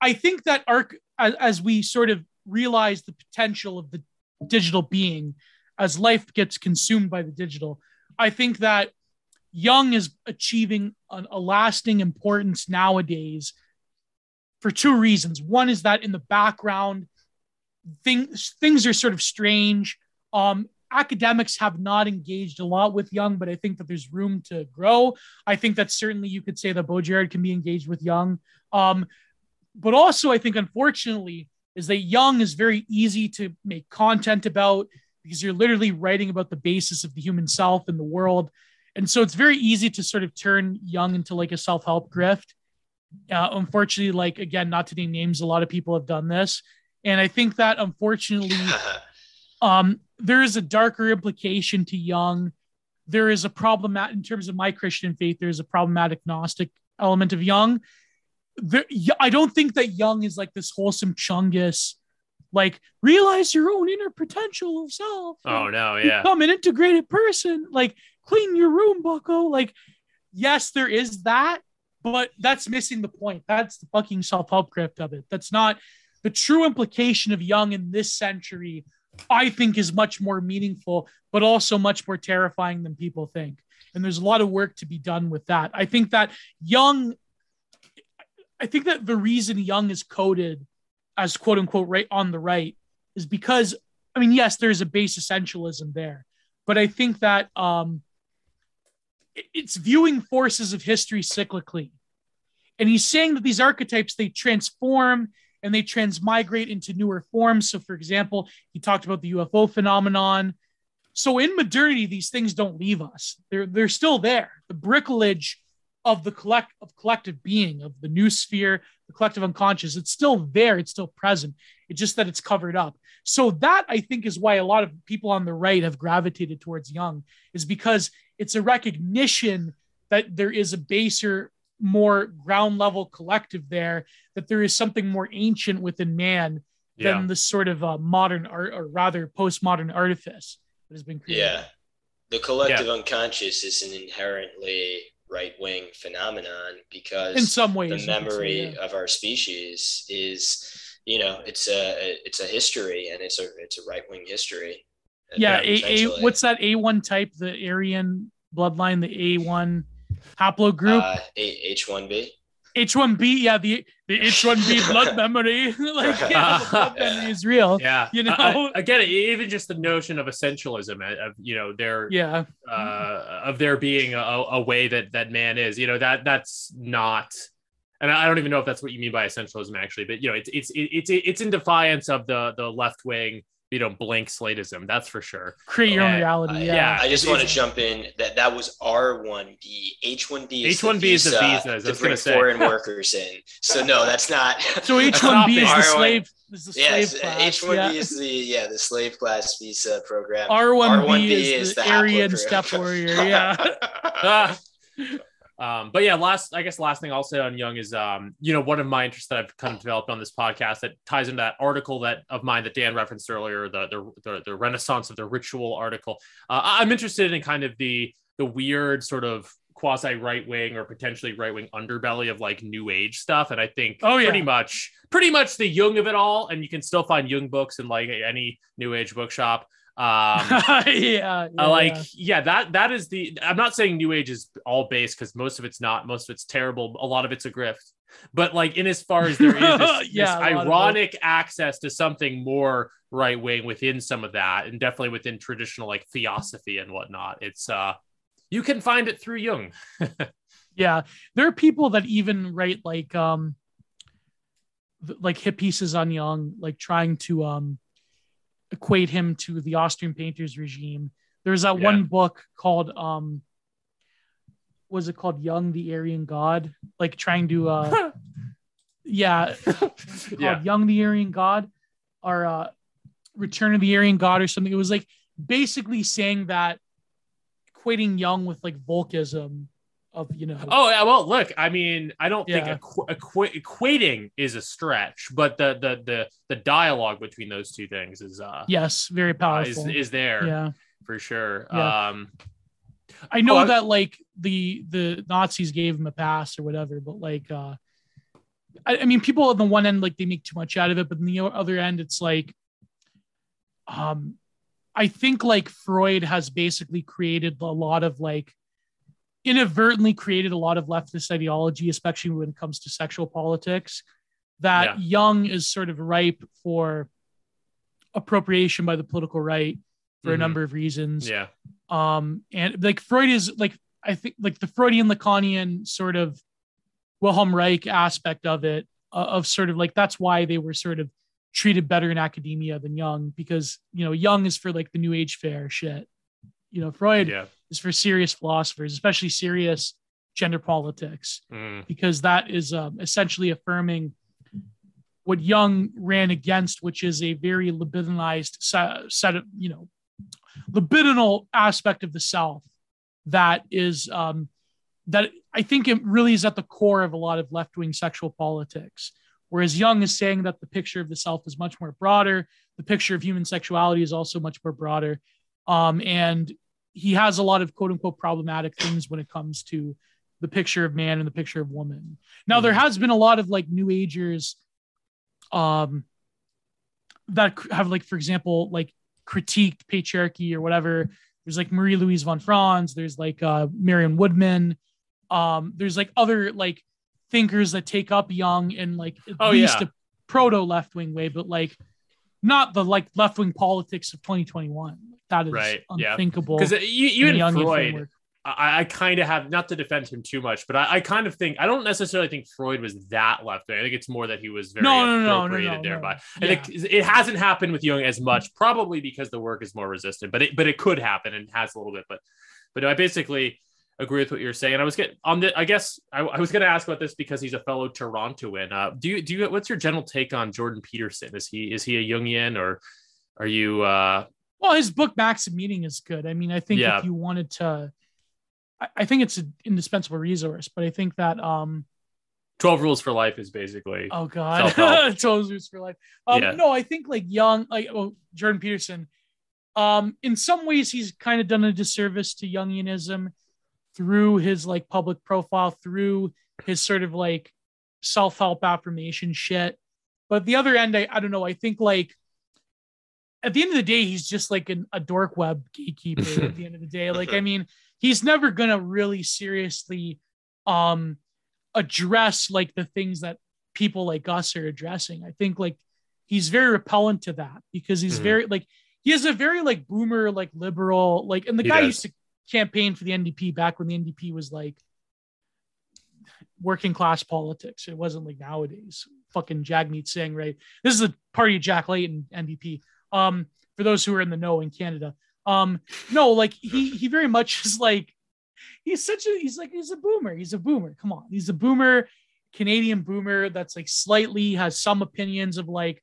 I think that arc as, as we sort of realize the potential of the digital being as life gets consumed by the digital, I think that Jung is achieving an, a lasting importance nowadays for two reasons. One is that in the background, things things are sort of strange. Um, academics have not engaged a lot with Jung, but I think that there's room to grow. I think that certainly you could say that Baudrillard can be engaged with Jung. Um, but also, I think unfortunately, is that Jung is very easy to make content about because you're literally writing about the basis of the human self and the world. And so it's very easy to sort of turn Jung into like a self help grift. Uh, unfortunately, like again, not to name names, a lot of people have done this. And I think that unfortunately, um, there is a darker implication to Jung. There is a problem in terms of my Christian faith. There's a problematic Gnostic element of Jung. There, I don't think that Jung is like this wholesome Chungus, like realize your own inner potential of self.
oh no, yeah.
Become an integrated person. Like clean your room, Bucko. Like, yes, there is that, but that's missing the point. That's the fucking self-help grift of it. That's not the true implication of Jung in this century. I think is much more meaningful, but also much more terrifying than people think. And there's a lot of work to be done with that. I think that Jung, I think that the reason Jung is coded as quote unquote right on the right is because, I mean, yes, there's a base essentialism there, but I think that um, it's viewing forces of history cyclically. And he's saying that these archetypes they transform and they transmigrate into newer forms. So, for example, he talked about the UFO phenomenon. So, in modernity, these things don't leave us; they're they're still there. The bricolage of the collect of collective being of the noosphere, the collective unconscious. It's still there, it's still present. It's just that it's covered up. So that I think is why a lot of people on the right have gravitated towards Jung, is because it's a recognition that there is a baser, more ground level collective there, that there is something more ancient within man
Yeah.
than the sort of uh, modern art, or rather postmodern artifice that has been created.
Yeah. The collective unconscious is an inherently right wing phenomenon because
In some ways,
the
you could say,
memory
yeah.
of our species is, you know, it's a it's a history and it's a it's a right wing history.
yeah, a, a, what's that A1 type, the Aryan bloodline, the A1 haplogroup,
uh, H one B?
H1B, yeah, the the H1B blood memory, like yeah, the blood memory is real.
Yeah,
You
I- I-
know?
again, even just the notion of essentialism uh, of you know their
Yeah,
uh, of there being a, a way that that man is, you know that that's not, and I don't even know if that's what you mean by essentialism actually, but you know it's it's it's it's in defiance of the the left wing you know blank slatism, that's for sure.
create your own
Yeah,
reality.
I,
Yeah,
yeah.
I just want to jump in that that was R one B. H one B is
H1B
the
is the
visa
visas, I
to bring
say.
foreign workers in. So no, that's not.
So H1B
it.
is the slave. Is the slave
Yes. H one
yeah.
B is the yeah the slave class visa program.
R1B,
R1B
is,
is
the,
the
Aryan
haplogroup.
steppe warrior. Yeah.
Ah. Um, but yeah, last I guess last thing I'll say on Jung is um, you know, one of my interests that I've kind of developed on this podcast that ties into that article that of mine that Dan referenced earlier, the the the, the Renaissance of the Ritual article. Uh, I'm interested in kind of the the weird sort of quasi right wing or potentially right wing underbelly of like new age stuff, and I think
Oh, yeah.
pretty much pretty much the Jung of it all, and you can still find Jung books in like any new age bookshop. Um,
yeah, yeah,
uh, like
yeah.
yeah that that is the i'm not saying new age is all base because most of it's not most of it's terrible a lot of it's a grift but like in as far as there is this,
Yeah,
this
a lot of it.
ironic access to something more right wing within some of that and definitely within traditional like theosophy and whatnot it's uh you can find it through jung
yeah there are people that even write like um like hit pieces on jung like trying to um equate him to the austrian painters regime. There's that
Yeah.
one book called um was it called jung the aryan god? Like trying to uh yeah. Called
yeah.
Jung the aryan god or uh return of the aryan god or something. It was like basically saying that equating jung with like volkism of you know
oh yeah well look i mean i don't
Yeah.
think equ- equ- equating is a stretch but the the the the dialogue between those two things is uh
Yes, very
uh,
powerful.
is, is there
yeah,
for sure.
Yeah.
Um,
I know
Oh,
that like the the Nazis gave him a pass or whatever, but like, uh I, I mean, people on the one end like they make too much out of it, but on the other end, it's like, um, I think like Freud has basically created a lot of like inadvertently created a lot of leftist ideology, especially when it comes to sexual politics. That Jung is sort of ripe for appropriation by the political right for
Mhm.
a number of reasons
yeah,
um and like freud is like i think like the freudian lacanian sort of wilhelm reich aspect of it uh, of sort of like that's why they were sort of treated better in academia than jung because you know jung is for like the new age fair shit you know freud
yeah,
is for serious philosophers especially serious gender politics
Mm,
because that is um, essentially affirming what Jung ran against, which is a very libidinized set, set of, you know, libidinal aspect of the self that is, um, that I think it really is at the core of a lot of left wing sexual politics. Whereas Jung is saying that the picture of the self is much more broader, the picture of human sexuality is also much more broader. Um, and he has a lot of quote unquote problematic things when it comes to the picture of man and the picture of woman. Now there
Mhm.
has been a lot of like new agers um that have like for example like critiqued patriarchy or whatever. There's like Marie Louise von Franz, there's like uh Marion Woodman. Um there's like other like thinkers that take up jung in like at
Oh,
least
yeah.
a proto left wing way, but like not the like left wing politics of 2021. That is
Right, yeah.
unthinkable.
because
in
even
the
Freud,
framework.
I, I kind of have not to defend him too much, but I, I kind of think I don't necessarily think Freud was that left wing. I think it's more that he was very
No, no, no, no, no,
appropriated
no,
thereby.
no.
And
Yeah.
it, it hasn't happened with Jung as much, probably because the work is more resistant. But it but it could happen and has a little bit. But but I basically agree with what you're saying. I was getting on the. I guess I, I was going to ask about this because he's a fellow Torontoan. Uh, do you do you? What's your general take on Jordan Peterson? Is he is he a Jungian or are you? uh
Well, his book Maps of Meaning is good. I mean, I think
Yeah.
if you wanted to, I, I think it's an indispensable resource. But I think that um,
Twelve Rules for Life is basically.
oh god,
Self-help.
For life. Um,
Yeah.
no, I think like young, like oh, Jordan Peterson. Um, in some ways, he's kind of done a disservice to Jungianism through his like public profile, through his sort of like self-help affirmation shit. But the other end, I, I don't know. I think like at the end of the day, he's just like an, a dork web gatekeeper at the end of the day. Like, I mean, he's never gonna really seriously um address like the things that people like us are addressing. I think like he's very repellent to that because he's
Mhm.
very like he has a very like boomer, like liberal, like and the
He
guy
does.
used to campaign for the NDP back when the NDP was like working class politics. It wasn't like nowadays. Fucking Jagmeet Singh, right? This is the party of Jack Layton, NDP. Um, for those who are in the know in Canada. Um, no, like he he very much is like he's such a he's like he's a boomer. He's a boomer. Come on, he's a boomer, Canadian boomer that's like slightly has some opinions of like,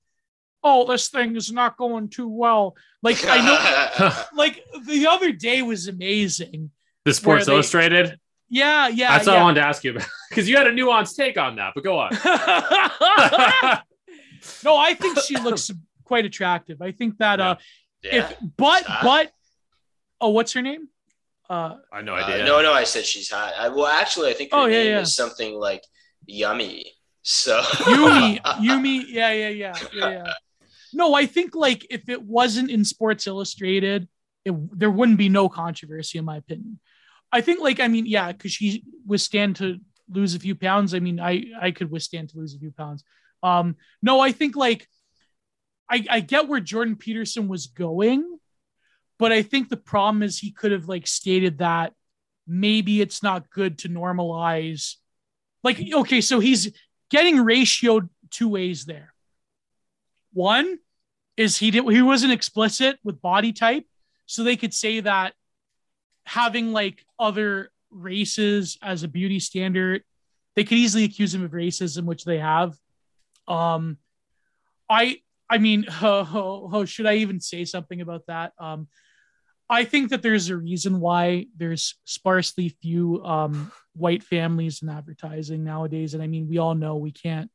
oh, this thing is not going too well. Like I know, like the other day was amazing.
The Sports
they-
Illustrated.
Yeah, yeah.
That's what
yeah.
I wanted to ask you about because you had a nuanced take on that. But go on.
no, I think she looks quite attractive. I think that uh
yeah.
if but
Hot.
but oh what's her name? Uh
I have no
Uh, no, no, I said she's hot. I, well, actually, I think her
Oh, yeah,
name
yeah.
is something like Yummy. So
Yumi, Yumi, yeah, yeah, yeah, yeah, yeah. No, I think like if it wasn't in Sports Illustrated, it, there wouldn't be no controversy, in my opinion. I think like I mean, yeah, because she withstand to lose a few pounds. I mean, I I could withstand to lose a few pounds. Um, no, I think like I I get where Jordan Peterson was going, but I think the problem is he could have like stated that maybe it's not good to normalize. Like, okay, so he's getting ratioed two ways there. One is he did he wasn't explicit with body type, so they could say that having like other races as a beauty standard, they could easily accuse him of racism, which they have. Um, I I mean, oh, oh, should I even say something about that? Um, I think that there's a reason why there's sparsely few um, white families in advertising nowadays, and I mean, we all know we can't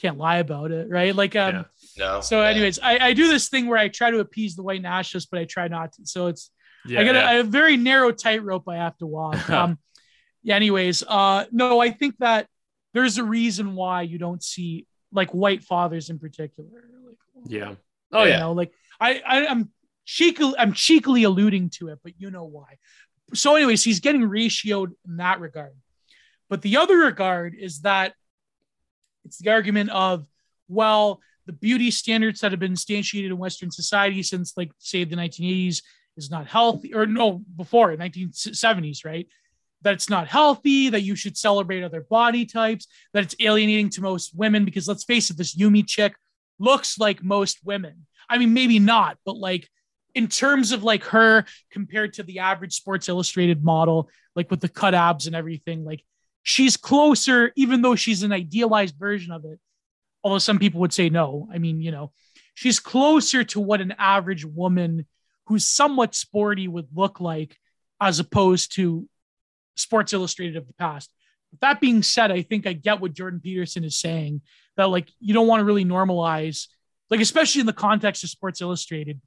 can't lie about it, right? Like, um,
Yeah.
no.
so,
yeah.
anyways, I, I do this thing where I try to appease the white nationalists, but I try not to. So it's
Yeah,
I got
yeah.
a, a very narrow tightrope I have to walk. um, yeah. Anyways, uh, no, I think that there's a reason why you don't see like white fathers in particular. Like,
yeah. Oh
you
yeah.
know, like I, I I'm cheekily I'm cheekily alluding to it, but you know why. So, anyways, he's getting ratioed in that regard. But the other regard is that it's the argument of, well, the beauty standards that have been instantiated in Western society since, like, say, the 1980s is not healthy, or no, before 1970s, right? That it's not healthy, that you should celebrate other body types, that it's alienating to most women. Because let's face it, this Yumi chick looks like most women. I mean, maybe not, but like in terms of like her compared to the average Sports Illustrated model, like with the cut abs and everything, like she's closer, even though she's an idealized version of it. Although some people would say no. I mean, you know, she's closer to what an average woman who's somewhat sporty would look like as opposed to Sports Illustrated of the past. With that being said, I think I get what Jordan Peterson is saying that like you don't want to really normalize, like especially in the context of Sports Illustrated,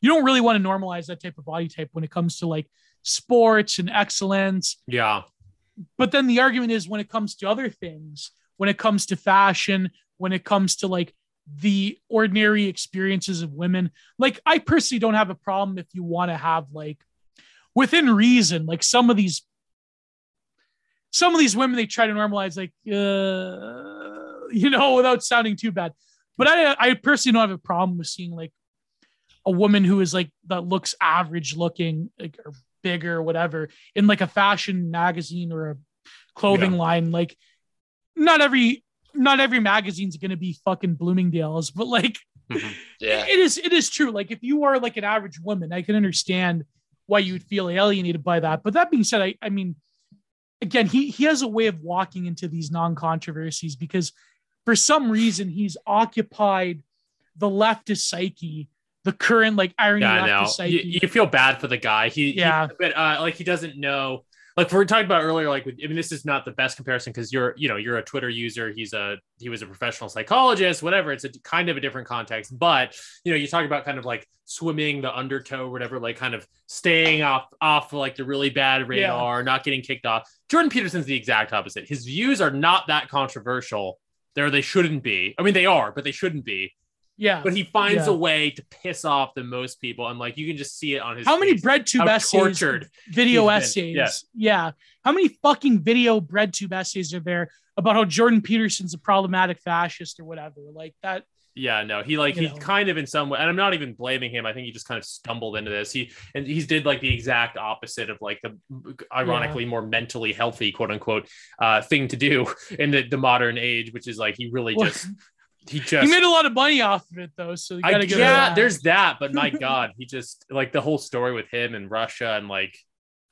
you don't really want to normalize that type of body type when it comes to like sports and excellence.
Yeah.
But then the argument is when it comes to other things, when it comes to fashion, when it comes to like the ordinary experiences of women, like I personally don't have a problem if you want to have like within reason, like some of these some of these women they try to normalize like uh, you know without sounding too bad but i i personally don't have a problem with seeing like a woman who is like that looks average looking like or bigger or whatever in like a fashion magazine or a clothing
Yeah.
line like not every not every magazine's going to be fucking bloomingdale's but like
Yeah.
it is it is true like if you are like an average woman i can understand why you would feel alienated by that. But that being said, I, I mean, again, he he has a way of walking into these non-controversies because for some reason he's occupied the leftist psyche, the current like irony
Yeah,
leftist
know.
psyche.
You, you feel bad for the guy. He, he-
Yeah.
but uh, like he doesn't know. Like we were talking about earlier, like with, I mean, this is not the best comparison because you're, you know, you're a Twitter user. He's a he was a professional psychologist, whatever. It's a kind of a different context, but you know, you talk about kind of like swimming the undertow, whatever, like kind of staying off off like the really bad radar, not getting kicked off. Jordan Peterson's the exact opposite. His views are not that controversial. There, they shouldn't be. I mean, they are, but they shouldn't be
yeah.
but he finds
Yeah.
a way to piss off the most people and like you can just see it on his
How many bread tube essays,
tortured
video essays?
Yeah.
Yeah. How many fucking video bread tube essays are there about how Jordan Peterson's a problematic fascist or whatever? Like that.
yeah no he like he
know.
kind of in some way and i'm not even blaming him i think he just kind of stumbled into this he and he's did like the exact opposite of like the ironically more mentally healthy quote unquote uh thing to do in the, the modern age which is like he really
Well,
just he just
he made a lot of money off of it though, so you gotta give it
yeah
that.
there's that but my god he just like the whole story with him and russia and like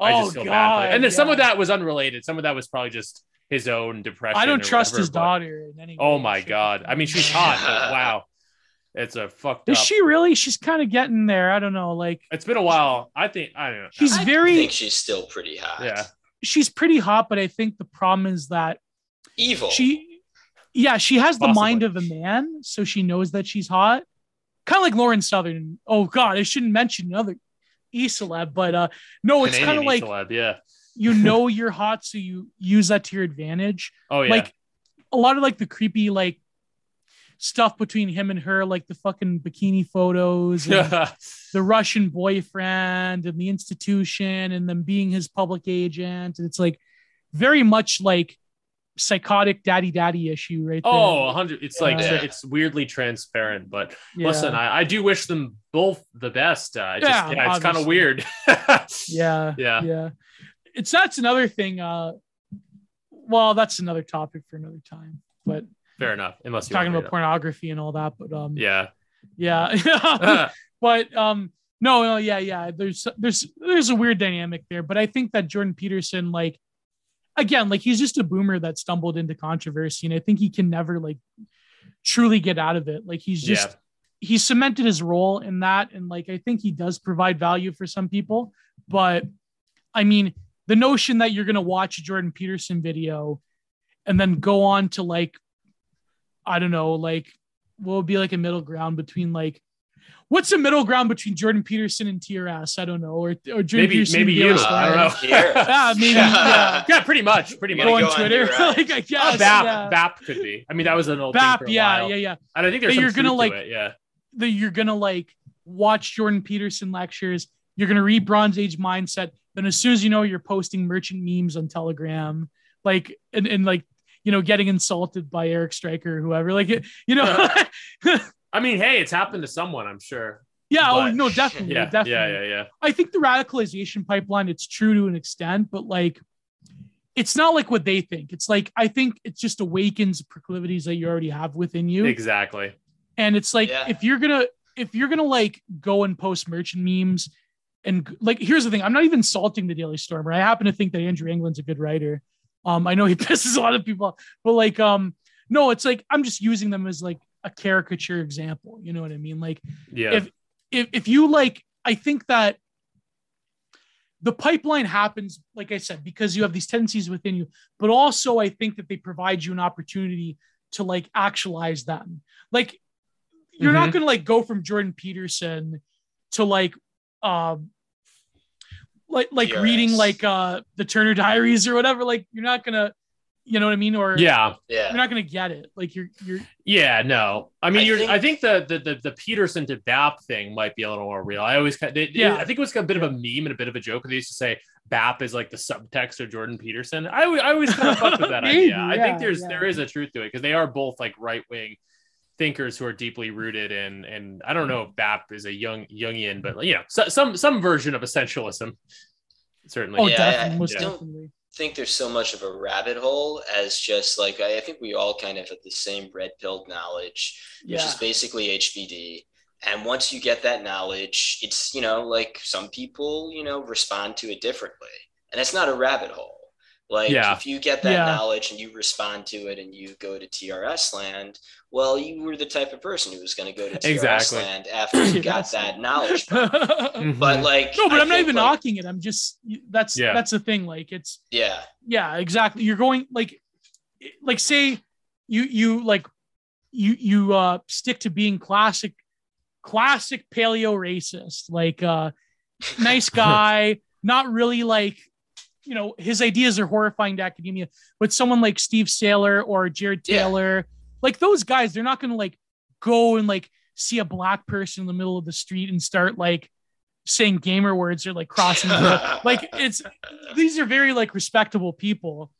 oh
I just oh, feel
god,
bad for it. And then some of that was unrelated. Some of that was probably just his own depression.
I don't trust
whatever,
his
but-
daughter in any.
Oh my god. I mean, she's hot, but wow. It's a fucked
Is
up.
she really? She's kind of getting there. I don't know. Like
It's been a while. I think I don't know.
she's
I
very,
think she's still pretty hot.
Yeah.
she's pretty hot, but I think the problem is that
Evil.
she, yeah, she has the
Possibly.
mind of a man, so she knows that she's hot. Kind of like Lauren Southern. Oh god, I shouldn't mention another e celeb, but uh, no, it's kind of like
yeah.
you know you're hot, so you use that to your advantage.
Oh yeah.
like a lot of like the creepy like stuff between him and her, like the fucking bikini photos, and the Russian boyfriend, and the institution, and them being his public agent. And it's like very much like psychotic daddy daddy issue right there.
oh, 100 it's like
Yeah.
it's weirdly transparent, but
Yeah.
listen, I, I do wish them both the best. Uh, just,
Yeah,
yeah, it's kind of weird.
yeah,
Yeah.
yeah. It's that's another thing. Uh, well, that's another topic for another time. But
Fair enough. Unless you're
talking about pornography and all that. But um,
yeah.
yeah. but um no no yeah yeah there's there's there's a weird dynamic there but i think that jordan peterson like again like he's just a boomer that stumbled into controversy and i think he can never like truly get out of it like he's just
Yeah.
he cemented his role in that and like i think he does provide value for some people but i mean the notion that you're going to watch a jordan peterson video and then go on to like i don't know like what would be like a middle ground between like what's the middle ground between jordan peterson and trs i don't know or, or jordan
maybe
peterson
maybe
and
you.
Daily
I don't know.
Yeah maybe yeah
yeah, pretty much. Pretty much.
go on
go on
twitter like i
Uh,
guess
BAP,
yeah.
BAP could be. I mean, that was an old
BAP,
thing for a
yeah
while.
yeah yeah
And I think there's
That
some
you're gonna, like-
it, yeah.
that you're gonna like watch Jordan Peterson lectures. You're gonna read Bronze Age mindset. Then as soon as you know you're posting merchant memes on Telegram, like and, and like you know getting insulted by Eric Stryker or whoever. Like you know,
I mean, hey, it's happened to someone, I'm sure.
yeah. Oh no, definitely,
Yeah,
definitely.
yeah, yeah, yeah.
I think the radicalization pipeline it's true to an extent, but like it's not like what they think. It's like I think it just awakens proclivities that you already have within you.
Exactly.
And it's like
Yeah.
if you're gonna if you're gonna like go and post merchant memes and like here's the thing, I'm not even salting the Daily Stormer. I happen to think that Andrew Anglin's a good writer. Um, I know he pisses a lot of people, off, but like um, no, it's like I'm just using them as like a caricature example. You know what I mean? Like
Yeah.
If- if if you like, I think that the pipeline happens, like I said, because you have these tendencies within you, but also I think that they provide you an opportunity to like actualize them. Like you're not
Mhm.
gonna like go from Jordan Peterson to like um like like
PRS.
reading like uh the Turner Diaries or whatever. Like you're not gonna, you know what I mean? Or
yeah.
Yeah.
you're not gonna get it. Like you're you're
Yeah, no. I mean,
I
you're.
think-
I think the, the the the Peterson to BAP thing might be a little more real. I always, kind they,
Yeah.
I think it was a bit of a meme and a bit of a joke. They used to say BAP is like the subtext of Jordan Peterson. I, always- I always kind of fucked with that
Maybe,
idea. I think there's
yeah.
there is a truth to it because they are both like right wing thinkers who are deeply rooted in. And I don't know if BAP is a young Jungian, but you know, so, some some version of essentialism. Certainly.
oh
Yeah,
definitely
I
most
don't-
definitely.
Think there's so much of a rabbit hole as just like I, I think we all kind of have the same red pilled knowledge, which is basically HBD. and once you get that knowledge it's you know like some people you know respond to it differently. And it's not a rabbit hole like
Yeah.
if you get that
Yeah.
knowledge and you respond to it and you go to trs land well you were the type of person who was going to go to trs
Exactly.
land after you got that knowledge but like no,
but
I
I'm not even
like,
knocking it. I'm just that's
Yeah.
that's the thing. Like it's
yeah
yeah, exactly. You're going like like say you you like you you uh stick to being classic classic paleo racist like uh nice guy not really like you know his ideas are horrifying to academia but someone like steve sailer or jared
Yeah.
taylor like those guys they're not gonna like go and like see a black person in the middle of the street and start like saying gamer words or like crossing like it's these are very like respectable people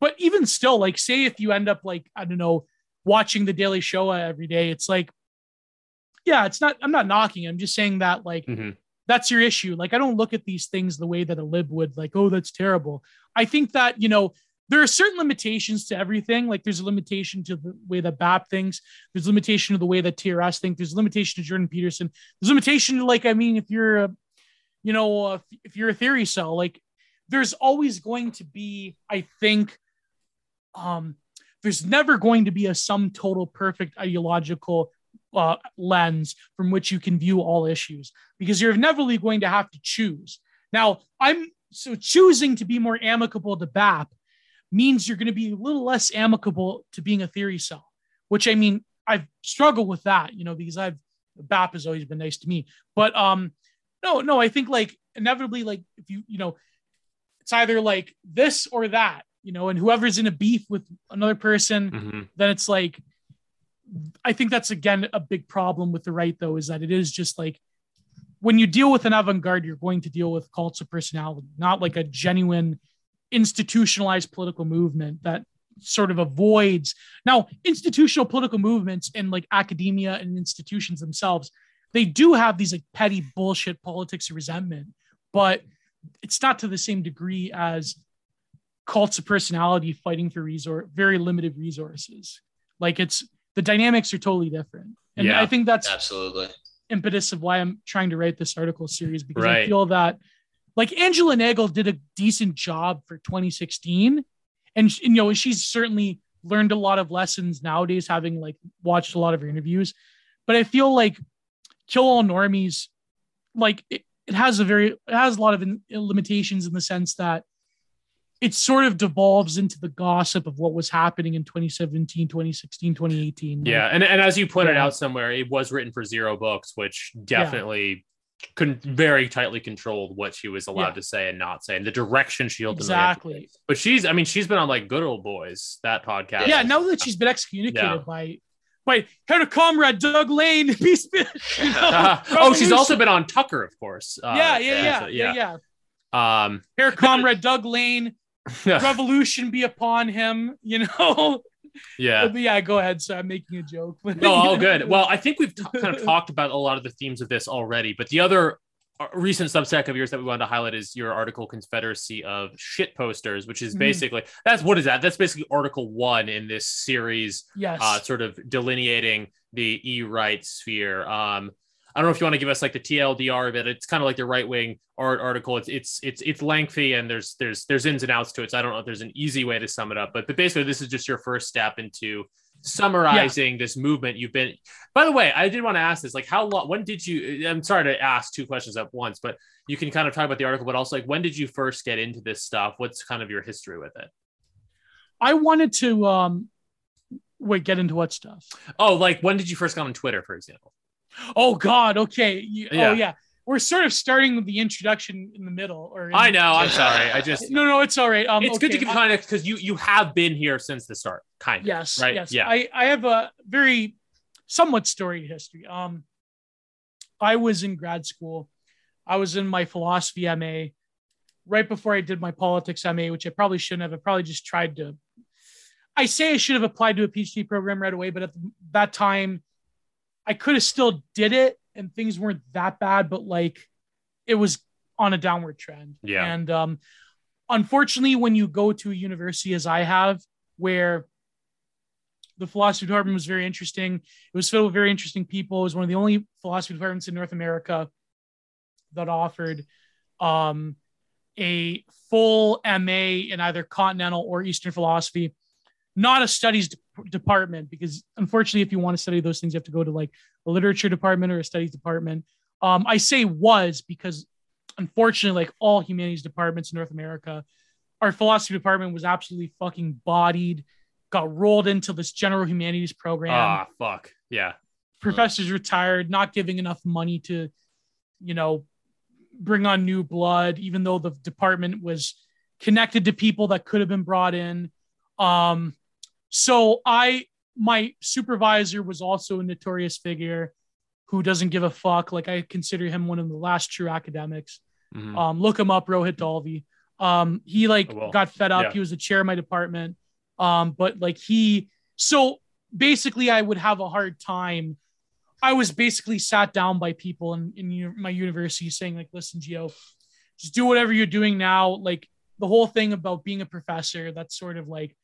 but even still like say if you end up like i don't know watching the daily show every day it's like yeah it's not i'm not knocking i'm just saying that like
Mhm.
That's your issue. Like i don't look at these things the way that a lib would like oh that's terrible. I think that you know there are certain limitations to everything. Like there's a limitation to the way that bap thinks. There's a limitation to the way that trs think. There's a limitation to jordan peterson. There's a limitation to like i mean if you're a you know if, if you're a theory cell like there's always going to be i think um there's never going to be a sum total perfect ideological uh, lens from which you can view all issues because you're inevitably going to have to choose now i'm so choosing to be more amicable to bap means you're going to be a little less amicable to being a theory cell which i mean i've struggled with that you know because i've bap has always been nice to me but um no no i think like inevitably like if you you know it's either like this or that you know and whoever's in a beef with another person
Mhm.
then it's like i think that's again a big problem with the right though is that it is just like when you deal with an avant-garde you're going to deal with cults of personality not like a genuine institutionalized political movement that sort of avoids now institutional political movements and like academia and institutions themselves they do have these like petty bullshit politics of resentment but it's not to the same degree as cults of personality fighting for resource very limited resources. Like it's the dynamics are totally different. And
Yeah.
i think that's
absolutely.
impetus of why i'm trying to write this article series because i feel that like angela nagle did a decent job for 2016 and sh- you know she's certainly learned a lot of lessons nowadays having like watched a lot of her interviews. But i feel like kill all normies like it, it has a very it has a lot of in, limitations in the sense that it sort of devolves into the gossip of what was happening in 2017 2016 2018 Like,
Yeah, and, and as you pointed
Yeah.
out somewhere, it was written for zero books, which definitely con- very tightly controlled what she was allowed
Yeah.
to say and not say, and the direction she ultimately.
exactly
But she's, I mean, she's been on like Good Old Boys, that podcast.
yeah now that she's been excommunicated
Yeah.
by by her comrade doug lain peace
oh, she's also been on Tucker, of course. Uh,
yeah, yeah, yeah, yeah, yeah.
Um,
Her comrade Doug Lain, revolution be upon him. You know.
yeah.
But yeah, go ahead. So I'm making a joke.
No, all good. Well, I think we've t- kind of talked about a lot of the themes of this already, but the other uh, recent substack of yours that we wanted to highlight is your article confederacy of shit posters which is
Mhm.
basically that's what is that that's basically article one in this series
yes.
uh, sort of delineating the e-right sphere um I don't know if you want to give us like the TLDR of it. It's kind of like the right wing art article. It's it's it's it's lengthy and there's there's there's ins and outs to it. So I don't know if there's an easy way to sum it up. But but basically, this is just your first step into summarizing this movement. You've been. By the way, I did want to ask this. Like, how long? When did you? I'm sorry to ask two questions at once, but you can kind of talk about the article, but also like when did you first get into this stuff? What's kind of your history with it?
I wanted to um wait, get into what stuff?
Oh, like when did you first get on Twitter, for example?
Oh God, okay. You,
Yeah.
Oh yeah. We're sort of starting with the introduction in the middle. Or
I know. I'm sorry. I just.
No, no, it's all right. Um,
it's good to
okay,
kind of because you you have been here since the start, kind of.
Yes,
Right.
yes.
Yeah.
I, I have a very somewhat storied history. Um, I was in grad school. I was in my philosophy MA right before I did my politics MA, which I probably shouldn't have. I probably just tried to. I say I should have applied to a PhD program right away, but at that time, I could have still did it, and things weren't that bad. But like, it was on a downward trend.
Yeah.
And um, unfortunately, when you go to a university as I have, where the philosophy department was very interesting. It was filled with very interesting people. It was one of the only philosophy departments in North America that offered um, a full MA in either continental or Eastern philosophy, not a studies de- department, because unfortunately, if you want to study those things, you have to go to like a literature department or a studies department. Um, I say was because unfortunately, like all humanities departments in North America, our philosophy department was absolutely fucking bodied, got rolled into this general humanities program.
Ah, fuck. Yeah.
Professors retired, not giving enough money to, you know, bring on new blood, even though the department was connected to people that could have been brought in. Um, so I, my supervisor was also a notorious figure who doesn't give a fuck. Like I consider him one of the last true academics.
Mhm.
Um, look him up, Rohit Dalvi. Um, he like
I will.
got fed up.
Yeah.
He was the chair of my department. Um, but like he, so basically, I would have a hard time. I was basically sat down by people in, in my university saying like, listen, Gio, just do whatever you're doing now. Like the whole thing about being a professor, that's sort of like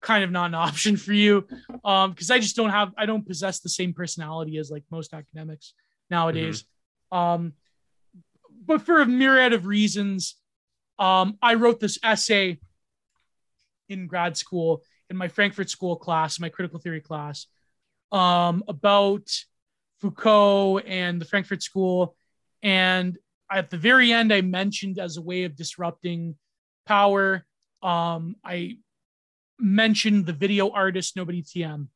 kind of not an option for you. Um, cause I just don't have, I don't possess the same personality as like most academics nowadays. Um, but for a myriad of reasons, um, I wrote this essay in grad school in my Frankfurt School class, my critical theory class, um, about Foucault and the Frankfurt School. And at the very end, I mentioned as a way of disrupting power, um, I mentioned the video artist Nobody TM,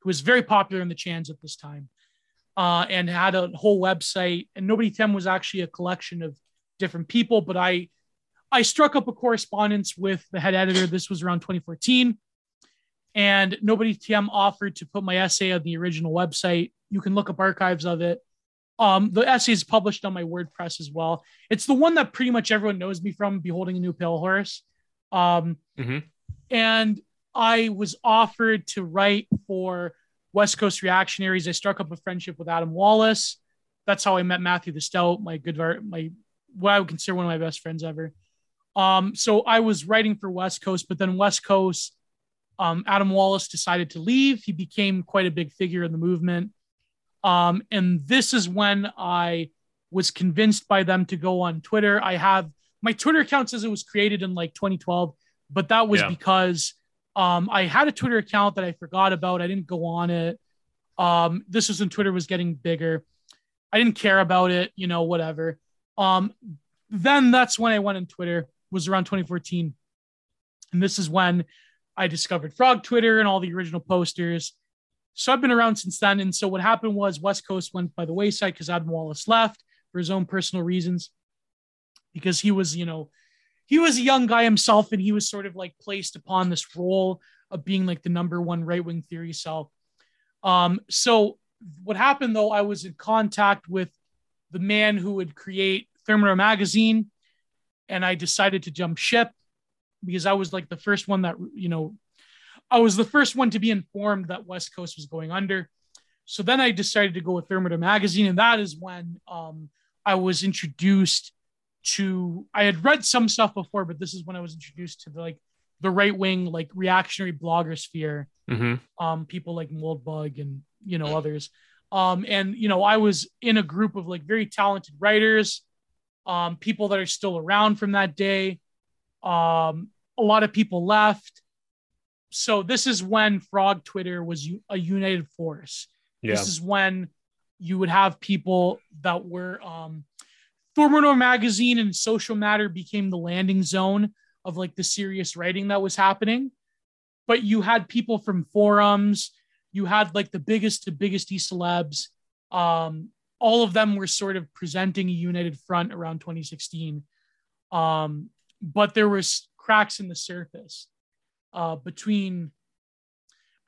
who was very popular in the Chans at this time uh, and had a whole website. And Nobody TM was actually a collection of different people, but I I struck up a correspondence with the head editor. This was around 2014. And Nobody TM offered to put my essay on the original website. You can look up archives of it. Um, the essay is published on my WordPress as well. It's the one that pretty much everyone knows me from, Beholding a New Pale Horse. Um,
Mhm.
And I was offered to write for West Coast Reactionaries. I struck up a friendship with Adam Wallace. That's how I met Matthew the Stout, my good, my what I would consider one of my best friends ever. Um, so I was writing for West Coast, but then West Coast, um, Adam Wallace decided to leave. He became quite a big figure in the movement. Um, and this is when I was convinced by them to go on Twitter. I have my Twitter account says it was created in like 2012, but that was
Yeah.
because um, I had a Twitter account that I forgot about. I didn't go on it. Um, this was when Twitter was getting bigger. I didn't care about it, you know, whatever. Um, then that's when I went on Twitter, was around 2014. And this is when I discovered Frog Twitter and all the original posters. So I've been around since then. And so what happened was West Coast went by the wayside because Adam Wallace left for his own personal reasons. Because he was, you know, he was a young guy himself and he was sort of like placed upon this role of being like the number one right wing theory cell. Um, so what happened though, I was in contact with the man who would create Thermidor magazine, and I decided to jump ship because I was like the first one that you know, I was the first one to be informed that West Coast was going under. So then I decided to go with Thermidor magazine, and that is when um, I was introduced to. I had read some stuff before, but this is when I was introduced to the like the right wing like reactionary blogger sphere
Mhm.
um, people like Moldbug and you know others. Um, and you know, I was in a group of like very talented writers, um, people that are still around from that day. Um, a lot of people left. So this is when Frog Twitter was a united force.
Yeah.
This is when you would have people that were um Thermidor magazine and social matter became the landing zone of like the serious writing that was happening. But you had people from forums, you had like the biggest to biggest e celebs. Um, all of them were sort of presenting a united front around 2016. Um, but there was cracks in the surface uh, between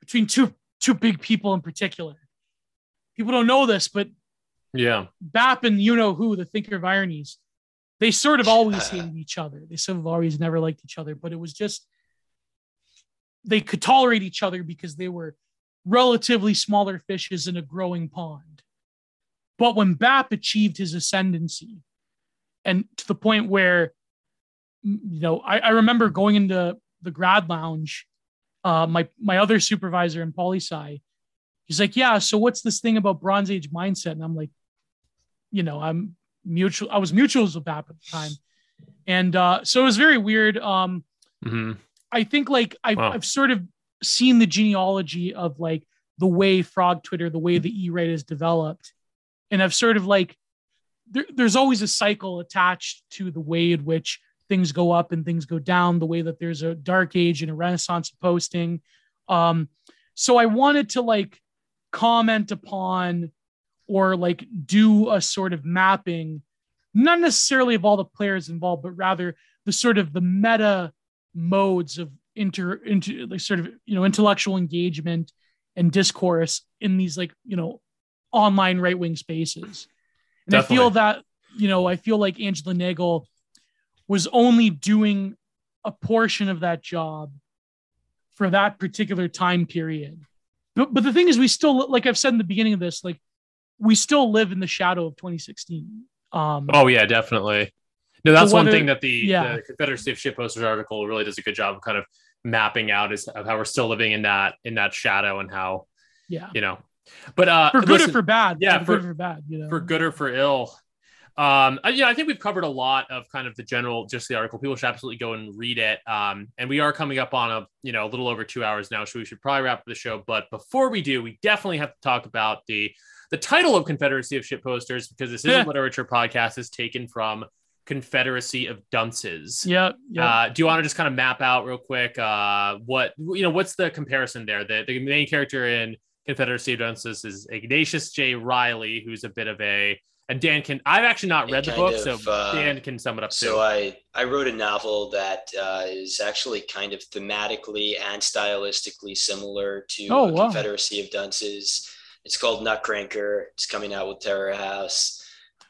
between two two big people in particular. People don't know this, but
Yeah.
Bap and you know who, the thinker of ironies, they sort of always hated each other. They sort of always never liked each other, but it was just they could tolerate each other because they were relatively smaller fishes in a growing pond. But when Bap achieved his ascendancy, and to the point where, you know, I, I remember going into the grad lounge uh, my my other supervisor in poli sci, he's like, yeah. So what's this thing about Bronze Age mindset? And I'm like, you know, I'm mutual. I was mutuals with that at the time, and uh, so it was very weird. Um,
Mhm.
I think like I've,
Wow.
I've sort of seen the genealogy of like the way Frog Twitter, the way the E-Right is developed, and I've sort of like there, there's always a cycle attached to the way in which things go up and things go down. The way that there's a dark age and a renaissance of posting. Um, so I wanted to like comment upon or like do a sort of mapping, not necessarily of all the players involved, but rather the sort of the meta modes of inter into like sort of you know intellectual engagement and discourse in these like you know online right wing spaces. And I feel that you know I feel like Angela Nagle was only doing a portion of that job for that particular time period. But but the thing is, we still like I've said in the beginning of this, like we still live in the shadow of 2016. Um,
Oh yeah, definitely. No, that's one
whether-
thing that the,
yeah.
the Confederacy of Shitposters article really does a good job of kind of mapping out is of how we're still living in that in that shadow and how
yeah,
you know. But uh,
for good
listen,
or for bad.
yeah,
for,
for-
good or for bad. You know,
for good or for ill. Um, I- yeah, I think we've covered a lot of kind of the general, just the article. People should absolutely go and read it. Um, and we are coming up on a, you know, a little over two hours now, so we should probably wrap up the show. But before we do, we definitely have to talk about the the title of Confederacy of Shitposters because this is a literature podcast is taken from Confederacy of Dunces.
yeah, yeah.
Uh, do you want to just kind of map out real quick uh, what you know? What's the comparison there? The, the main character in Confederacy of Dunces is Ignatius J. Reilly, who's a bit of a and Dan can. I've actually not read the book,
of,
so
uh,
Dan can sum it up
So
too.
I I wrote a novel that uh, is actually kind of thematically and stylistically similar to
Oh, wow.
Confederacy of Dunces. It's called Nutcranker. It's coming out with Terror House.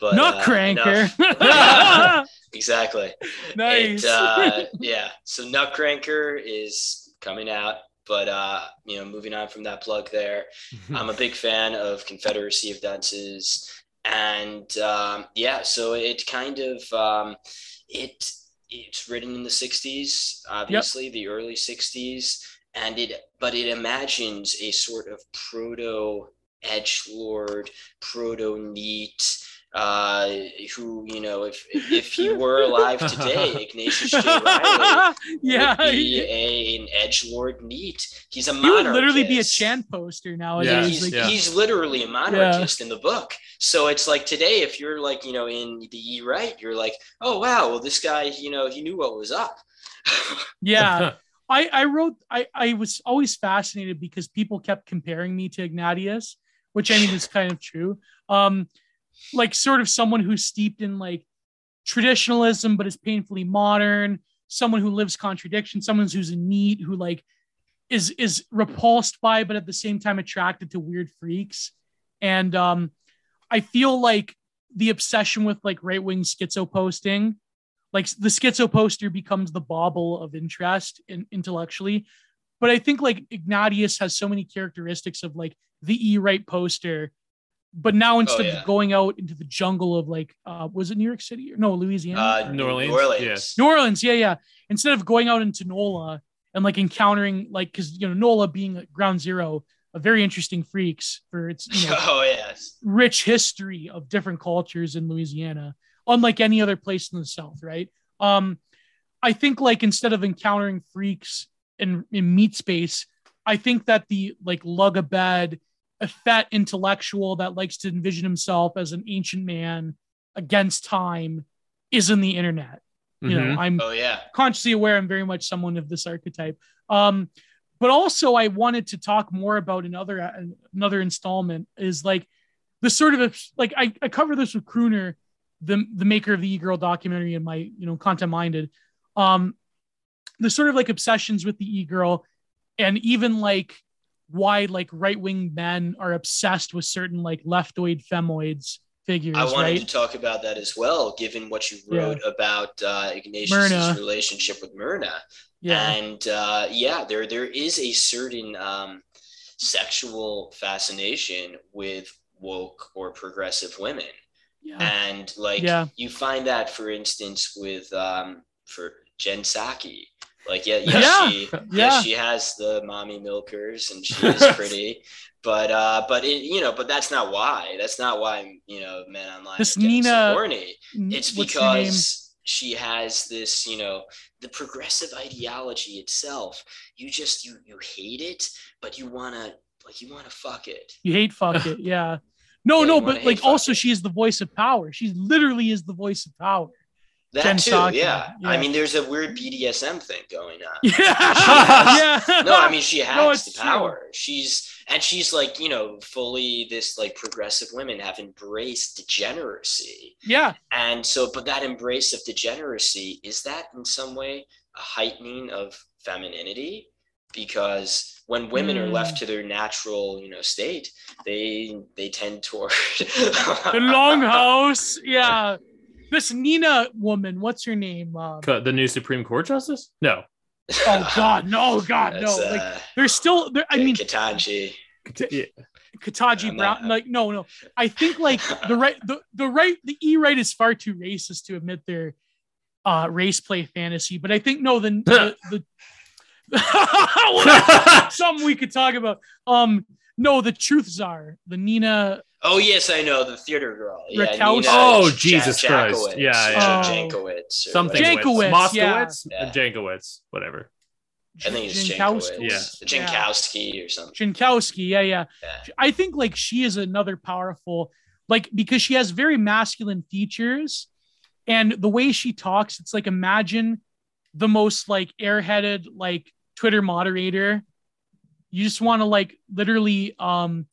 But uh,
Nutcranker.
enough- exactly.
nice.
It, uh, yeah. So Nutcranker is coming out, but uh, you know, moving on from that plug there, I'm a big fan of Confederacy of Dunces, and um, yeah, so it kind of um, it it's written in the '60s, obviously the early '60s, and it but it imagines a sort of proto edge lord, proto NEET. Uh, who you know, if if he were alive today, Ignatius J. Reilly
yeah,
would be a, an edge lord NEET. He's a
he would literally be a. Chan poster
Yeah,
nowadays.
he's,
like,
yeah.
he's literally a monarchist in the book. So it's like today, if you're like, you know, in the E right, you're like, oh wow, well this guy, you know, he knew what was up.
yeah. I, I wrote I, I was always fascinated because people kept comparing me to Ignatius, which I mean is kind of true. Um, like sort of someone who's steeped in like traditionalism but is painfully modern, someone who lives contradiction, someone who's a NEET who like is is repulsed by but at the same time attracted to weird freaks. And um I feel like the obsession with like right wing schizo posting like the schizo poster becomes the bauble of interest in, intellectually but i think like ignatius has so many characteristics of like the e-right poster but now instead
yeah.
of going out into the jungle of like uh was it new york city or no louisiana
Uh,
New Orleans?
New Orleans.
new orleans yeah yeah instead of going out into nola and like encountering like because you know nola being ground zero a very interesting freaks for its you know
Oh yes.
rich history of different cultures in Louisiana, unlike any other place in the South, right? Um, I think like instead of encountering freaks in, in meat space, I think that the like lug a bed, effete intellectual that likes to envision himself as an ancient man against time is in the internet. You
Mhm.
know, I'm
Oh yeah.
consciously aware I'm very much someone of this archetype. Um, but also I wanted to talk more about another another installment is like the sort of like I, I cover this with Crooner, the the maker of the e-girl documentary in my you know content minded. Um, the sort of like obsessions with the e-girl and even like why like right-wing men are obsessed with certain like leftoid femoids figures,
I wanted
right?
to talk about that as well, given what you wrote about uh, Ignatius's
Myrna.
relationship with Myrna.
yeah.
And uh, yeah, there there is a certain um, sexual fascination with woke or progressive women.
yeah.
and like
Yeah.
you find that for instance with um for jen Psaki, Like yeah, yeah,
Yeah.
she yeah.
Yeah.
she has the mommy milkers and she is pretty. But uh, but it, you know, but that's not why. That's not why you know men online
This
getting so
Nina-
horny. It's
What's her name?
because she has this, you know, the progressive ideology itself. You just you you hate it, but you wanna like you wanna fuck it.
You hate fuck it. Yeah. No,
Yeah,
no, but like also
it.
she is the voice of power. She literally is the voice of power.
That
Jen
too,
Psaki,
yeah. I mean, there's a weird BDSM thing going on.
Yeah. yeah.
no, I mean she has
No,
the
true.
power. She's and she's like you know fully this like progressive women have embraced degeneracy,
yeah.
and so but that embrace of degeneracy is that in some way a heightening of femininity because when women are
Hmm.
left to their natural you know state, they they tend toward
The longhouse. Yeah. This Nina woman, what's her name? Um,
the new Supreme Court justice? No.
oh God, no, God, no.
That's,
Like
uh,
there's still there, I mean
Ketanji.
Yeah.
Ketanji
I'm
Brown.
not-
Like, no, no. I think like the right, the, the right, the E right is far too racist to admit their uh race play fantasy. But I think no, the the, the something we could talk about. Um, no, the truth czar, the Nina.
Oh yes, I know the theater girl. Yeah,
Rakowski.
Nina
Oh,
Ja-
Jesus Christ.
Jankowicz,
Yeah,
yeah. Oh.
Jankowicz
Something.
whatever.
Jankowicz, yeah.
Moskowitz?
Yeah.
Jankowicz, whatever.
I think it's
Jankowski.
Yeah.
Jankowski or something.
Jankowski, yeah, yeah.
Yeah.
I think like she is another powerful, like because she has very masculine features, and the way she talks, it's like imagine the most like airheaded like Twitter moderator. You just want to like literally um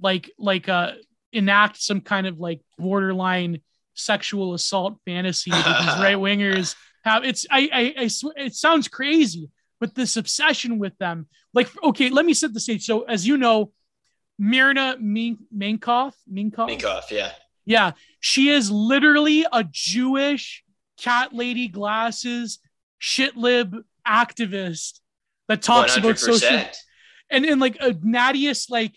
like like uh enact some kind of like borderline sexual assault fantasy that these right wingers have. It's I I, I swear it sounds crazy, but this obsession with them like okay let me set the stage so as you know Myrna Min- Minkoff Minkoff
Minkoff, yeah.
yeah she is literally a Jewish cat lady glasses shit lib activist that talks about social and and like a Ignatius like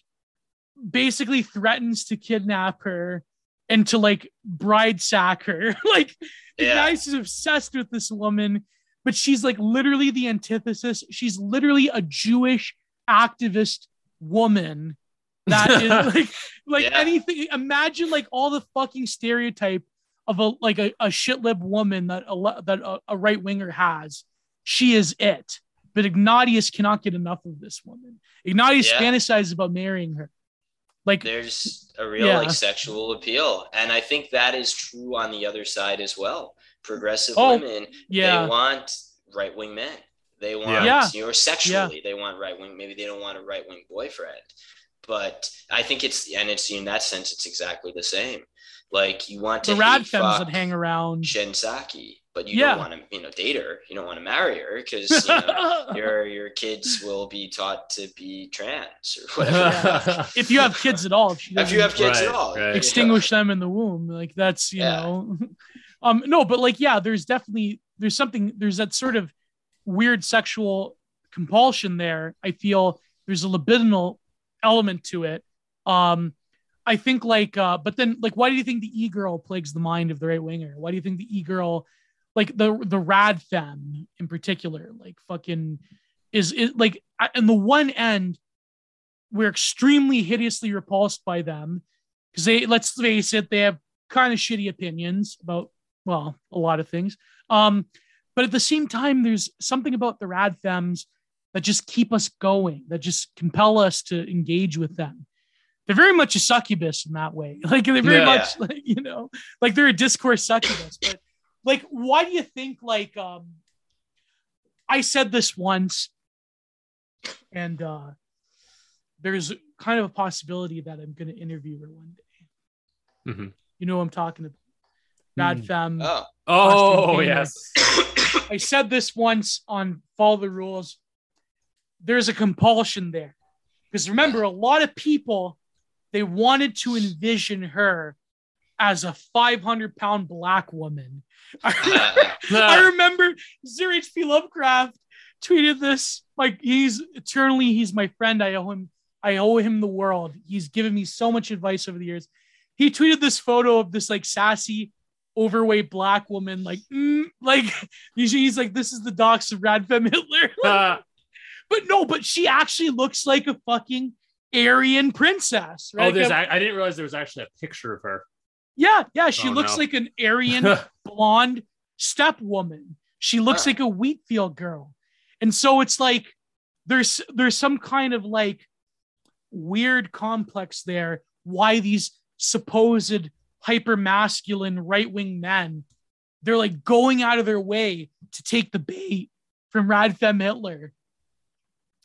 basically threatens to kidnap her and to like bride sack her like
Yeah.
Ignatius is obsessed with this woman but she's like literally the antithesis she's literally a Jewish activist woman that is like like
Yeah.
anything imagine like all the fucking stereotype of a like a, a shit lib woman that a that a, a right winger has she is it but Ignatius cannot get enough of this woman Ignatius
Yeah.
fantasizes about marrying her like
There's a real
Yeah.
like sexual appeal. And I think that is true on the other side as well. Progressive
Oh,
women,
yeah
they want right wing men. They want,
Yeah.
you know, sexually, they want right wing. Maybe they don't want a right wing boyfriend. But I think it's, and it's in that sense, it's exactly the same. Like you want to
the rad
hate
femmes that hang around
Shinsaki, but you
Yeah.
don't want to, you know, date her. You don't want to marry her because you know, your your kids will be taught to be trans or whatever.
if you have kids at all if
if you have kids
Right,
at all,
right.
extinguish them in the womb like that's you
Yeah.
know um no but like yeah there's definitely there's something there's that sort of weird sexual compulsion there i feel there's a libidinal element to it um i think like uh but then like why do you think the e-girl plagues the mind of the right winger why do you think the e-girl like the the rad femme in particular like fucking is it like in the one end we're extremely hideously repulsed by them because they let's face it they have kind of shitty opinions about well a lot of things. Um but at the same time there's something about the rad femmes that just keep us going that just compel us to engage with them. They're very much a succubus in that way. Like they're very
Yeah.
much like you know like they're a discourse succubus but like why do you think like um i said this once and uh there's kind of a possibility that i'm going to interview her one day
mm-hmm.
you know what i'm talking about bad
Mm.
femme
Oh.
Oh, yes.
I said this once on Follow the Rules. There's a compulsion there. Because remember, a lot of people they wanted to envision her as a 500 pound black woman. I, I remember Zero HP Lovecraft tweeted this. Like he's eternally, he's my friend. I owe him, I owe him the world. He's given me so much advice over the years. He tweeted this photo of this like sassy overweight black woman, like, mm, like he's like, this is the dox of Radfem Hitler.
Uh,
but no, but she actually looks like a fucking Aryan princess, right?
oh, there's I I didn't realize there was actually a picture of her.
Yeah, yeah, she
Oh,
looks
no.
like an Aryan blonde steppe woman. She looks like a wheat field girl. And so it's like there's there's some kind of like weird complex there why these supposed hyper masculine right wing men they're like going out of their way to take the bait from Rad Femme Hitler.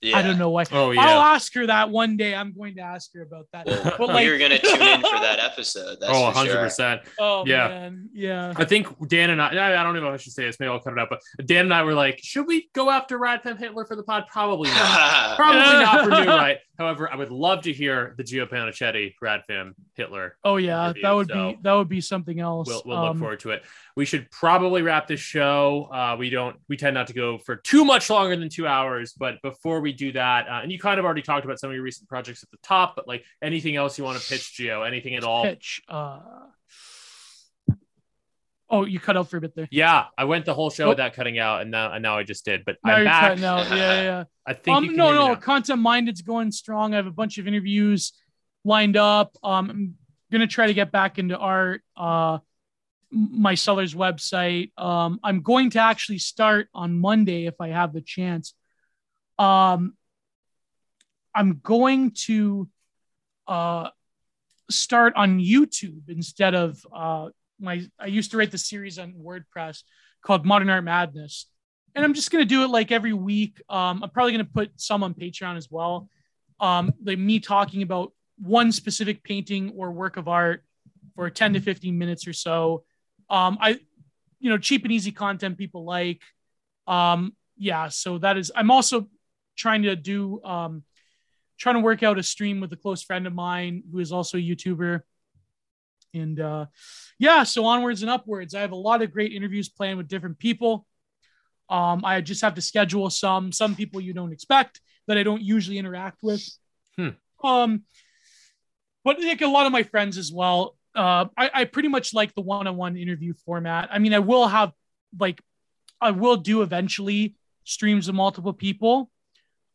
Yeah.
I don't know why.
Oh yeah.
I'll ask her that one day. I'm going to ask her about that.
Well,
But like,
you're gonna tune in for that episode. That's
oh,
for
100
sure.
percent.
Oh
Yeah.
man, yeah.
I think Dan and I, I I don't even know if I should say this, maybe I'll cut it out, but Dan and I were like, should we go after Rad Femme Hitler for the pod? Probably not. Probably not for new right. However, I would love to hear the Gio Pennacchietti Rad Femme Hitler.
Oh yeah,
review,
that would
so
be that would be something else.
We'll, we'll look
Um,
forward to it. We should probably wrap this show. Uh, we don't, we tend not to go for too much longer than two hours. But before we do that, uh, and you kind of already talked about some of your recent projects at the top, but like anything else you want to pitch, Gio? Anything at all?
pitch. Uh, oh, you cut out for a bit there.
Yeah, I went the whole show
Oh.
without cutting out, and now, and now I just did. But
Now
I'm
you're
back.
cutting out. Yeah, yeah.
I think
Um, no, no, content minded's going strong. I have a bunch of interviews lined up. Um, I'm gonna try to get back into art. Uh, my seller's website. Um, I'm going to actually start on Monday if I have the chance. Um, I'm going to uh start on YouTube instead of uh my. I used to write the series on WordPress called Modern Art Madness and I'm just gonna do it like every week. Um, I'm probably gonna put some on Patreon as well. Um, like me talking about one specific painting or work of art for 10 to 15 minutes or so. Um, I, you know, cheap and easy content people like. Um, yeah, so that is. I'm also trying to do, um, trying to work out a stream with a close friend of mine who is also a YouTuber. And uh, yeah, so onwards and upwards. I have a lot of great interviews planned with different people. Um, I just have to schedule some some people you don't expect that I don't usually interact with.
Hmm.
Um, but like a lot of my friends as well. Uh, I, I pretty much like the one-on-one interview format. I mean, I will have like I will do eventually streams of multiple people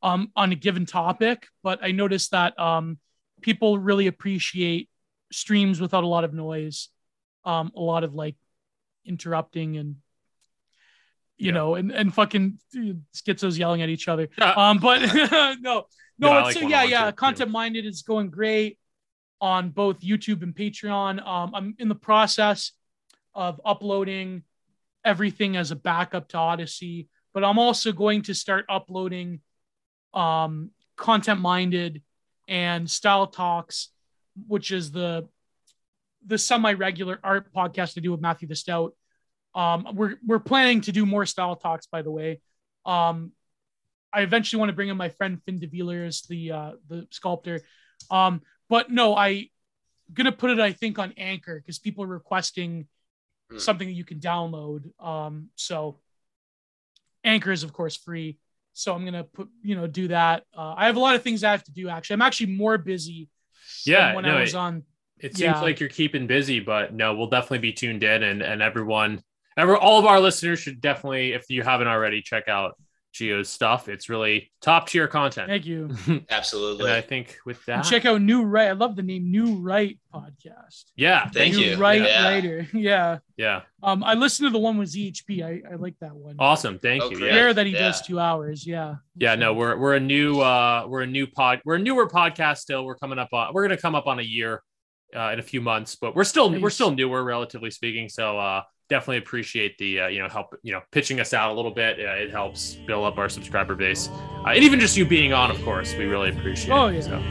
um, on a given topic, but I noticed that um, people really appreciate streams without a lot of noise, um, a lot of like interrupting and you
Yeah.
know, and and fucking schizos yelling at each other.
Uh,
Um, but no, no,
Yeah,
it's
like
so yeah, yeah. Content minded is going great on both YouTube and Patreon. Um, I'm in the process of uploading everything as a backup to Odysee, but I'm also going to start uploading um, content minded and style talks, which is the the semi regular art podcast I do with Matthew the Stout. Um, we're we're planning to do more style talks, by the way. Um, I eventually want to bring in my friend Finn De Villers, the uh, the sculptor. Um, but no, I gonna put it I think on Anchor because people are requesting
Hmm.
something that you can download. Um, so Anchor is of course free. So I'm gonna put you know do that. Uh, I have a lot of things I have to do. Actually, I'm actually more busy.
Yeah,
when
no,
I was
it-
on.
It seems
Yeah.
like you're keeping busy, but no, we'll definitely be tuned in, and and everyone, ever all of our listeners should definitely, if you haven't already, check out Gio's stuff. It's really top tier content.
Thank you.
Absolutely.
and I think with
And
that,
check out New Right. I love the name New Right podcast.
yeah,
Thank you.
New
you.
Right
Yeah.
writer. Yeah.
yeah,
Um, I listened to the one with ZHP. I, I like that one.
awesome. Thank
Oh,
you.
great.
Yeah.
Rare that he
Yeah.
does two hours. Yeah.
Yeah, no, we're we're a new uh we're a new pod we're a newer podcast still. We're coming up on we're gonna come up on a year uh in a few months, but we're still we're
Nice.
still newer relatively speaking. So uh definitely appreciate the uh, you know help you know pitching us out a little bit. Uh, it helps build up our subscriber base. Uh, and even just you being on, of course, we really appreciate
Oh,
it.
yeah.
So